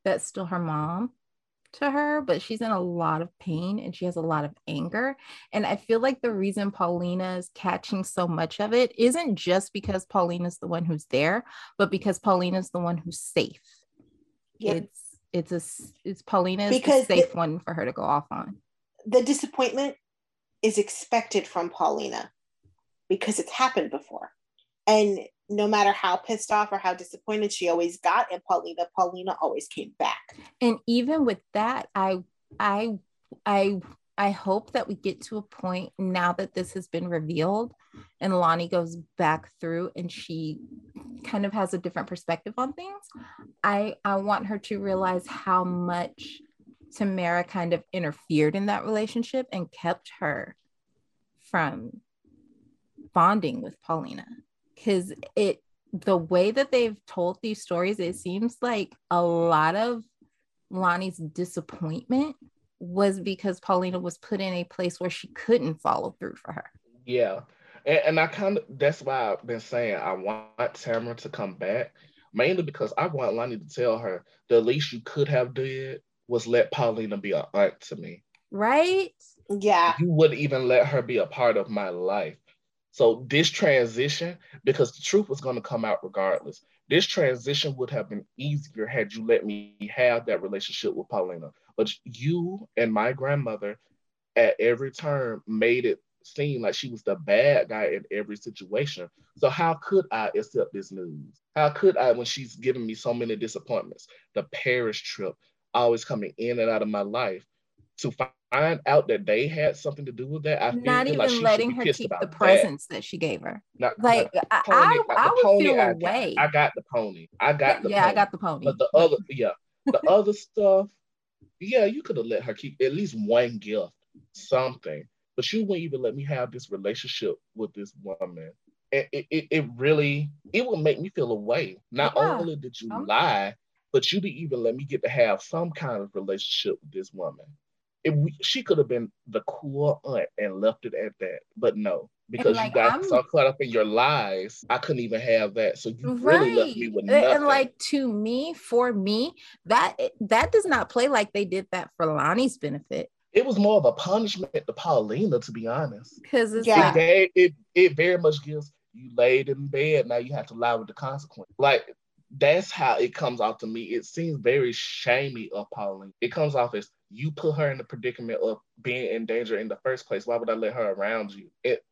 that's still her mom to her, but she's in a lot of pain and she has a lot of anger. And I feel like the reason Paulina is catching so much of it isn't just because Paulina's the one who's there, but because Paulina's the one who's safe. Yeah. It's it's a it's Paulina is Because the safe the- one for her to go off on. The disappointment is expected from Paulina because it's happened before. And no matter how pissed off or how disappointed she always got in Paulina, Paulina always came back. And even with that, I I I I hope that we get to a point now that this has been revealed and Lani goes back through and she kind of has a different perspective on things. I I want her to realize how much Tamara kind of interfered in that relationship and kept her from bonding with Paulina because it the way that they've told these stories it seems like a lot of Lani's disappointment was because Paulina was put in a place where she couldn't follow through for her. Yeah. And, and I kind of, that's why I've been saying I want Tamara to come back, mainly because I want Lani to tell her the least you could have did was let Paulina be an aunt to me. Right? Yeah. You wouldn't even let her be a part of my life. So this transition, because the truth was going to come out regardless, this transition would have been easier had you let me have that relationship with Paulina. But you and my grandmother at every turn made it seem like she was the bad guy in every situation. So how could I accept this news? How could I when she's giving me so many disappointments? The Paris trip, always coming in and out of my life. To find out that they had something to do with that, I feel Not even like she letting her keep the presents that. she gave her. Not- Like not- I, pony- I, I would pony feel I away. Got, I got the pony. I got the yeah, pony. I got the pony. But the other, yeah, the other stuff, yeah, you could have let her keep at least one gift, something. But you wouldn't even let me have this relationship with this woman. It, it, it, it really, it would make me feel away. Not Yeah. only did you Um, lie, but you didn't even let me get to have some kind of relationship with this woman. It, she could have been the cool aunt and left it at that, but no, because like, you got I'm, so caught up in your lies, I couldn't even have that. So you right. really left me with nothing. And like to me, for me, that that does not play like they did that for Lani's benefit. It was more of a punishment to Paulina, to be honest. Because it's yeah. it, it it very much gives you laid in bed. Now you have to lie with the consequence. Like that's how it comes off to me. It seems very shamey of Pauline. It comes off as you put her in the predicament of being in danger in the first place. Why would I let her around you? It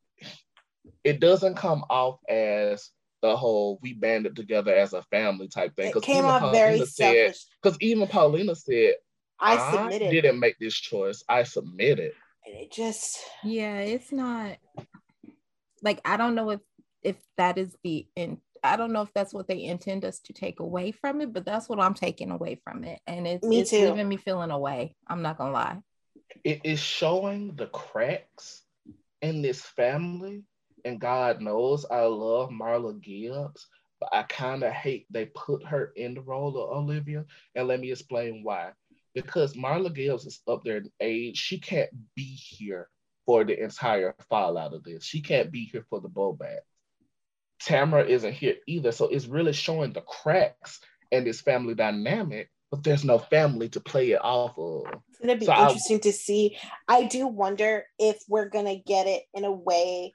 it doesn't come off as the whole we banded together as a family type thing. It came off Paulina very selfish. Because even Paulina said, I submitted. I didn't make this choice. I submitted. And it just yeah, it's not like I don't know if if that is the in I don't know if that's what they intend us to take away from it, but that's what I'm taking away from it. And it's, me it's too. leaving me feeling away. I'm not gonna lie. It is showing the cracks in this family. And God knows I love Marla Gibbs, but I kind of hate they put her in the role of Olivia. And let me explain why. Because Marla Gibbs is up there in age, she can't be here for the entire fallout of this. She can't be here for the blowback. Tamara isn't here either. So it's really showing the cracks in this family dynamic, but there's no family to play it off of. It's gonna be so interesting I, to see. I do wonder if we're gonna get it in a way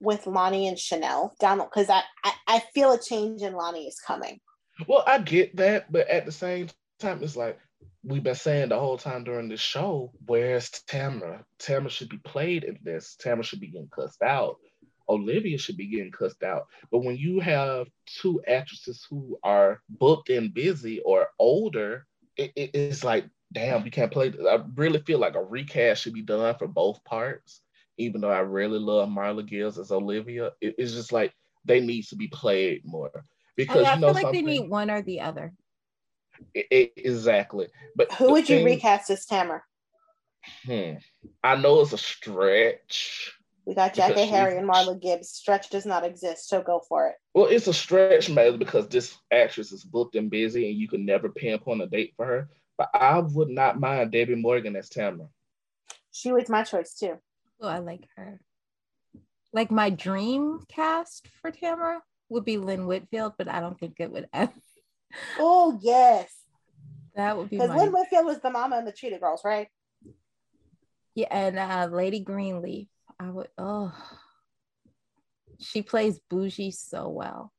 with Lani and Chanel down because I, I, I feel a change in Lani is coming. Well, I get that, but at the same time, it's like we've been saying the whole time during the show, where's Tamara? Tamara should be played in this. Tamara should be getting cussed out. Olivia should be getting cussed out. But when you have two actresses who are booked and busy or older, it, it, it's like, damn, we can't play. I really feel like a recast should be done for both parts. Even though I really love Marla Gibbs as Olivia, it, it's just like they need to be played more because I, I you know feel like they need one or the other. exactly. But who would thing, you recast as Tamara? Hmm. I know it's a stretch we got Jackée Harry and Marla Gibbs. Stretch does not exist, so go for it. Well, it's a stretch, mainly because this actress is booked and busy, and you can never pinpoint a date for her. But I would not mind Debbie Morgan as Tamara. She was my choice too. Oh, I like her. Like my dream cast for Tamara would be Lynn Whitfield, but I don't think it would ever. Oh yes, that would be because. Lynn Whitfield was the mama in the Cheetah Girls, right? Yeah, and uh, Lady Greenleaf. I would oh she plays bougie so well.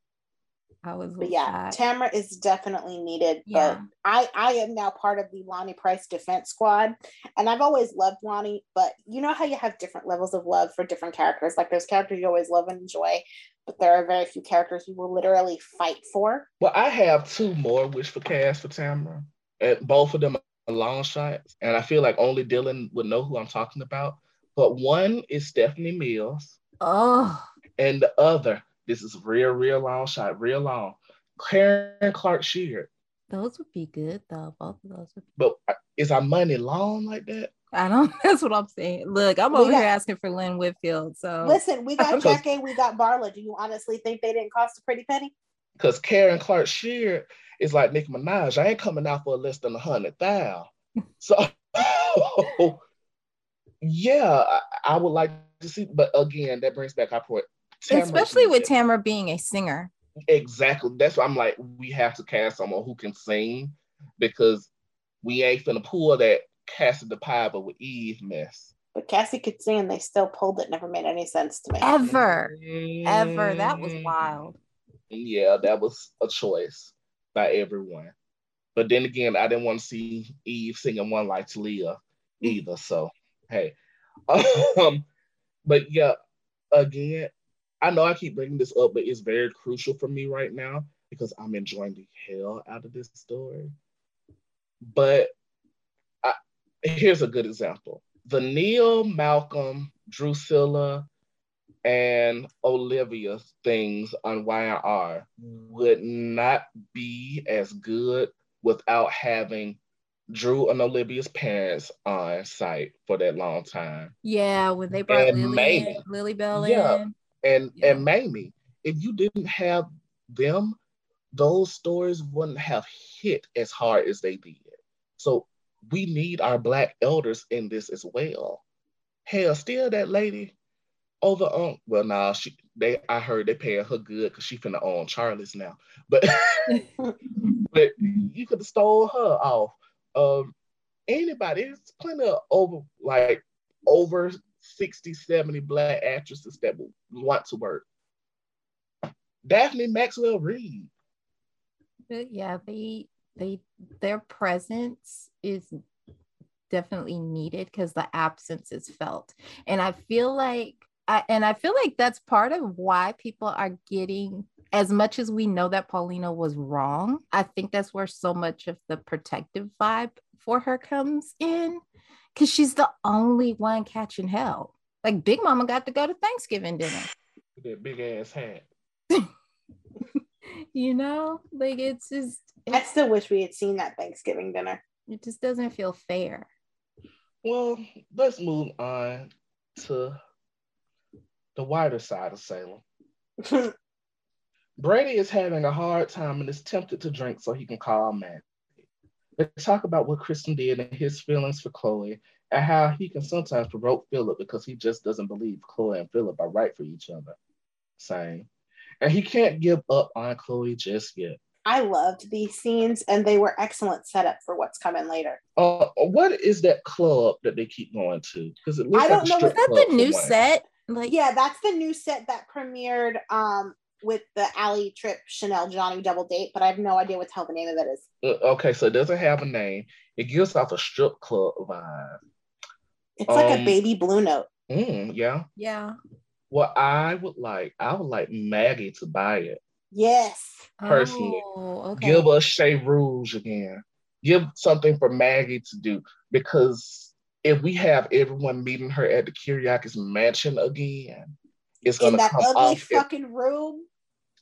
I was but yeah, Tamara is definitely needed. Yeah. But I I am now part of the Lani Price defense squad. And I've always loved Lani. but you know how you have different levels of love for different characters. Like there's characters you always love and enjoy, but there are very few characters you will literally fight for. Well, I have two more wish for cast for Tamara. And both of them are long shots. And I feel like only Dylan would know who I'm talking about. But one is Stephanie Mills. Oh. And the other, this is real, real long shot, real long. Karen Clark Sheard. Those would be good though. Both of those would be But uh, is our money long like that? I don't that's what I'm saying. Look, I'm we over got, here asking for Lynn Whitfield. So listen, we got Jackée, we got Marla. Do you honestly think they didn't cost a pretty penny? Because Karen Clark Sheard is like Nicki Minaj. I ain't coming out for less than a hundred thousand. So yeah, I, I, would like to see, but again, that brings back our point. Tamara Especially with Tamara being a singer. Exactly. That's why I'm like, we have to cast someone who can sing because we ain't finna pull that Kassie DePaiva with Eve mess. But Kassie could sing and they still pulled it. Never made any sense to me. Ever. Mm-hmm. Ever. That was wild. Yeah, that was a choice by everyone. But then again, I didn't want to see Eve singing one like Talia either. So hey. Um, but yeah, again, I know I keep bringing this up, but it's very crucial for me right now because I'm enjoying the hell out of this story. But I, here's a good example: the Neil, Malcolm, Drusilla, and Olivia things on YR would not be as good without having Drew and Olivia's parents on site for that long time. Yeah, when they brought and Lily, Mamie, in, Lily Bell yeah, in. And yeah. and Mamie, if you didn't have them, those stories wouldn't have hit as hard as they did. So we need our black elders in this as well. Hell, still that lady over on well nah she they I heard they paying her good because she finna own Charlie's now. But but you could have stole her off. Um anybody, there's plenty of over like over 60, 70 black actresses that would want to work. Daphne Maxwell Reid. Yeah, they they their presence is definitely needed because the absence is felt. And I feel like I, and I feel like that's part of why people are getting as much as we know that Paulina was wrong. I think that's where so much of the protective vibe for her comes in because she's the only one catching hell. Like Big Mama got to go to Thanksgiving dinner. That big ass hat. you know, like it's just. I still wish we had seen that Thanksgiving dinner. It just doesn't feel fair. Well, let's move on to the wider side of Salem. Brady is having a hard time and is tempted to drink so he can call Matt. They talk about what Kristen did and his feelings for Chloe and how he can sometimes provoke Philip because he just doesn't believe Chloe and Philip are right for each other. Saying, and he can't give up on Chloe just yet. I loved these scenes and they were excellent setup for what's coming later. Uh, what is that club that they keep going to? Because it looks I don't like know. a Is Is that the new set? Like, Yeah, that's the new set that premiered um with the Allie Tripp Chanel Johnny double date, but I have no idea what the hell the name of that is. Uh, okay, so it doesn't have a name. It gives off a strip club vibe. It's like a Um, baby blue note. Mm, yeah. yeah. What I would like, I would like Maggie to buy it. Yes. personally. Oh, okay. Give us Chez Rouge again. Give something for Maggie to do because if we have everyone meeting her at the Kiriakis mansion again, it's In gonna that come ugly off in fucking room.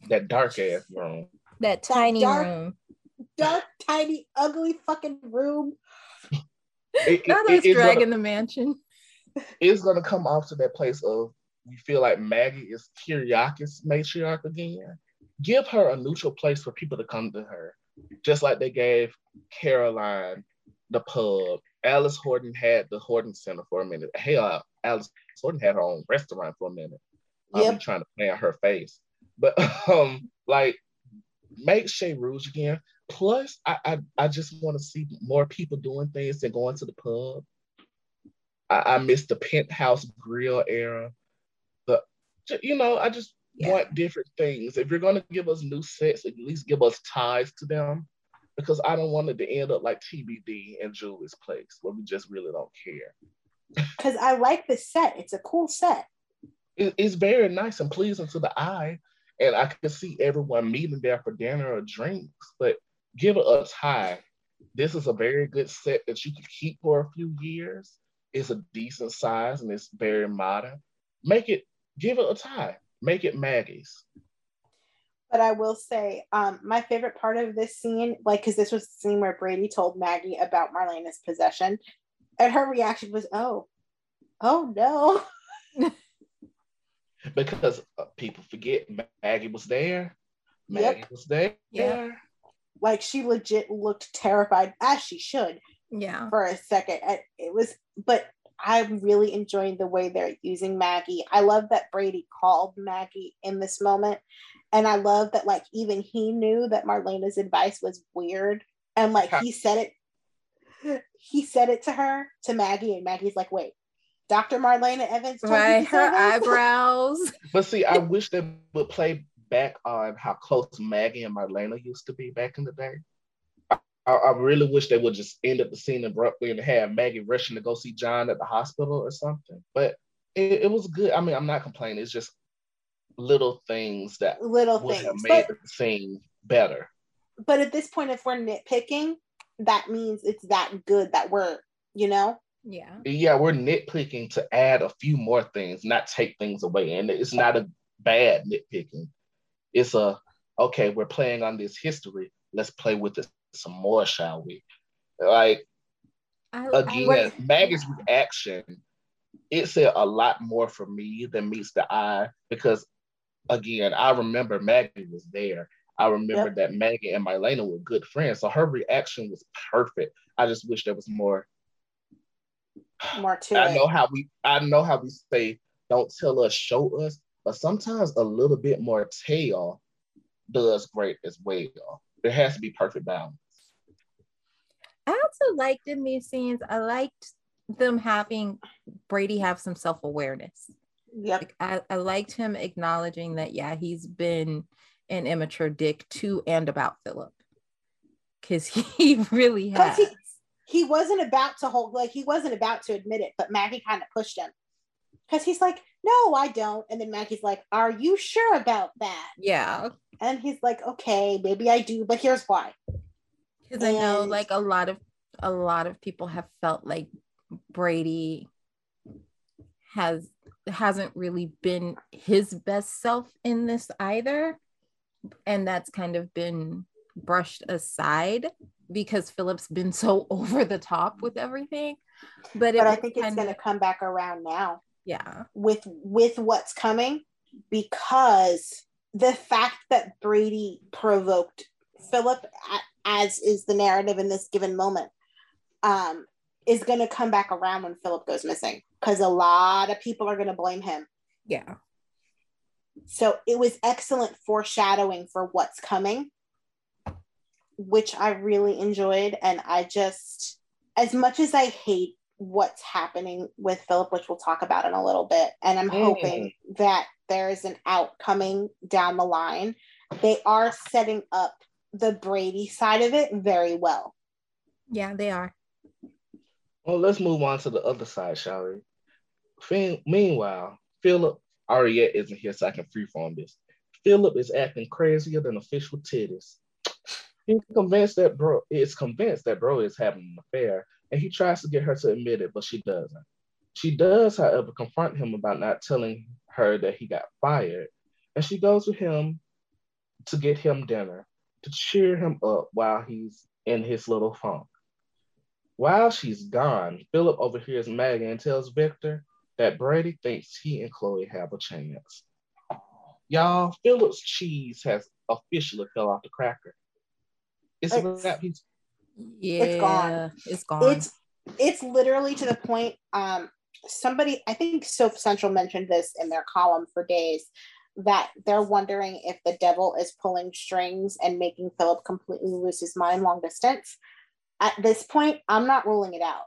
That dark ass room. that tiny dark- room. Dark, tiny, ugly fucking room. It, it- Not it- us it's, dragging gonna, the mansion. it's gonna come off to that place of we feel like Maggie is Kiriakis matriarch again. Give her a neutral place for people to come to her, just like they gave Caroline the pub. Alice Horton had the Horton Center for a minute. Hell, Alice Horton had her own restaurant for a minute. I'll be Yep. trying to play on her face, but um, like make Chez Rouge again. Plus, I I, I just want to see more people doing things than going to the pub. I, I miss the penthouse grill era. The you know, I just Yeah. want different things. If you're gonna give us new sets, at least give us ties to them. Because I don't want it to end up like TBD and Julie's place, where we just really don't care. Because I like the set. It's a cool set. It- it's very nice and pleasing to the eye, and I can see everyone meeting there for dinner or drinks. But give it a tie. This is a very good set that you could keep for a few years. It's a decent size and it's very modern. Make it, give it a tie. Make it Maggie's. But I will say, um, my favorite part of this scene, like, because this was the scene where Brady told Maggie about Marlena's possession, and her reaction was, "Oh, oh no." because uh, people forget Maggie was there. Maggie was there. Yeah. Like she legit looked terrified, as she should, Yeah. for a second. And It was, but I'm really enjoying the way they're using Maggie. I love that Brady called Maggie in this moment. And I love that, like, even he knew that Marlena's advice was weird. And, like, he said it, he said it to her, to Maggie. And Maggie's like, wait, Dr. Marlena Evans Right. Her eyebrows. But see, I wish they would play back on how close Maggie and Marlena used to be back in the day. I, I I really wish they would just end up the scene abruptly and have Maggie rushing to go see John at the hospital or something. But it, it was good. I mean, I'm not complaining. It's just little things that Little would have things. made But, the scene better. but at this point, if we're nitpicking, that means it's that good that we're, you know? Yeah. Yeah, we're nitpicking to add a few more things, not take things away. And it's not a bad nitpicking. It's a okay, we're playing on this history. Let's play with it some more, shall we? Like I, again, I, Maggie's reaction, it said a lot more for me than meets the eye because again, I remember Maggie was there. I remember Yep. that Maggie and Marlena were good friends, so her reaction was perfect. I just wish there was more. More to I it. know how we I know how we say don't tell us, show us, but sometimes a little bit more tell does great as well. There has to be perfect balance. I also liked in these scenes, I liked them having Brady have some self awareness. Yep. Like I, I liked him acknowledging that, yeah, he's been an immature dick to and about Philip. Because he really has. he- He wasn't about to hold like he wasn't about to admit it, but Maggie kind of pushed him. Cause he's like, no, I don't. And then Maggie's like, Are you sure about that? yeah. And he's like, Okay, maybe I do, but here's why. Because I know like a lot of a lot of people have felt like Brady has hasn't really been his best self in this either. And that's kind of been brushed aside because Philip's been so over the top with everything. But, But I think it's gonna come back around now. yeah. with with what's coming because the fact that Brady provoked Philip as is the narrative in this given moment um is going to come back around when Philip goes missing because a lot of people are going to blame him. Yeah. So it was excellent foreshadowing for what's coming which I really enjoyed and I just as much as I hate what's happening with Philip, which we'll talk about in a little bit. And I'm Mm. hoping that there is an outcoming down the line. They are setting up the Brady side of it very well. Yeah, they are. Well, let's move on to the other side, shall we? Fin- meanwhile, Philip Ariette isn't here, so I can freeform this. Philip is acting crazier than official titties. He's convinced that bro is convinced that bro is having an affair, and he tries to get her to admit it, but she doesn't. She does, however, confront him about not telling her that he got fired, and she goes with him to get him dinner to cheer him up while he's in his little funk. While she's gone, Philip overhears Maggie and tells Victor that Brady thinks he and Chloe have a chance. Y'all, Philip's cheese has officially fell off the cracker. It's a It's- wrap. He's gone. It's gone. It's it's literally to the point. Um, somebody, I think Soap Central mentioned this in their column for days that they're wondering if the devil is pulling strings and making Philip completely lose his mind long distance. At this point, I'm not ruling it out.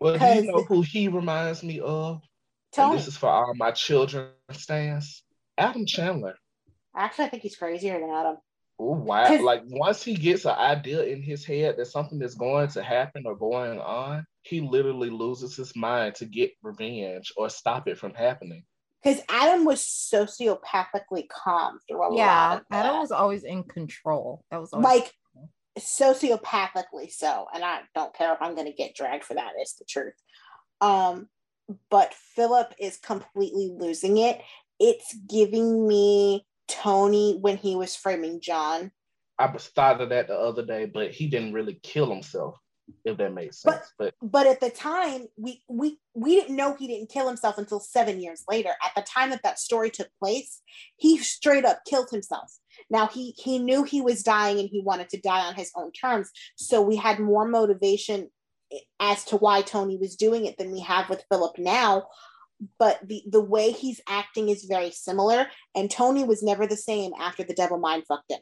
well, do you know who he reminds me of? And Tony, this is for all my children stands. Adam Chandler. actually, I think he's crazier than Adam. Oh wow! 'Cause- Like once he gets an idea in his head that something is going to happen or going on, he literally loses his mind to get revenge or stop it from happening. Because Adam was sociopathically calm through a lot yeah. Adam was always in control. That was always like sociopathically so and i don't care if i'm going to get dragged for that it's the truth um but philip is completely losing it it's giving me tony when he was framing john. I was thought of that the other day, but he didn't really kill himself, if that makes But- sense. But, but at the time we we we didn't know he didn't kill himself until seven years later. At the time that that story took place he straight up killed himself. Now he he knew he was dying and he wanted to die on his own terms. So we had more motivation as to why tony was doing it than we have with philip now but the the way he's acting is very similar and tony was never the same after the devil mind fucked him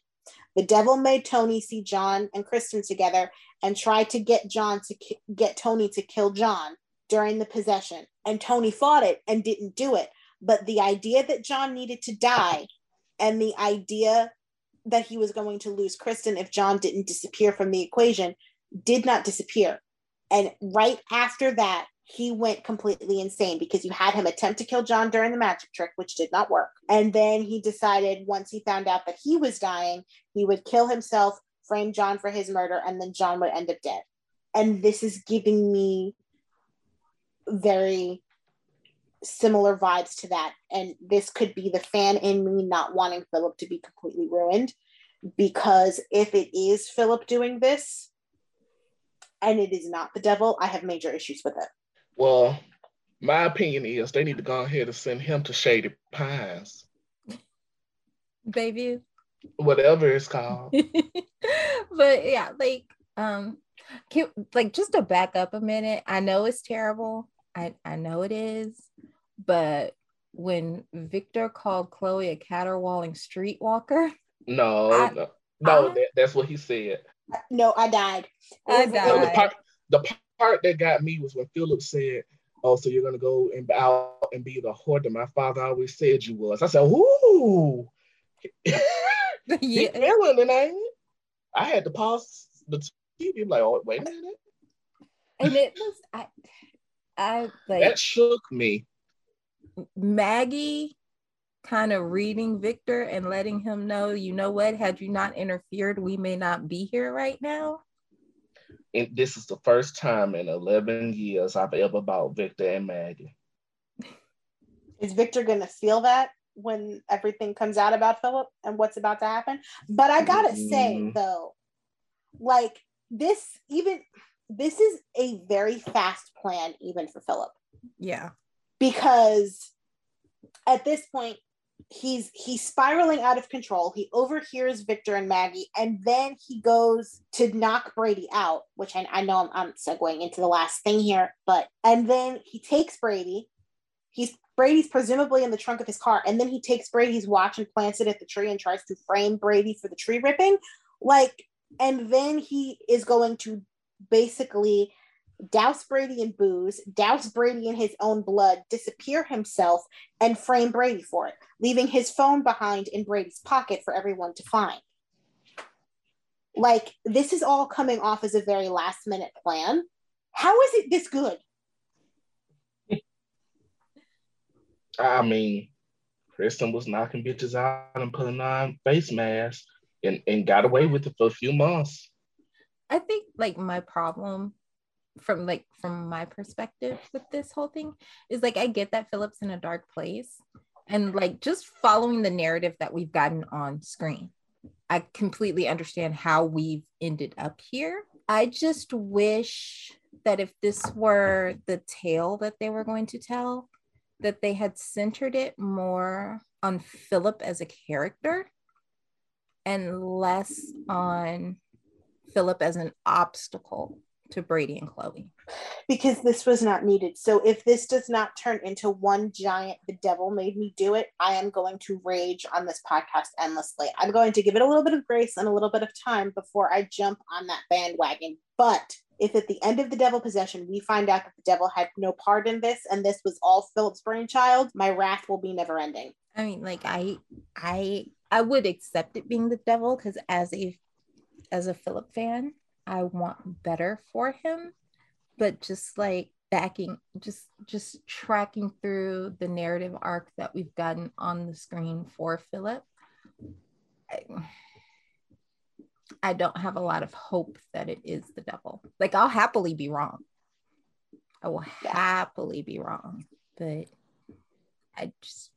the devil made tony see john and kristen together and tried to get John to ki- get Tony to kill John during the possession. And Tony fought it and didn't do it. But the idea that John needed to die and the idea that he was going to lose Kristen if John didn't disappear from the equation did not disappear. And right after that, he went completely insane because you had him attempt to kill John during the magic trick, which did not work. And then he decided once he found out that he was dying, he would kill himself frame John for his murder, and then John would end up dead. And this is giving me very similar vibes to that. And this could be the fan in me not wanting Philip to be completely ruined. Because if it is Philip doing this and it is not the devil, I have major issues with it. Well, my opinion is they need to go ahead and send him to Shady Pines. Bayview. Whatever it's called. but yeah, like um can, like just to back up a minute, I know it's terrible. I, I know it is, but when Victor called Chloe a caterwauling streetwalker. No, I, no, no I, that, that's what he said. No, I died. I died. No, the, part, the part that got me was when Philip said, Oh, so you're gonna go and out and be the whore that my father always said you was. I said, Ooh. yeah. Feeling ain't it? I had to pause the TV, I'm like, oh, wait a minute. And it was I I like that shook me. Maggie kind of reading Victor and letting him know, you know what, had you not interfered, we may not be here right now. And this is the first time in 11 years I've ever bought Victor and Maggie. Is Victor going to feel that when everything comes out about Philip and what's about to happen? But I got to mm. say, though, like this, even this is a very fast plan, even for Philip. Yeah. Because at this point, he's he's spiraling out of control. He overhears Victor and Maggie, and then he goes to knock Brady out, which I, I know I'm, I'm segueing into the last thing here, but and then he takes Brady. He's Brady's presumably in the trunk of his car, and then he takes Brady's watch and plants it at the tree and tries to frame Brady for the tree ripping. Like, and then he is going to basically douse Brady in booze, douse Brady in his own blood, disappear himself, and frame Brady for it, leaving his phone behind in Brady's pocket for everyone to find. Like, this is all coming off as a very last minute plan. How is it this good? I mean, Kristen was knocking bitches out and putting on face masks and, and got away with it for a few months. I think like my problem from like from my perspective with this whole thing is like I get that Philip's in a dark place and like just following the narrative that we've gotten on screen. I completely understand how we've ended up here. I just wish that if this were the tale that they were going to tell, that they had centered it more on Philip as a character and less on Philip as an obstacle to Brady and Chloe. Because this was not needed. So if this does not turn into one giant, the devil made me do it, I am going to rage on this podcast endlessly. I'm going to give it a little bit of grace and a little bit of time before I jump on that bandwagon. But if at the end of the devil possession we find out that the devil had no part in this and this was all Philip's brainchild, my wrath will be never ending. I mean, like I I I would accept it being the devil because as a as a Philip fan, I want better for him, but just like backing just just tracking through the narrative arc that we've gotten on the screen for Philip. I, I don't have a lot of hope that it is the devil. Like I'll happily be wrong. I will happily be wrong, but I just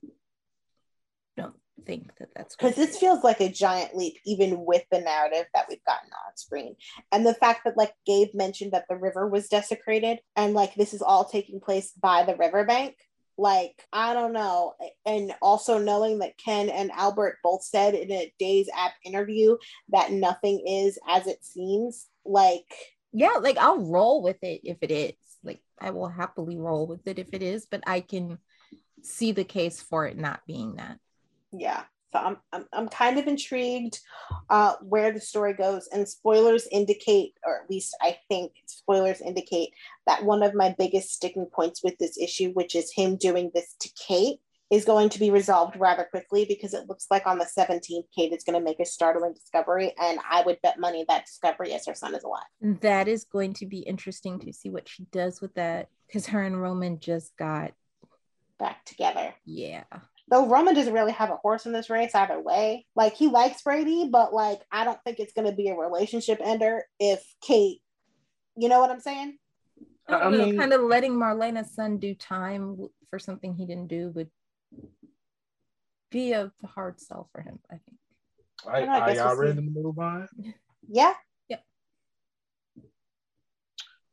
think that that's because this feels like a giant leap, even with the narrative that we've gotten on screen, and the fact that like Gabe mentioned that the river was desecrated, and like this is all taking place by the riverbank. Like I don't know, and also knowing that Ken and Albert both said in a Days app interview that nothing is as it seems. Like yeah, like I'll roll with it if it is. Like I will happily roll with it if it is, but I can see the case for it not being that yeah. So I'm, I'm, I'm kind of intrigued uh, where the story goes and spoilers indicate or at least i think spoilers indicate that one of my biggest sticking points with this issue which is him doing this to kate is going to be resolved rather quickly because it looks like on the 17th kate is going to make a startling discovery and i would bet money that discovery is her son is alive. That is going to be interesting to see what she does with that because her and roman just got back together. Yeah though Roman doesn't really have a horse in this race either way. Like he likes Brady, but like I don't think it's gonna be a relationship ender if Kate, you know what I'm saying? I, mean, kind of letting Marlena's son do time for something he didn't do would be a hard sell for him. I think. I, I, I y'all ready to move on? Yeah. Yeah.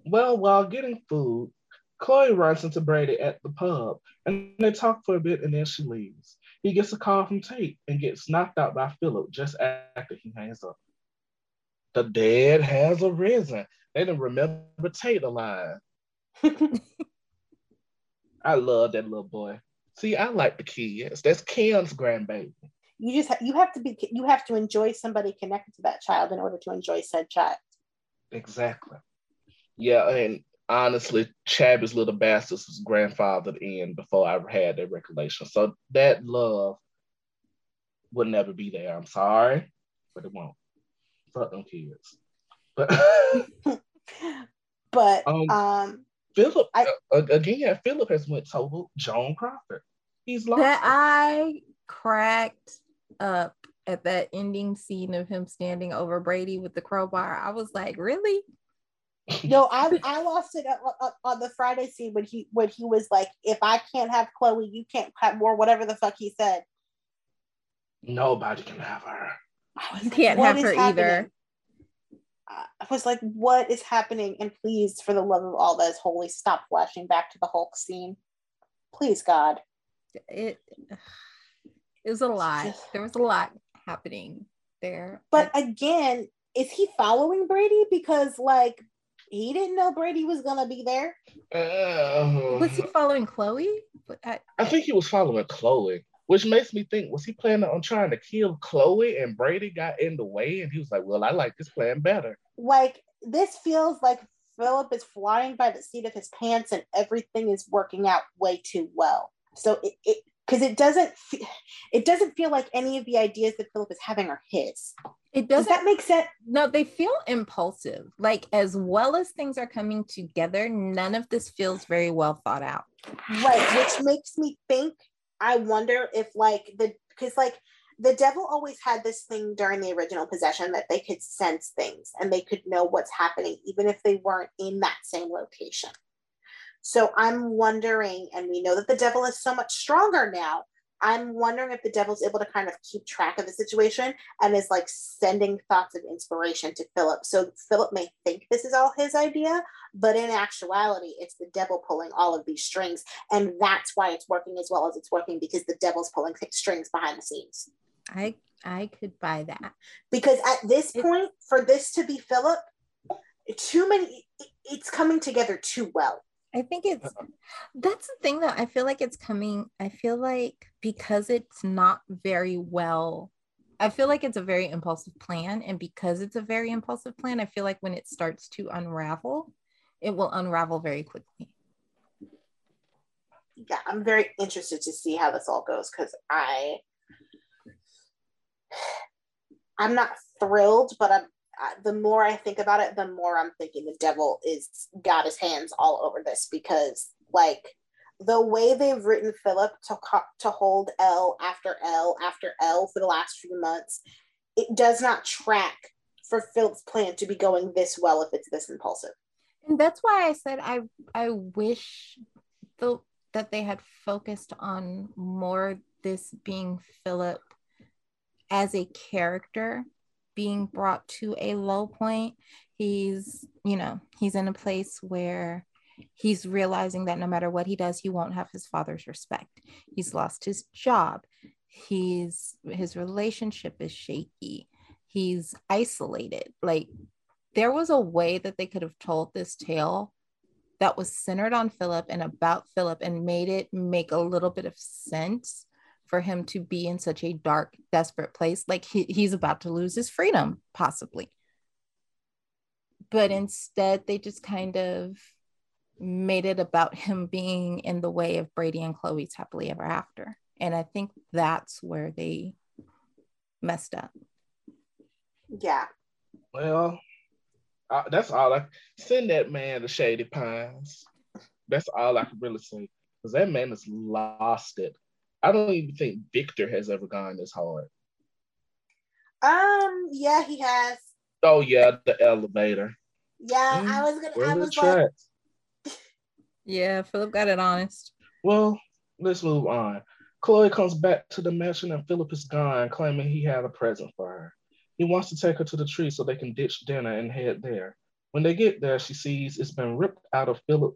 Well, while getting food, Chloe runs into Brady at the pub and they talk for a bit and then she leaves. he gets a call from Tate and gets knocked out by Philip just after he hangs up. The dead has arisen. They didn't remember Tate alive. I love that little boy. See, I like the kids. That's Ken's grandbaby. You just ha- you have to be you have to enjoy somebody connected to that child in order to enjoy said child. Exactly. Yeah, and honestly, Chabby's little bastards was grandfathered in before I had that recollection. So that love would never be there. I'm sorry, but it won't. Fuck them kids. But but um, um Philip I, again, Philip has went total Joan Crawford. He's lost. That I cracked up at that ending scene of him standing over Brady with the crowbar. I was like, really? No, I I lost it on the Friday scene when he when he was like, if I can't have Chloe, you can't have more, whatever the fuck he said. Nobody can have her. You can't have her happening? either. I was like, what is happening? And please, for the love of all that is holy, stop flashing back to the Hulk scene. Please, God. It it was a lot. There was a lot happening there. But again, is he following Brady? Because like he didn't know Brady was gonna be there. Uh, was he following Chloe? I, I think he was following Chloe, which makes me think: was he planning on trying to kill Chloe, and Brady got in the way, and he was like, "Well, I like this plan better." Like this feels like Philip is flying by the seat of his pants, and everything is working out way too well. So it, it because it doesn't it doesn't feel like any of the ideas that Philip is having are his. It doesn't Does that make sense. No, they feel impulsive. Like as well as things are coming together, none of this feels very well thought out. Right, which makes me think. I wonder if like the because like the devil always had this thing during the original possession that they could sense things and they could know what's happening even if they weren't in that same location. So I'm wondering, and we know that the devil is so much stronger now. I'm wondering if the devil's able to kind of keep track of the situation and is like sending thoughts of inspiration to Philip. So Philip may think this is all his idea, but in actuality, it's the devil pulling all of these strings. And that's why it's working as well as it's working because the devil's pulling strings behind the scenes. I I could buy that. Because at this point, for this to be Philip, too many it's coming together too well. I think it's uh-uh. that's the thing that I feel like it's coming. I feel like because it's not very well, I feel like it's a very impulsive plan. And because it's a very impulsive plan, I feel like when it starts to unravel, it will unravel very quickly. Yeah, I'm very interested to see how this all goes because I I'm not thrilled, but I'm the more I think about it, the more I'm thinking the devil is got his hands all over this because like the way they've written Philip to to hold L after L after L for the last few months, it does not track for Philip's plan to be going this well if it's this impulsive. And that's why I said I I wish the that they had focused on more this being Philip as a character being brought to a low point. He's, you know, he's in a place where he's realizing that no matter what he does, he won't have his father's respect. He's lost his job. He's his relationship is shaky. He's isolated. Like there was a way that they could have told this tale that was centered on Philip and about Philip and made it make a little bit of sense for him to be in such a dark, desperate place. Like he, he's about to lose his freedom, possibly. But instead, they just kind of made it about him being in the way of Brady and Chloe's happily ever after. And I think that's where they messed up. Yeah. Well, uh, that's all I send that man to Shady Pines. That's all I can really say because that man has lost it. I don't even think Victor has ever gone this hard. Um, yeah, he has. Oh yeah, the elevator. Yeah, mm, I was gonna. I was like. yeah, Philip got it honest. Well, let's move on. Chloe comes back to the mansion and Philip is gone, claiming he had a present for her. He wants to take her to the tree so they can ditch dinner and head there. When they get there, she sees it's been ripped out of Philip,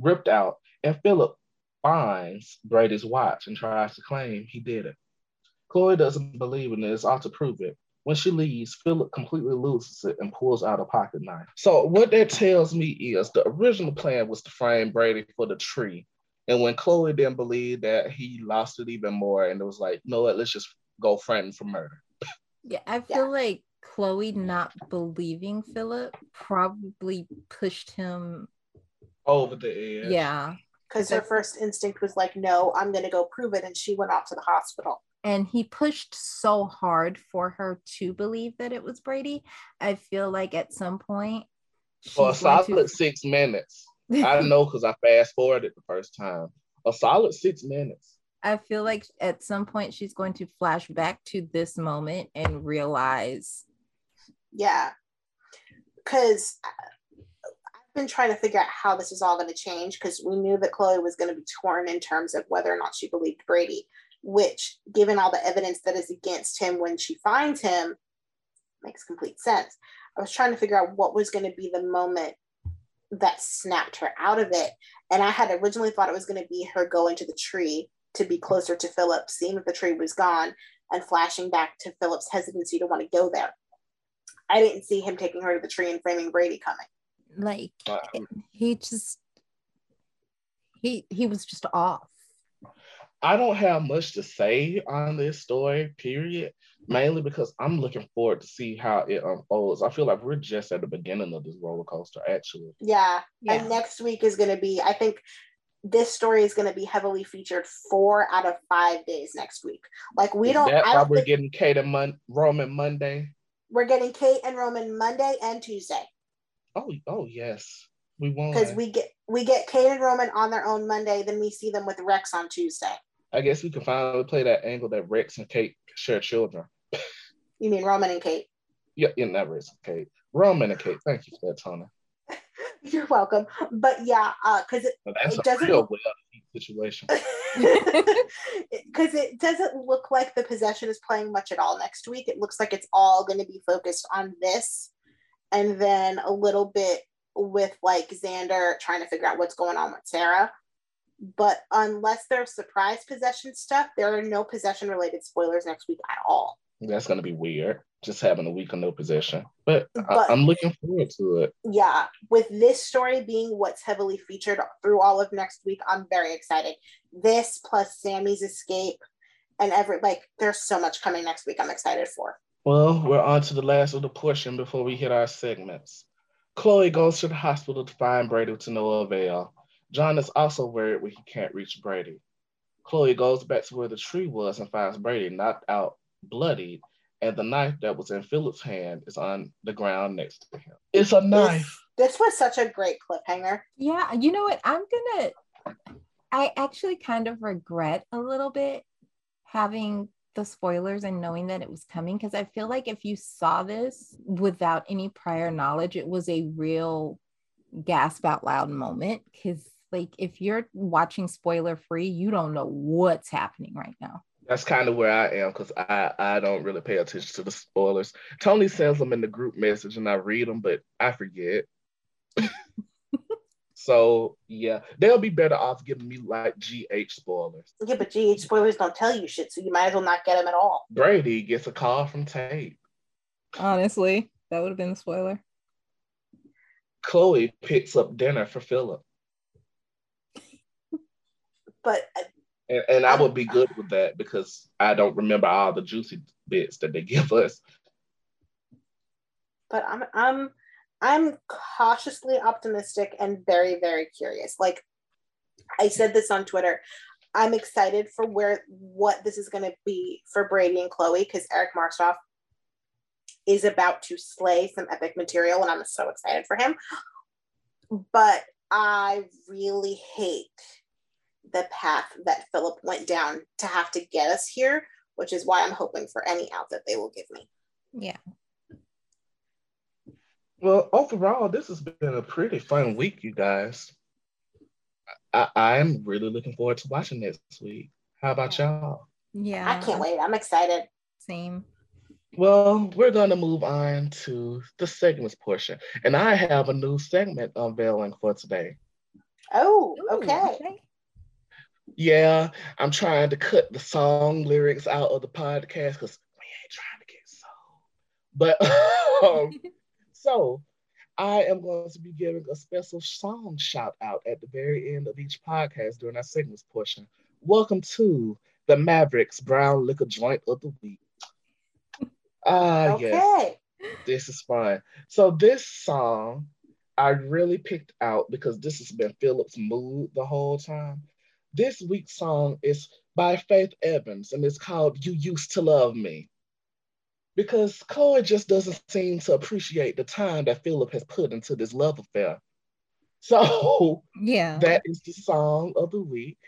ripped out, and Philip finds Brady's watch and tries to claim he did it. Chloe doesn't believe in this, ought to prove it. When she leaves, Philip completely loses it and pulls out a pocket knife. So what that tells me is the original plan was to frame Brady for the tree. And when Chloe didn't believe that, he lost it even more. And it was like, no, let's just go frame for murder. Yeah, I feel yeah. like Chloe not believing Philip probably pushed him over the edge. Yeah. Because her first instinct was like, no, I'm going to go prove it. And she went off to the hospital. And he pushed so hard for her to believe that it was Brady. I feel like at some point. For a solid to... six minutes. I know because I fast forwarded the first time. A solid six minutes. I feel like at some point she's going to flash back to this moment and realize. Yeah. Because I've been trying to figure out how this is all going to change because we knew that Chloe was going to be torn in terms of whether or not she believed Brady, which, given all the evidence that is against him when she finds him, makes complete sense. I was trying to figure out what was going to be the moment that snapped her out of it. And I had originally thought it was going to be her going to the tree to be closer to Philip, seeing that the tree was gone, and flashing back to Philip's hesitancy to want to go there. I didn't see him taking her to the tree and framing Brady coming. Like um, he just he he was just off. I don't have much to say on this story, period. Mainly because I'm looking forward to see how it unfolds. I feel like we're just at the beginning of this roller coaster, actually. Yeah. yeah. And next week is going to be, I think this story is going to be heavily featured four out of five days next week. Like we is don't. That I don't we're think, getting Kate and Mon- Roman Monday. We're getting Kate and Roman Monday and Tuesday. Oh, oh yes, we won't. Because we get we get Kate and Roman on their own Monday, then we see them with Rex on Tuesday. I guess we can finally play that angle that Rex and Kate share children. you mean Roman and Kate? Yeah, yeah, not Rex and Kate. Roman and Kate. Thank you for that, Tony. You're welcome. But yeah, because uh, it, it doesn't situation. Because it doesn't look like the possession is playing much at all next week. It looks like it's all going to be focused on this, and then a little bit with like Xander trying to figure out what's going on with Sarah. But unless there's surprise possession stuff, there are no possession related spoilers next week at all. That's going to be weird, just having a week of no possession. But, but I, am looking forward to it. Yeah. With this story being what's heavily featured through all of next week, I'm very excited. This plus Sami's escape and every, like, there's so much coming next week I'm excited for. Well, we're on to the last of the portion before we hit our segments. Chloe goes to the hospital to find Brady to no avail. John is also worried when he can't reach Brady. Chloe goes back to where the tree was and finds Brady knocked out, bloodied, and the knife that was in Philip's hand is on the ground next to him. It's a knife. This, this was such a great cliffhanger. Yeah, you know what? I'm gonna. I actually kind of regret a little bit having the spoilers and knowing that it was coming because I feel like if you saw this without any prior knowledge, it was a real gasp out loud moment because like if you're watching spoiler free, you don't know what's happening right now. That's kind of where I am because I, I don't really pay attention to the spoilers. Tony sends them in the group message and I read them, but I forget. so yeah, they'll be better off giving me like GH spoilers. Yeah, but GH spoilers don't tell you shit, so you might as well not get them at all. Brady gets a call from Tate. Honestly, that would have been the spoiler. Chloe picks up dinner for Philip but uh, and, and I would be good with that because I don't remember all the juicy bits that they give us. But I'm I'm I'm cautiously optimistic and very very curious. Like I said this on Twitter. I'm excited for where what this is going to be for Brady and Chloe because Eric Martsolf is about to slay some epic material, and I'm so excited for him. But I really hate the path that Philip went down to have to get us here, which is why I'm hoping for any out that they will give me. Yeah. Well, overall, this has been a pretty fun week, you guys. I, I'm really looking forward to watching this week. How about y'all? Yeah. I can't wait. I'm excited. Same. Well, we're going to move on to the segments portion. And I have a new segment unveiling for today. Oh, okay. Okay. Yeah, I'm trying to cut the song lyrics out of the podcast because we ain't trying to get sold. But um, so I am going to be giving a special song shout out at the very end of each podcast during our segments portion. Welcome to the Mavericks Brown Liquor Joint of the Week. Ah, okay. yes, this is fun. So this song I really picked out because this has been Philip's mood the whole time. This week's song is by Faith Evans and it's called You Used to Love Me. Because Chloe just doesn't seem to appreciate the time that Philip has put into this love affair. So Yeah. that is the song of the week.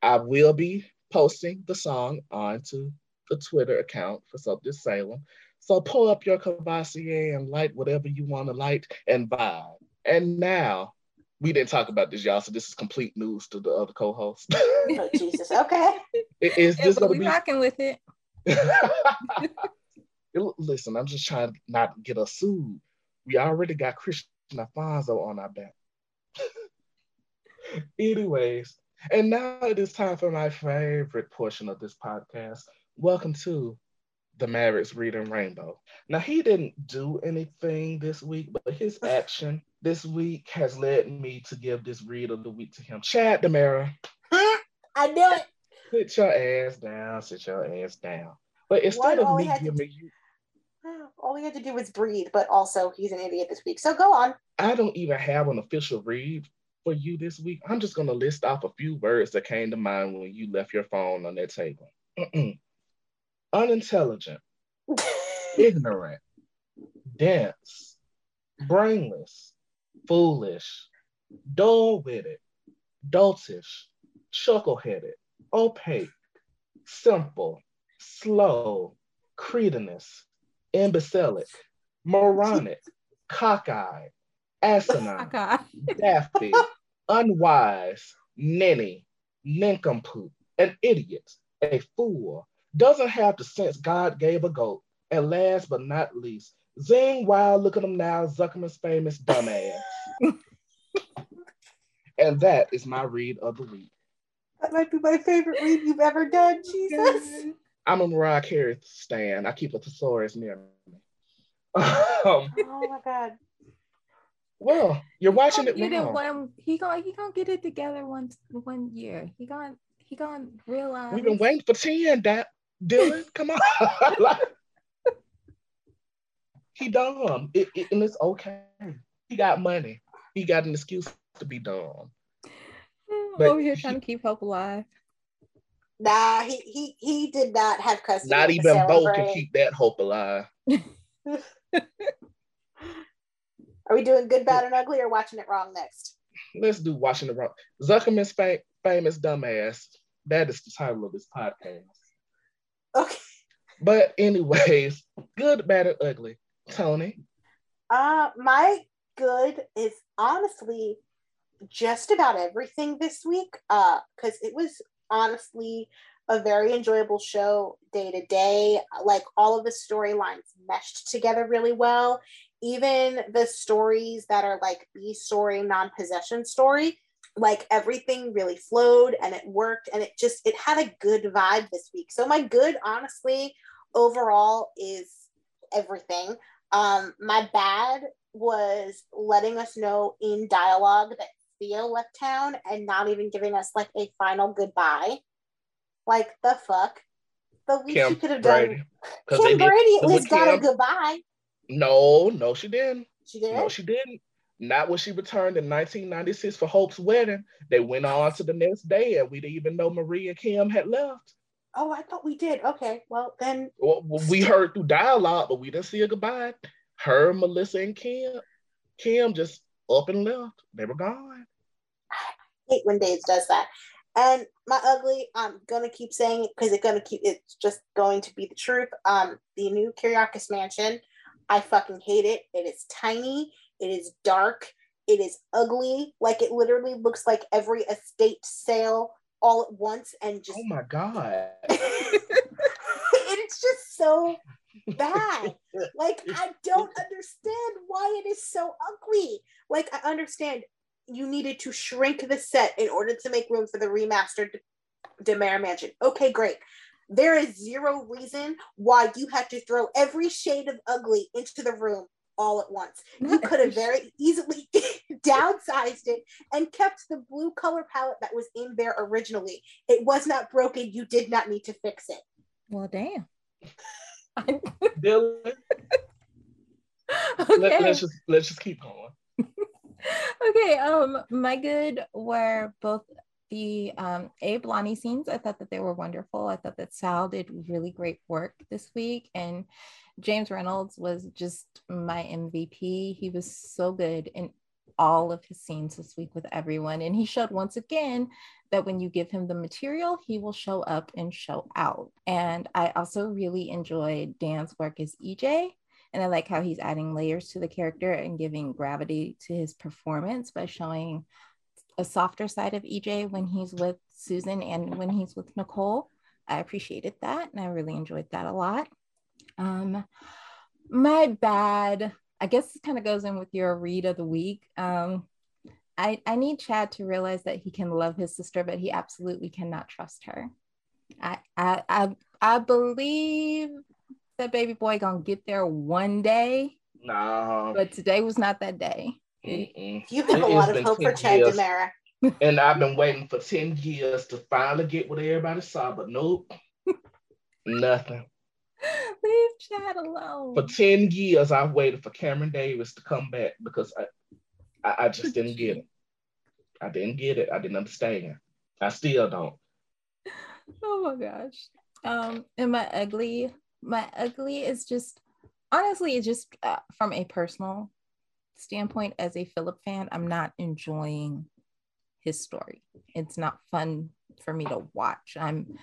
I will be posting the song onto the Twitter account for Something Salem. So pull up your Courvoisier and light whatever you want to light and vibe. And now, we didn't talk about this, y'all, so this is complete news to the other co-host. Oh, Jesus. Okay. is Yeah, this but gonna we be rocking with it. Listen, I'm just trying to not get us sued. We already got Kristian Alfonso on our back. Anyways, and now it is time for my favorite portion of this podcast. Welcome to the Mavericks Reading Rainbow. Now, he didn't do anything this week, but his action this week has led me to give this read of the week to him. Chad DiMera, I knew it. sit your ass down, sit your ass down. But instead of me to giving you All we had to do was breathe, but also he's an idiot this week. So go on. I don't even have an official read for you this week. I'm just going to list off a few words that came to mind when you left your phone on that table. Mm-mm. Unintelligent, ignorant, dense, brainless, foolish, dull witted, doltish, chuckle headed, opaque, simple, slow, cretinous, imbecilic, moronic, cockeyed, asinine, God. daffy, unwise, ninny, nincompoop, an idiot, a fool, doesn't have the sense God gave a goat, and last but not least, zing wild, look at him now, Zuckerman's famous dumbass. and that is my read of the week. That might be my favorite read you've ever done, Jesus. I'm a Mariah Carey stan. I keep a thesaurus near me. um, Oh my god. well, you're watching He it get it one. He gonna he gonna get it together one one year. He gonna he gonna realize. We've been waiting for 10, that Dylan. Come on. Like, he dumb. It, it- and it's okay. He got money. He got an excuse to be dumb. But over here he- trying to keep hope alive. Nah, he he he did not have custody. Not even Bo can keep that hope alive. Are we doing good, bad, and ugly, or watching it wrong next? Let's do watching it wrong. Zuckerman's fa- famous dumbass. That is the title of this podcast. Okay. But anyways, good, bad, and ugly. Tony. Uh, my good is honestly just about everything this week. Uh, because it was honestly a very enjoyable show day to day. Like all of the storylines meshed together really well. Even the stories that are like B story, non possession story, like everything really flowed and it worked and it just it had a good vibe this week. So my good, honestly, overall is everything. Um, my bad was letting us know in dialogue that Theo left town and not even giving us like a final goodbye. Like the fuck. The least Kim you could have done. 'Cause Kim Brady at least got a goodbye. No, no, she didn't. She did. No, she didn't. Not when she returned in 1996 for Hope's wedding. They went on to the next day, and we didn't even know Marie and Kim had left. oh, I thought we did. Okay, well then. Well, we heard through dialogue, but we didn't see a goodbye. Her, Melissa, and Kim, Kim just up and left. They were gone. I hate when Days does that. And my ugly, I'm gonna keep saying it because it's gonna keep it's just going to be the truth. Um, the new Kiriakis mansion, I fucking hate it. It is tiny, it is dark, it is ugly. Like it literally looks like every estate sale all at once and just Oh my God. it's just so bad. Like I don't understand why it is so ugly. Like I understand you needed to shrink the set in order to make room for the remastered DiMera Mansion. Okay, great. There is zero reason why you had to throw every shade of ugly into the room all at once. You could have very easily downsized it and kept the blue color palette that was in there originally. It was not broken. You did not need to fix it. Well, damn. Dylan, okay. let, us just let's just keep going. okay. Um, my good were both the um, Abe Lani scenes. I thought that they were wonderful. I thought that Sal did really great work this week, and James Reynolds was just my MVP. He was so good in all of his scenes this week with everyone, and he showed once again that when you give him the material, he will show up and show out. And I also really enjoyed Dan's work as EJ. And I like how he's adding layers to the character and giving gravity to his performance by showing a softer side of EJ when he's with Susan and when he's with Nicole. I appreciated that and I really enjoyed that a lot. Um, my bad, I guess this kind of goes in with your read of the week. Um, I, I need Chad to realize that he can love his sister, but he absolutely cannot trust her. I I I, I believe that baby boy gonna get there one day. No. But today was not that day. Mm-mm. You have it a lot of hope for Chad years. DiMera. and I've been waiting for 10 years to finally get what everybody saw, but nope. Nothing. Leave Chad alone. For 10 years, I've waited for Cameron Davis to come back because I, I, I just didn't get it. I didn't get it. I didn't understand. I still don't. Oh my gosh. Um, and my ugly, my ugly is just honestly, it's just uh, from a personal standpoint as a Philip fan, I'm not enjoying his story. It's not fun for me to watch. I'm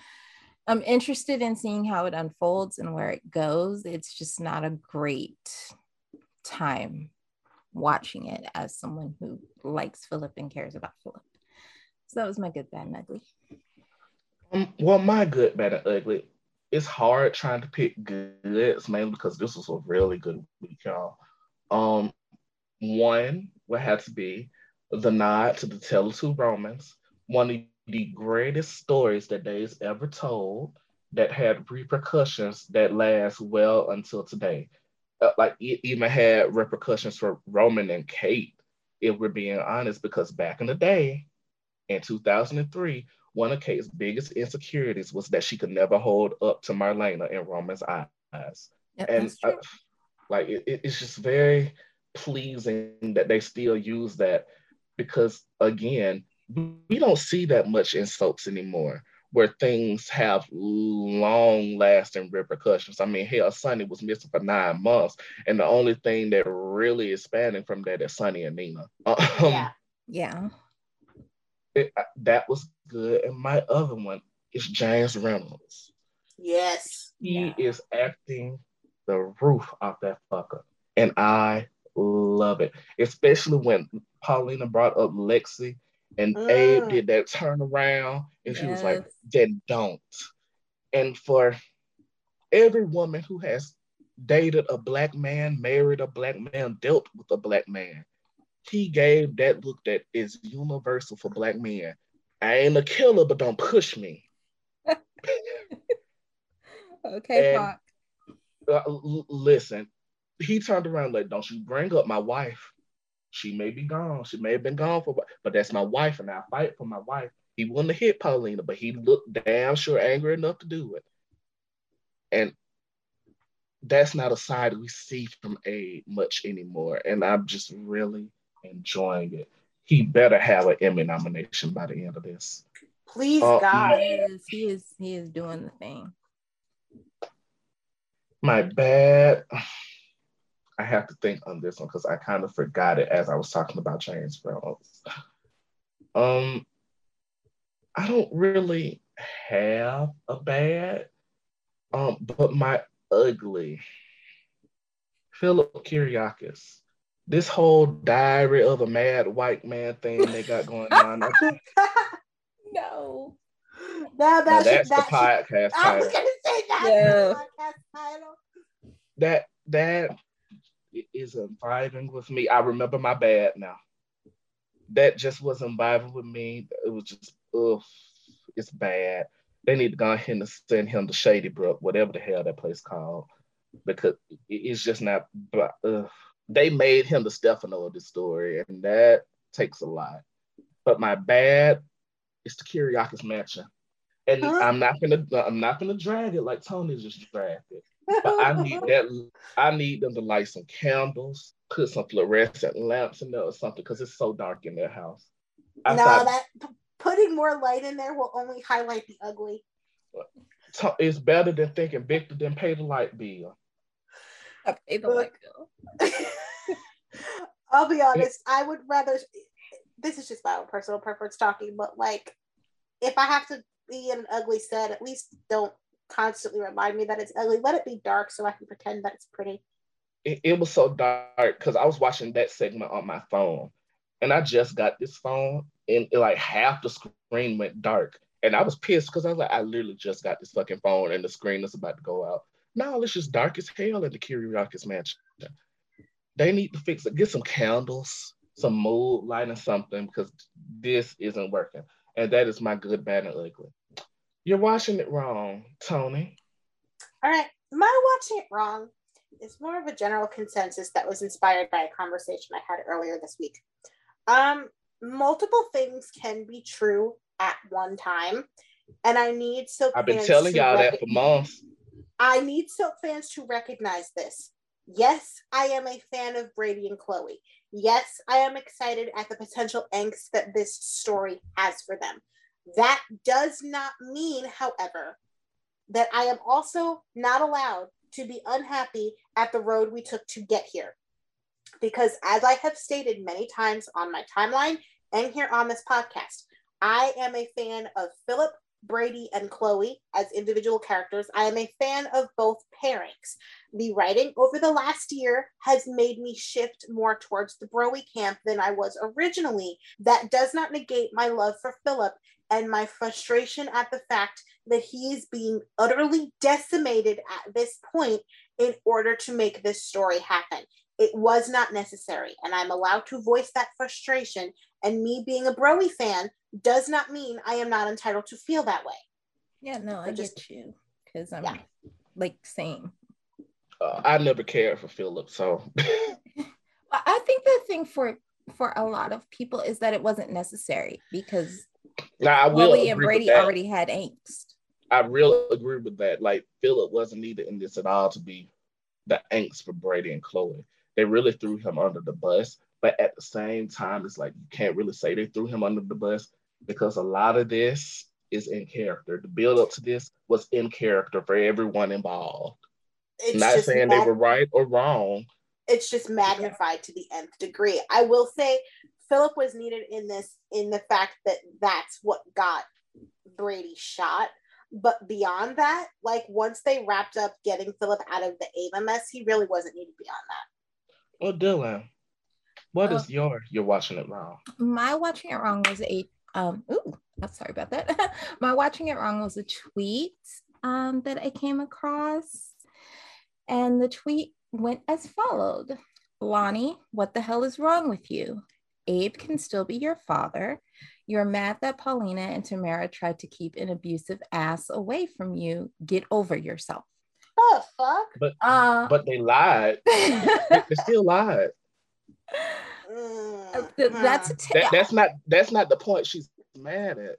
I'm interested in seeing how it unfolds and where it goes. It's just not a great time watching it as someone who likes Philip and cares about Philip. So that was my good, bad, and ugly. Um, well, my good, bad, and ugly. It's hard trying to pick goods, mainly because this was a really good week, y'all. Um, one would have to be the nod to the Tale of Two Romans, one of the greatest stories that they've ever told that had repercussions that last well until today. Uh, like it even had repercussions for Roman and Kate, if we're being honest, because back in the day, in 2003, one of Kate's biggest insecurities was that she could never hold up to Marlena in Roman's eyes. Yep, and uh, like it, it's just very pleasing that they still use that because again, we don't see that much in soaps anymore where things have long lasting repercussions. I mean, hell, Sonny was missing for nine months, and the only thing that really is spanning from that is Sonny and Nina. Um, yeah. Yeah. It, that was good. And my other one is James Reynolds. Yes. He yeah. is acting the roof off that fucker. And I love it, especially when Paulina brought up Lexie and. Abe did that turnaround and yes. she was like, then don't. And for every woman who has dated a black man, married a black man, dealt with a black man, he gave that look that is universal for black men. I ain't a killer, but don't push me. okay, and, uh, l- listen, he turned around like, "Don't you bring up my wife? She may be gone. She may have been gone for, but that's my wife, and I fight for my wife." He wouldn't have hit Paulina, but he looked damn sure angry enough to do it. And that's not a side we see from Abe much anymore. And I'm just really enjoying it. He better have an Emmy nomination by the end of this. Please, uh, God. He is, he is he is doing the thing. My bad. I have to think on this one because I kind of forgot it as I was talking about James Reynolds. Um, I don't really have a bad, um, but my ugly, Philip Kiriakis. This whole diary of a mad white man thing they got going on. no. No, that now that's the podcast title. I was gonna say that. Yeah. podcast title. That that is vibing with me. I remember my bad now. that just wasn't vibing with me. It was just, ugh, it's bad. They need to go ahead and send him to Shady Brook, whatever the hell that place called, because it's just not. Ugh. They made him the Stefano of the story, and that takes a lot. But my bad is the Kiriakis mansion, and huh? I'm not gonna I'm not gonna drag it like Tony just dragged it. But I need that. I need them to light some candles, put some fluorescent lamps in there or something, because it's so dark in their house. I no, thought, that putting more light in there will only highlight the ugly. It's better than thinking Victor didn't pay the light bill. I pay the light bill. I'll be honest. I would rather. This is just my own personal preference talking, but like, if I have to be in an ugly set, at least don't constantly remind me that it's ugly. Let it be dark so I can pretend that it's pretty. It, it was so dark because I was watching that segment on my phone, and I just got this phone, and it, like half the screen went dark, and I was pissed because I was like, I literally just got this fucking phone, and the screen is about to go out. No, it's just dark as hell in the Kiriakis mansion. They need to fix it. Get some candles, some mood lighting, something because this isn't working. And that is my good, bad, and ugly. You're watching it wrong, Tony. All right. My watching it wrong is more of a general consensus that was inspired by a conversation I had earlier this week. Um, multiple things can be true at one time, and I need so. I've been telling y'all rec- that for months. I need Silk fans to recognize this. Yes, I am a fan of Brady and Chloe. Yes, I am excited at the potential angst that this story has for them. That does not mean, however, that I am also not allowed to be unhappy at the road we took to get here. Because as I have stated many times on my timeline and here on this podcast, I am a fan of Philip, Brady, and Chloe as individual characters. I am a fan of both pairings. The writing over the last year has made me shift more towards the Broy camp than I was originally. That does not negate my love for Philip and my frustration at the fact that he is being utterly decimated at this point in order to make this story happen. It was not necessary, and I'm allowed to voice that frustration. And me being a Broy fan does not mean I am not entitled to feel that way. Yeah, no, I, I just, get you because I'm yeah. like same. Uh, I never cared for Philip, so. I think the thing for for a lot of people is that it wasn't necessary because now, I will Chloe and Brady already had angst. I really agree with that. Like Philip wasn't needed in this at all to be the angst for Brady and Chloe. They really threw him under the bus, but at the same time, it's like you can't really say they threw him under the bus because a lot of this is in character. The build up to this was in character for everyone involved. It's Not saying mag- they were right or wrong. It's just magnified to the nth degree. I will say Philip was needed in this in the fact that that's what got Brady shot. But beyond that, like once they wrapped up getting Philip out of the Ava mess, he really wasn't needed beyond that. Well, Dylan, what is your you're watching it wrong? My watching it wrong was a um ooh, I'm sorry about that. My watching it wrong was a tweet um that I came across. And the tweet went as followed. Lani, what the hell is wrong with you? Abe can still be your father. You're mad that Paulina and Tamara tried to keep an abusive ass away from you. Get over yourself. Oh fuck! But uh, but they lied. they still lied. Uh, that's t- that, that's not that's not the point she's mad at.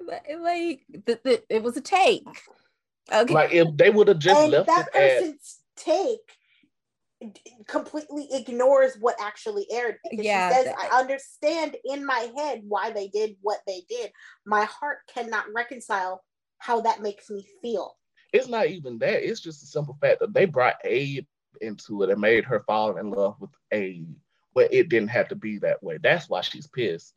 Like the, the, it was a take. Okay. Like if they would have just and left that it person's at, take completely ignores what actually aired because yeah, she says that, i understand in my head why they did what they did my heart cannot reconcile how that makes me feel it's not even that it's just a simple fact that they brought abe into it and made her fall in love with abe but it didn't have to be that way that's why she's pissed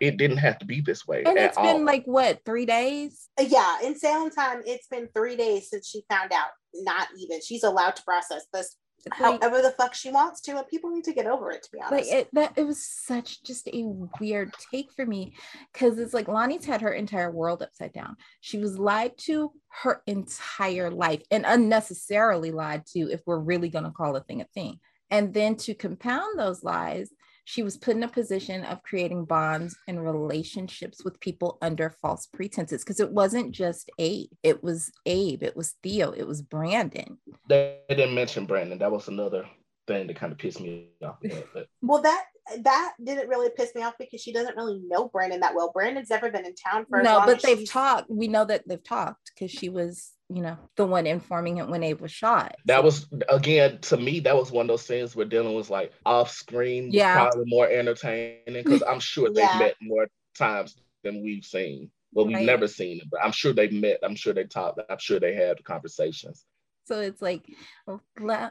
it didn't have to be this way. And it's been all. like what, three days? Uh, yeah, in Salem time, it's been three days since she found out. Not even. She's allowed to process this however the fuck she wants to, and people need to get over it. To be honest, like it, that it was such just a weird take for me because it's like Lani's had her entire world upside down. She was lied to her entire life and unnecessarily lied to, if we're really going to call a thing a thing. And then to compound those lies, she was put in a position of creating bonds and relationships with people under false pretenses because it wasn't just Abe, it was Abe, it was Theo, it was Brandon. They didn't mention Brandon. That was another thing that kind of pissed me off. But well, that that didn't really piss me off because she doesn't really know Brandon that well. Brandon's never been in town for no, but they've she's... talked. We know that they've talked because she was, you know, the one informing him when Abe was shot. That was again to me. That was one of those things where Dylan was like off screen. Yeah, probably more entertaining because I'm sure they've met more times than we've seen. Well, we've right. never seen it, but I'm sure they've met. I'm sure they talked. I'm sure they had conversations. So it's like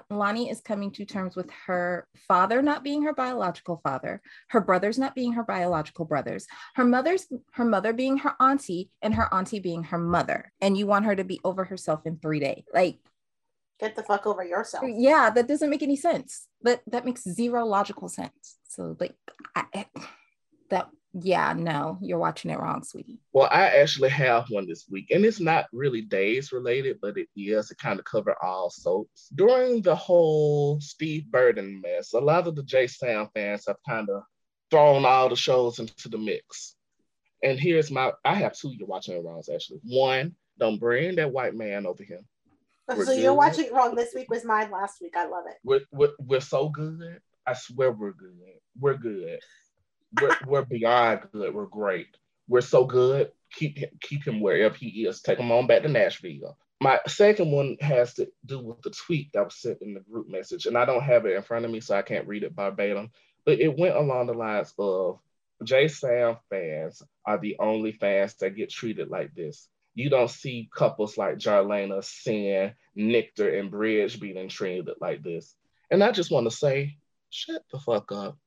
Lani is coming to terms with her father not being her biological father, her brothers not being her biological brothers, her mother's her mother being her auntie, and her auntie being her mother. And you want her to be over herself in three days. Like get the fuck over yourself. Yeah, that doesn't make any sense. That that makes zero logical sense. So like I, that yeah, no, you're watching it wrong, sweetie. Well, I actually have one this week, and it's not really days related, but it is to kind of cover all soaps. During the whole Steve Burton mess, a lot of the Jay Sam fans have kind of thrown all the shows into the mix. And here's my I have two you're watching it wrongs actually. One, don't bring that white man over here. We're so good. you're watching it wrong. This week was mine last week. I love it. We're, we're, we're so good. I swear we're good. We're good we're, we're beyond good. We're great. We're so good. Keep him, keep him wherever he is. Take him on back to Nashville. My second one has to do with the tweet that was sent in the group message, and I don't have it in front of me, so I can't read it verbatim. But it went along the lines of Jay Sam fans are the only fans that get treated like this. You don't see couples like Jarlena, Cin, Nictor, and Bridge being treated like this. And I just want to say, shut the fuck up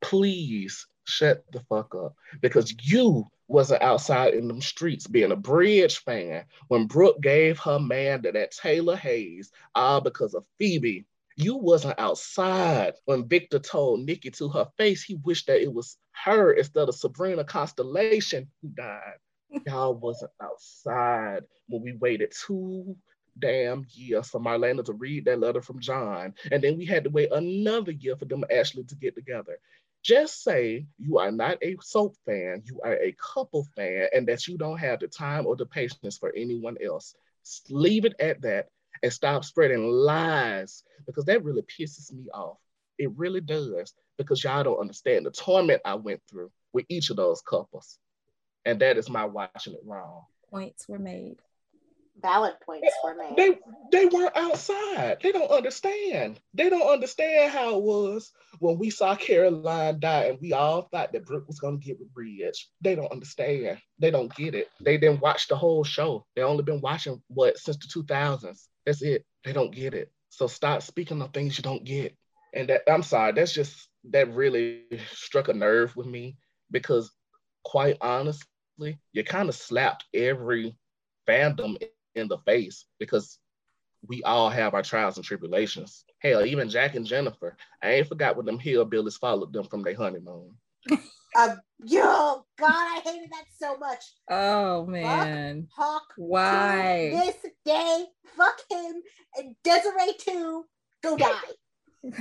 please shut the fuck up because you wasn't outside in them streets being a bridge fan when Brooke gave her man to that Taylor Hayes all because of Phoebe. You wasn't outside when Victor told Nikki to her face he wished that it was her instead of Sabrina Costelana who died. Y'all wasn't outside when we waited two damn years for Marlena to read that letter from John. And then we had to wait another year for them actually to get together. Just say you are not a soap fan, you are a couple fan, and that you don't have the time or the patience for anyone else. Leave it at that and stop spreading lies because that really pisses me off. It really does because y'all don't understand the torment I went through with each of those couples. And that is my watching it wrong. Points were made valid points for me. They they weren't outside. They don't understand. They don't understand how it was when we saw Caroline die and we all thought that Brooke was gonna get with Bridge. They don't understand. They don't get it. They didn't watch the whole show. They only been watching what since the 2000s. That's it. They don't get it. So stop speaking of things you don't get. And that I'm sorry, that's just that really struck a nerve with me because quite honestly, you kind of slapped every fandom in the face because we all have our trials and tribulations. Hell, even Jack and Jennifer. I ain't forgot when them hillbillies followed them from their honeymoon. uh, yo, God, I hated that so much. Oh man, fuck Hawk. Why this day? Fuck him and Desiree too. Go die.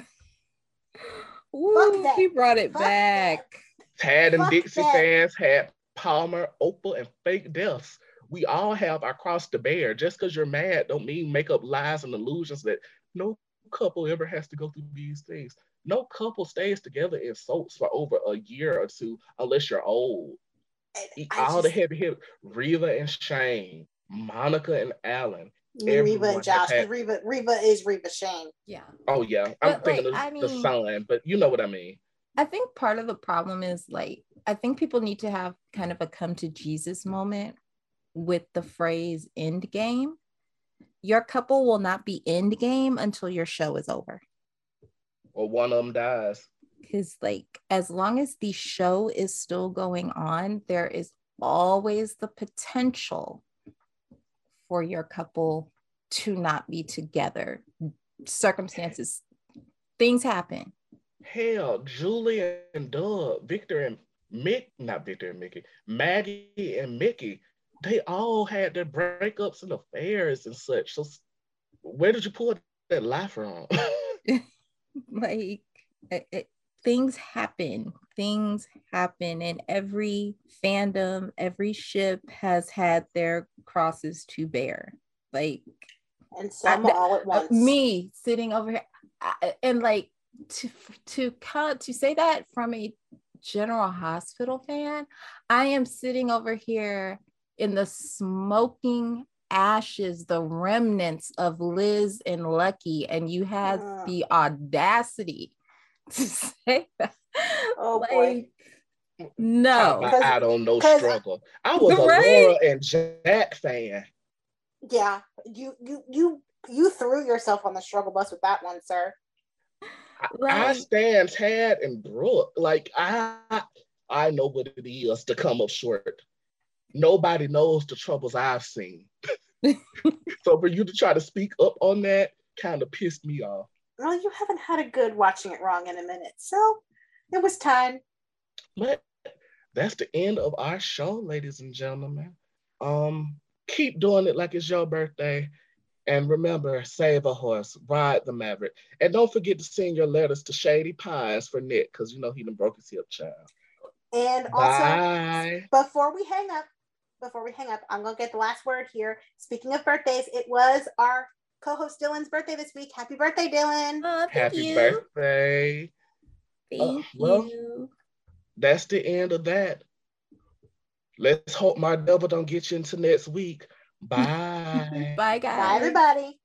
Ooh, he brought it fuck back. That. Tad and fuck Dixie that. fans had Palmer, Opal, and fake deaths we all have our cross to bear. Just because you're mad don't mean make up lies and illusions that no couple ever has to go through these things. No couple stays together in soaps for over a year or two unless you're old. all just, the heavy hit Reva and Shane, Monica and Alan. Reva and Josh. Had, Reva, Reva is Reva Shane. Yeah. Oh yeah, I'm but thinking like, of I mean, the son, but you know what I mean. I think part of the problem is like I think people need to have kind of a come to Jesus moment with the phrase end game, your couple will not be end game until your show is over. Or one of them dies. Because, like, as long as the show is still going on, there is always the potential for your couple to not be together. Circumstances, things happen. Hell, Julie and Doug, Victor and Mick, not Victor and Mickey, Maggie and Mickey they all had their breakups and affairs and such. So where did you pull that lie from? like it, it, things happen. Things happen, and every fandom, every ship has had their crosses to bear. Like, and some I, all at uh, once. Me sitting over here, I, and like to to cut to say that from a General Hospital fan, I am sitting over here in the smoking ashes, the remnants of Liz and Lucky, and you had uh. the audacity to say that. Oh like, boy. No, I, I don't know struggle. I was a right? Laura and Jack fan. Yeah, you you you you threw yourself on the struggle bus with that one, sir. Like, I stand Tad and Brooke. Like I I know what it is to come up short. Nobody knows the troubles I've seen. so for you to try to speak up on that kind of pissed me off. Well, you haven't had a good watching it wrong in a minute, so it was time. But that's the end of our show, ladies and gentlemen. Um, keep doing it like it's your birthday. And remember, save a horse, ride the maverick. And don't forget to send your letters to Shady Pines for Nick, because you know he done broke his hip, child. And also, Bye. before we hang up, before we hang up, I'm gonna get the last word here. Speaking of birthdays, it was our co-host Dylan's birthday this week. Happy birthday, Dylan! Oh, Happy you. birthday! Thank uh, well, you. That's the end of that. Let's hope my double don't get you into next week. Bye. Bye, guys. Bye, everybody.